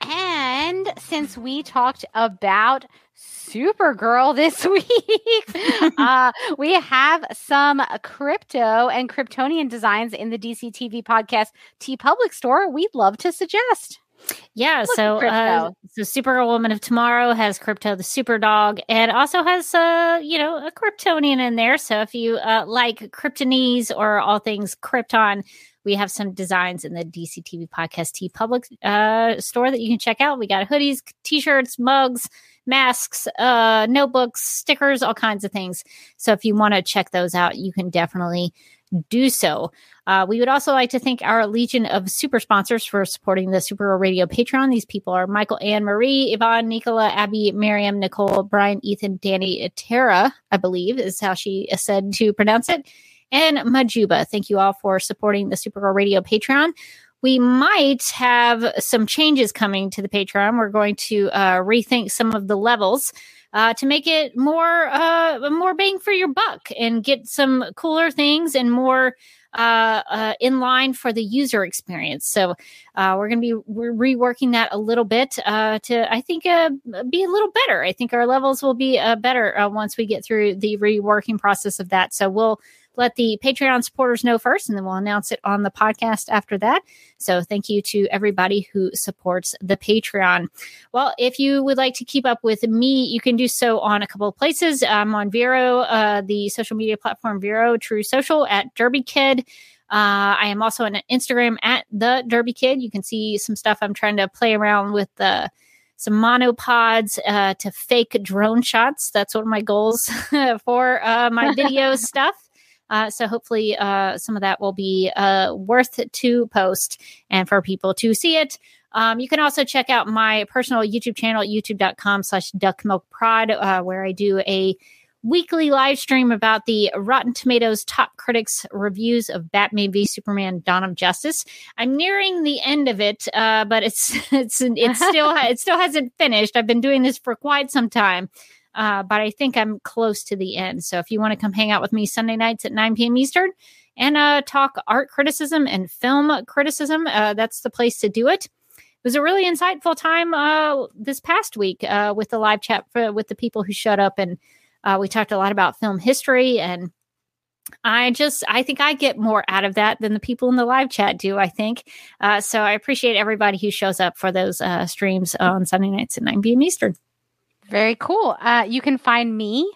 and since we talked about Supergirl this week, uh, we have some Krypto and Kryptonian designs in the DC TV podcast TeePublic store we'd love to suggest. Yeah, Look so uh, so Supergirl Woman of Tomorrow has Krypto the Super Dog, and also has uh you know a Kryptonian in there. So if you uh, like Kryptonese or all things Krypton, we have some designs in the DC TV Podcast TeePublic uh, store that you can check out. We got hoodies, t-shirts, mugs, masks, uh, notebooks, stickers, all kinds of things. So if you want to check those out, you can definitely do so. Uh, we would also like to thank our legion of super sponsors for supporting the Supergirl Radio Patreon. These people are Michael, Ann, Marie, Yvonne, Nicola, Abby, Miriam, Nicole, Brian, Ethan, Danny, Tara, I believe is how she said to pronounce it, and Majuba. Thank you all for supporting the Supergirl Radio Patreon. We might have some changes coming to the Patreon. We're going to uh, rethink some of the levels uh, to make it more uh, more bang for your buck and get some cooler things and more uh, uh, in line for the user experience. So uh, we're going to be we're reworking that a little bit uh, to I think uh, be a little better. I think our levels will be uh, better uh, once we get through the reworking process of that. So we'll let the Patreon supporters know first, and then we'll announce it on the podcast after that. So thank you to everybody who supports the Patreon. Well, if you would like to keep up with me, you can do so on a couple of places. I'm on Vero, uh, the social media platform Vero, True Social at Derby Kid. Uh, I am also on Instagram at the Derby Kid. You can see some stuff I'm trying to play around with the some monopods uh, to fake drone shots. That's one of my goals for uh, my video stuff. Uh, so hopefully, uh, some of that will be uh, worth to post and for people to see it. Um, you can also check out my personal YouTube channel at youtube.com slash duckmilkprod, uh, where I do a weekly live stream about the Rotten Tomatoes top critics reviews of Batman v Superman: Dawn of Justice. I'm nearing the end of it, uh, but it's it's it's still it still hasn't finished. I've been doing this for quite some time. Uh, but I think I'm close to the end. So if you want to come hang out with me Sunday nights at 9 p.m. Eastern and uh, talk art criticism and film criticism, uh, that's the place to do it. It was a really insightful time uh, this past week uh, with the live chat for, with the people who showed up, and uh, we talked a lot about film history. And I just, I think I get more out of that than the people in the live chat do. I think uh, so. I appreciate everybody who shows up for those uh, streams on Sunday nights at 9 p.m. Eastern. Very cool. Uh, you can find me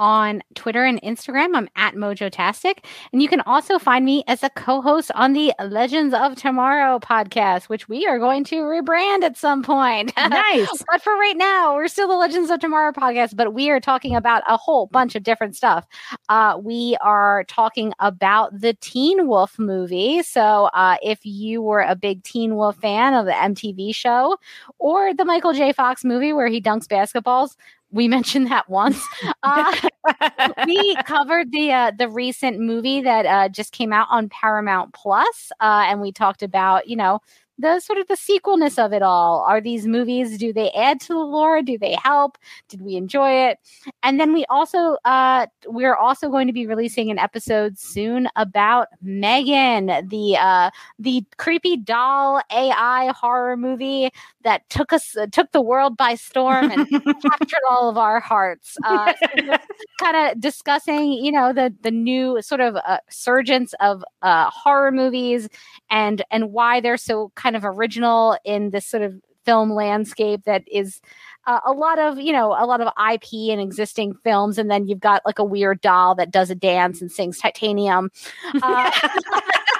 on Twitter and Instagram. I'm at Mojotastic. And you can also find me as a co host on the Legends of Tomorrow podcast, which we are going to rebrand at some point. Nice. but for right now, we're still the Legends of Tomorrow podcast, but we are talking about a whole bunch of different stuff. Uh, we are talking about the Teen Wolf movie. So uh, if you were a big Teen Wolf fan of the MTV show or the Michael J. Fox movie where he dunks basketballs, we mentioned that once. Uh, we covered the uh, the recent movie that uh, just came out on Paramount Plus, uh, and we talked about you know the sort of the sequelness of it all. Are these movies? Do they add to the lore? Do they help? Did we enjoy it? And then we also uh, we're also going to be releasing an episode soon about Megan, the uh, the creepy doll AI horror movie that took us uh, took the world by storm and captured all of our hearts. Uh, so kind of discussing, you know, the the new sort of uh, surgence of uh, horror movies and and why they're so kind of original in this sort of film landscape that is uh, a lot of you know a lot of ip and existing films and then you've got like a weird doll that does a dance and sings titanium uh,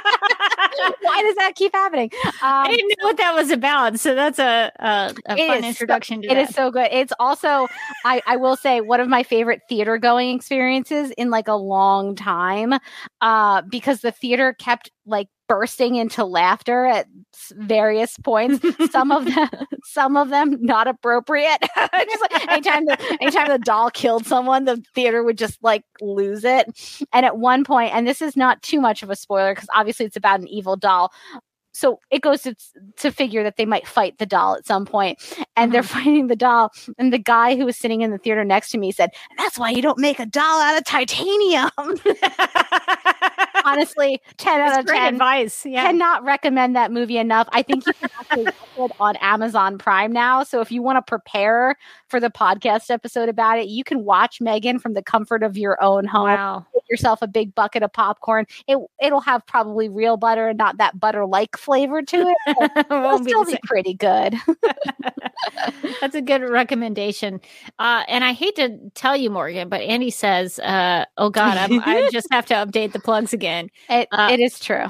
why does that keep happening um, I didn't know what that was about, so that's a a, a fun so- introduction to It that. is so good. It's also, I, I will say, one of my favorite theater going experiences in like a long time, uh, because the theater kept like bursting into laughter at various points. some of them, some of them not appropriate. just like anytime the anytime the doll killed someone, the theater would just like lose it. And at one point, and this is not too much of a spoiler because obviously it's about an evil doll. So it goes to, to figure that they might fight the doll at some point, and they're mm-hmm. fighting the doll. And the guy who was sitting in the theater next to me said, "That's why you don't make a doll out of titanium." Honestly, ten That's out of great ten. advice. Yeah. Cannot recommend that movie enough. I think you can actually watch it on Amazon Prime now. So if you want to prepare for the podcast episode about it, you can watch Megan from the comfort of your own home. Wow. Get yourself a big bucket of popcorn. It it'll have probably real butter and not that butter like flavor to it. It'll Won't be be pretty good. That's a good recommendation. Uh, and I hate to tell you, Morgan, but Andy says, uh, "Oh God, I'm, I just have to update the plugs again." It, Uh, it is true.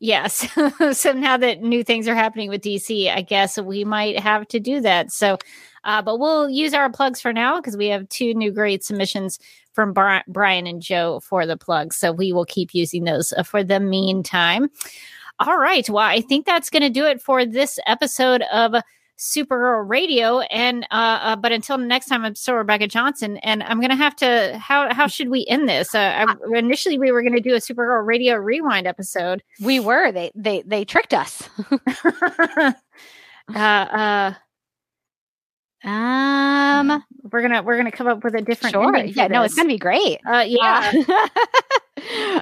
Yes. so now that new things are happening with DC, I guess we might have to do that. So, uh, but we'll use our plugs for now because we have two new great submissions from Bri- Brian and Joe for the plugs. So we will keep using those uh, for the meantime. All right. Well, I think that's going to do it for this episode of Supergirl Radio. And uh, uh, but until next time, I'm still Rebecca Johnson, and I'm going to have to. How how should we end this? Uh, I, initially, we were going to do a Supergirl Radio Rewind episode. We were. They they they tricked us. uh, uh, Um we're gonna we're gonna come up with a different. sure. Yeah, no, it's gonna be great. Uh, yeah. Uh,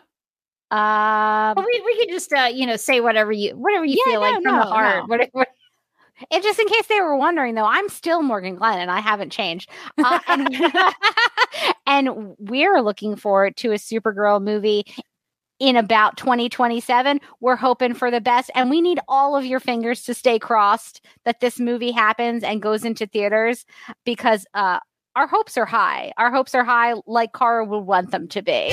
um Well, we we can just uh, you know say whatever you whatever you Yeah, feel like no, from the heart. no. What, what, And just in case they were wondering, though, I'm still Morgan Glenn and I haven't changed. Uh, and, and we're looking forward to a Supergirl movie in about 2027. We're hoping for the best. And we need all of your fingers to stay crossed that this movie happens and goes into theaters because uh, our hopes are high. Our hopes are high, like Kara would want them to be.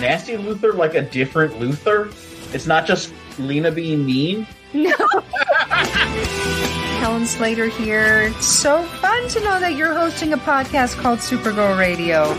Nasty Luthor like a different Luthor? It's not just Lena being mean? No. Helen Slater here. So fun to know that you're hosting a podcast called Supergirl Radio.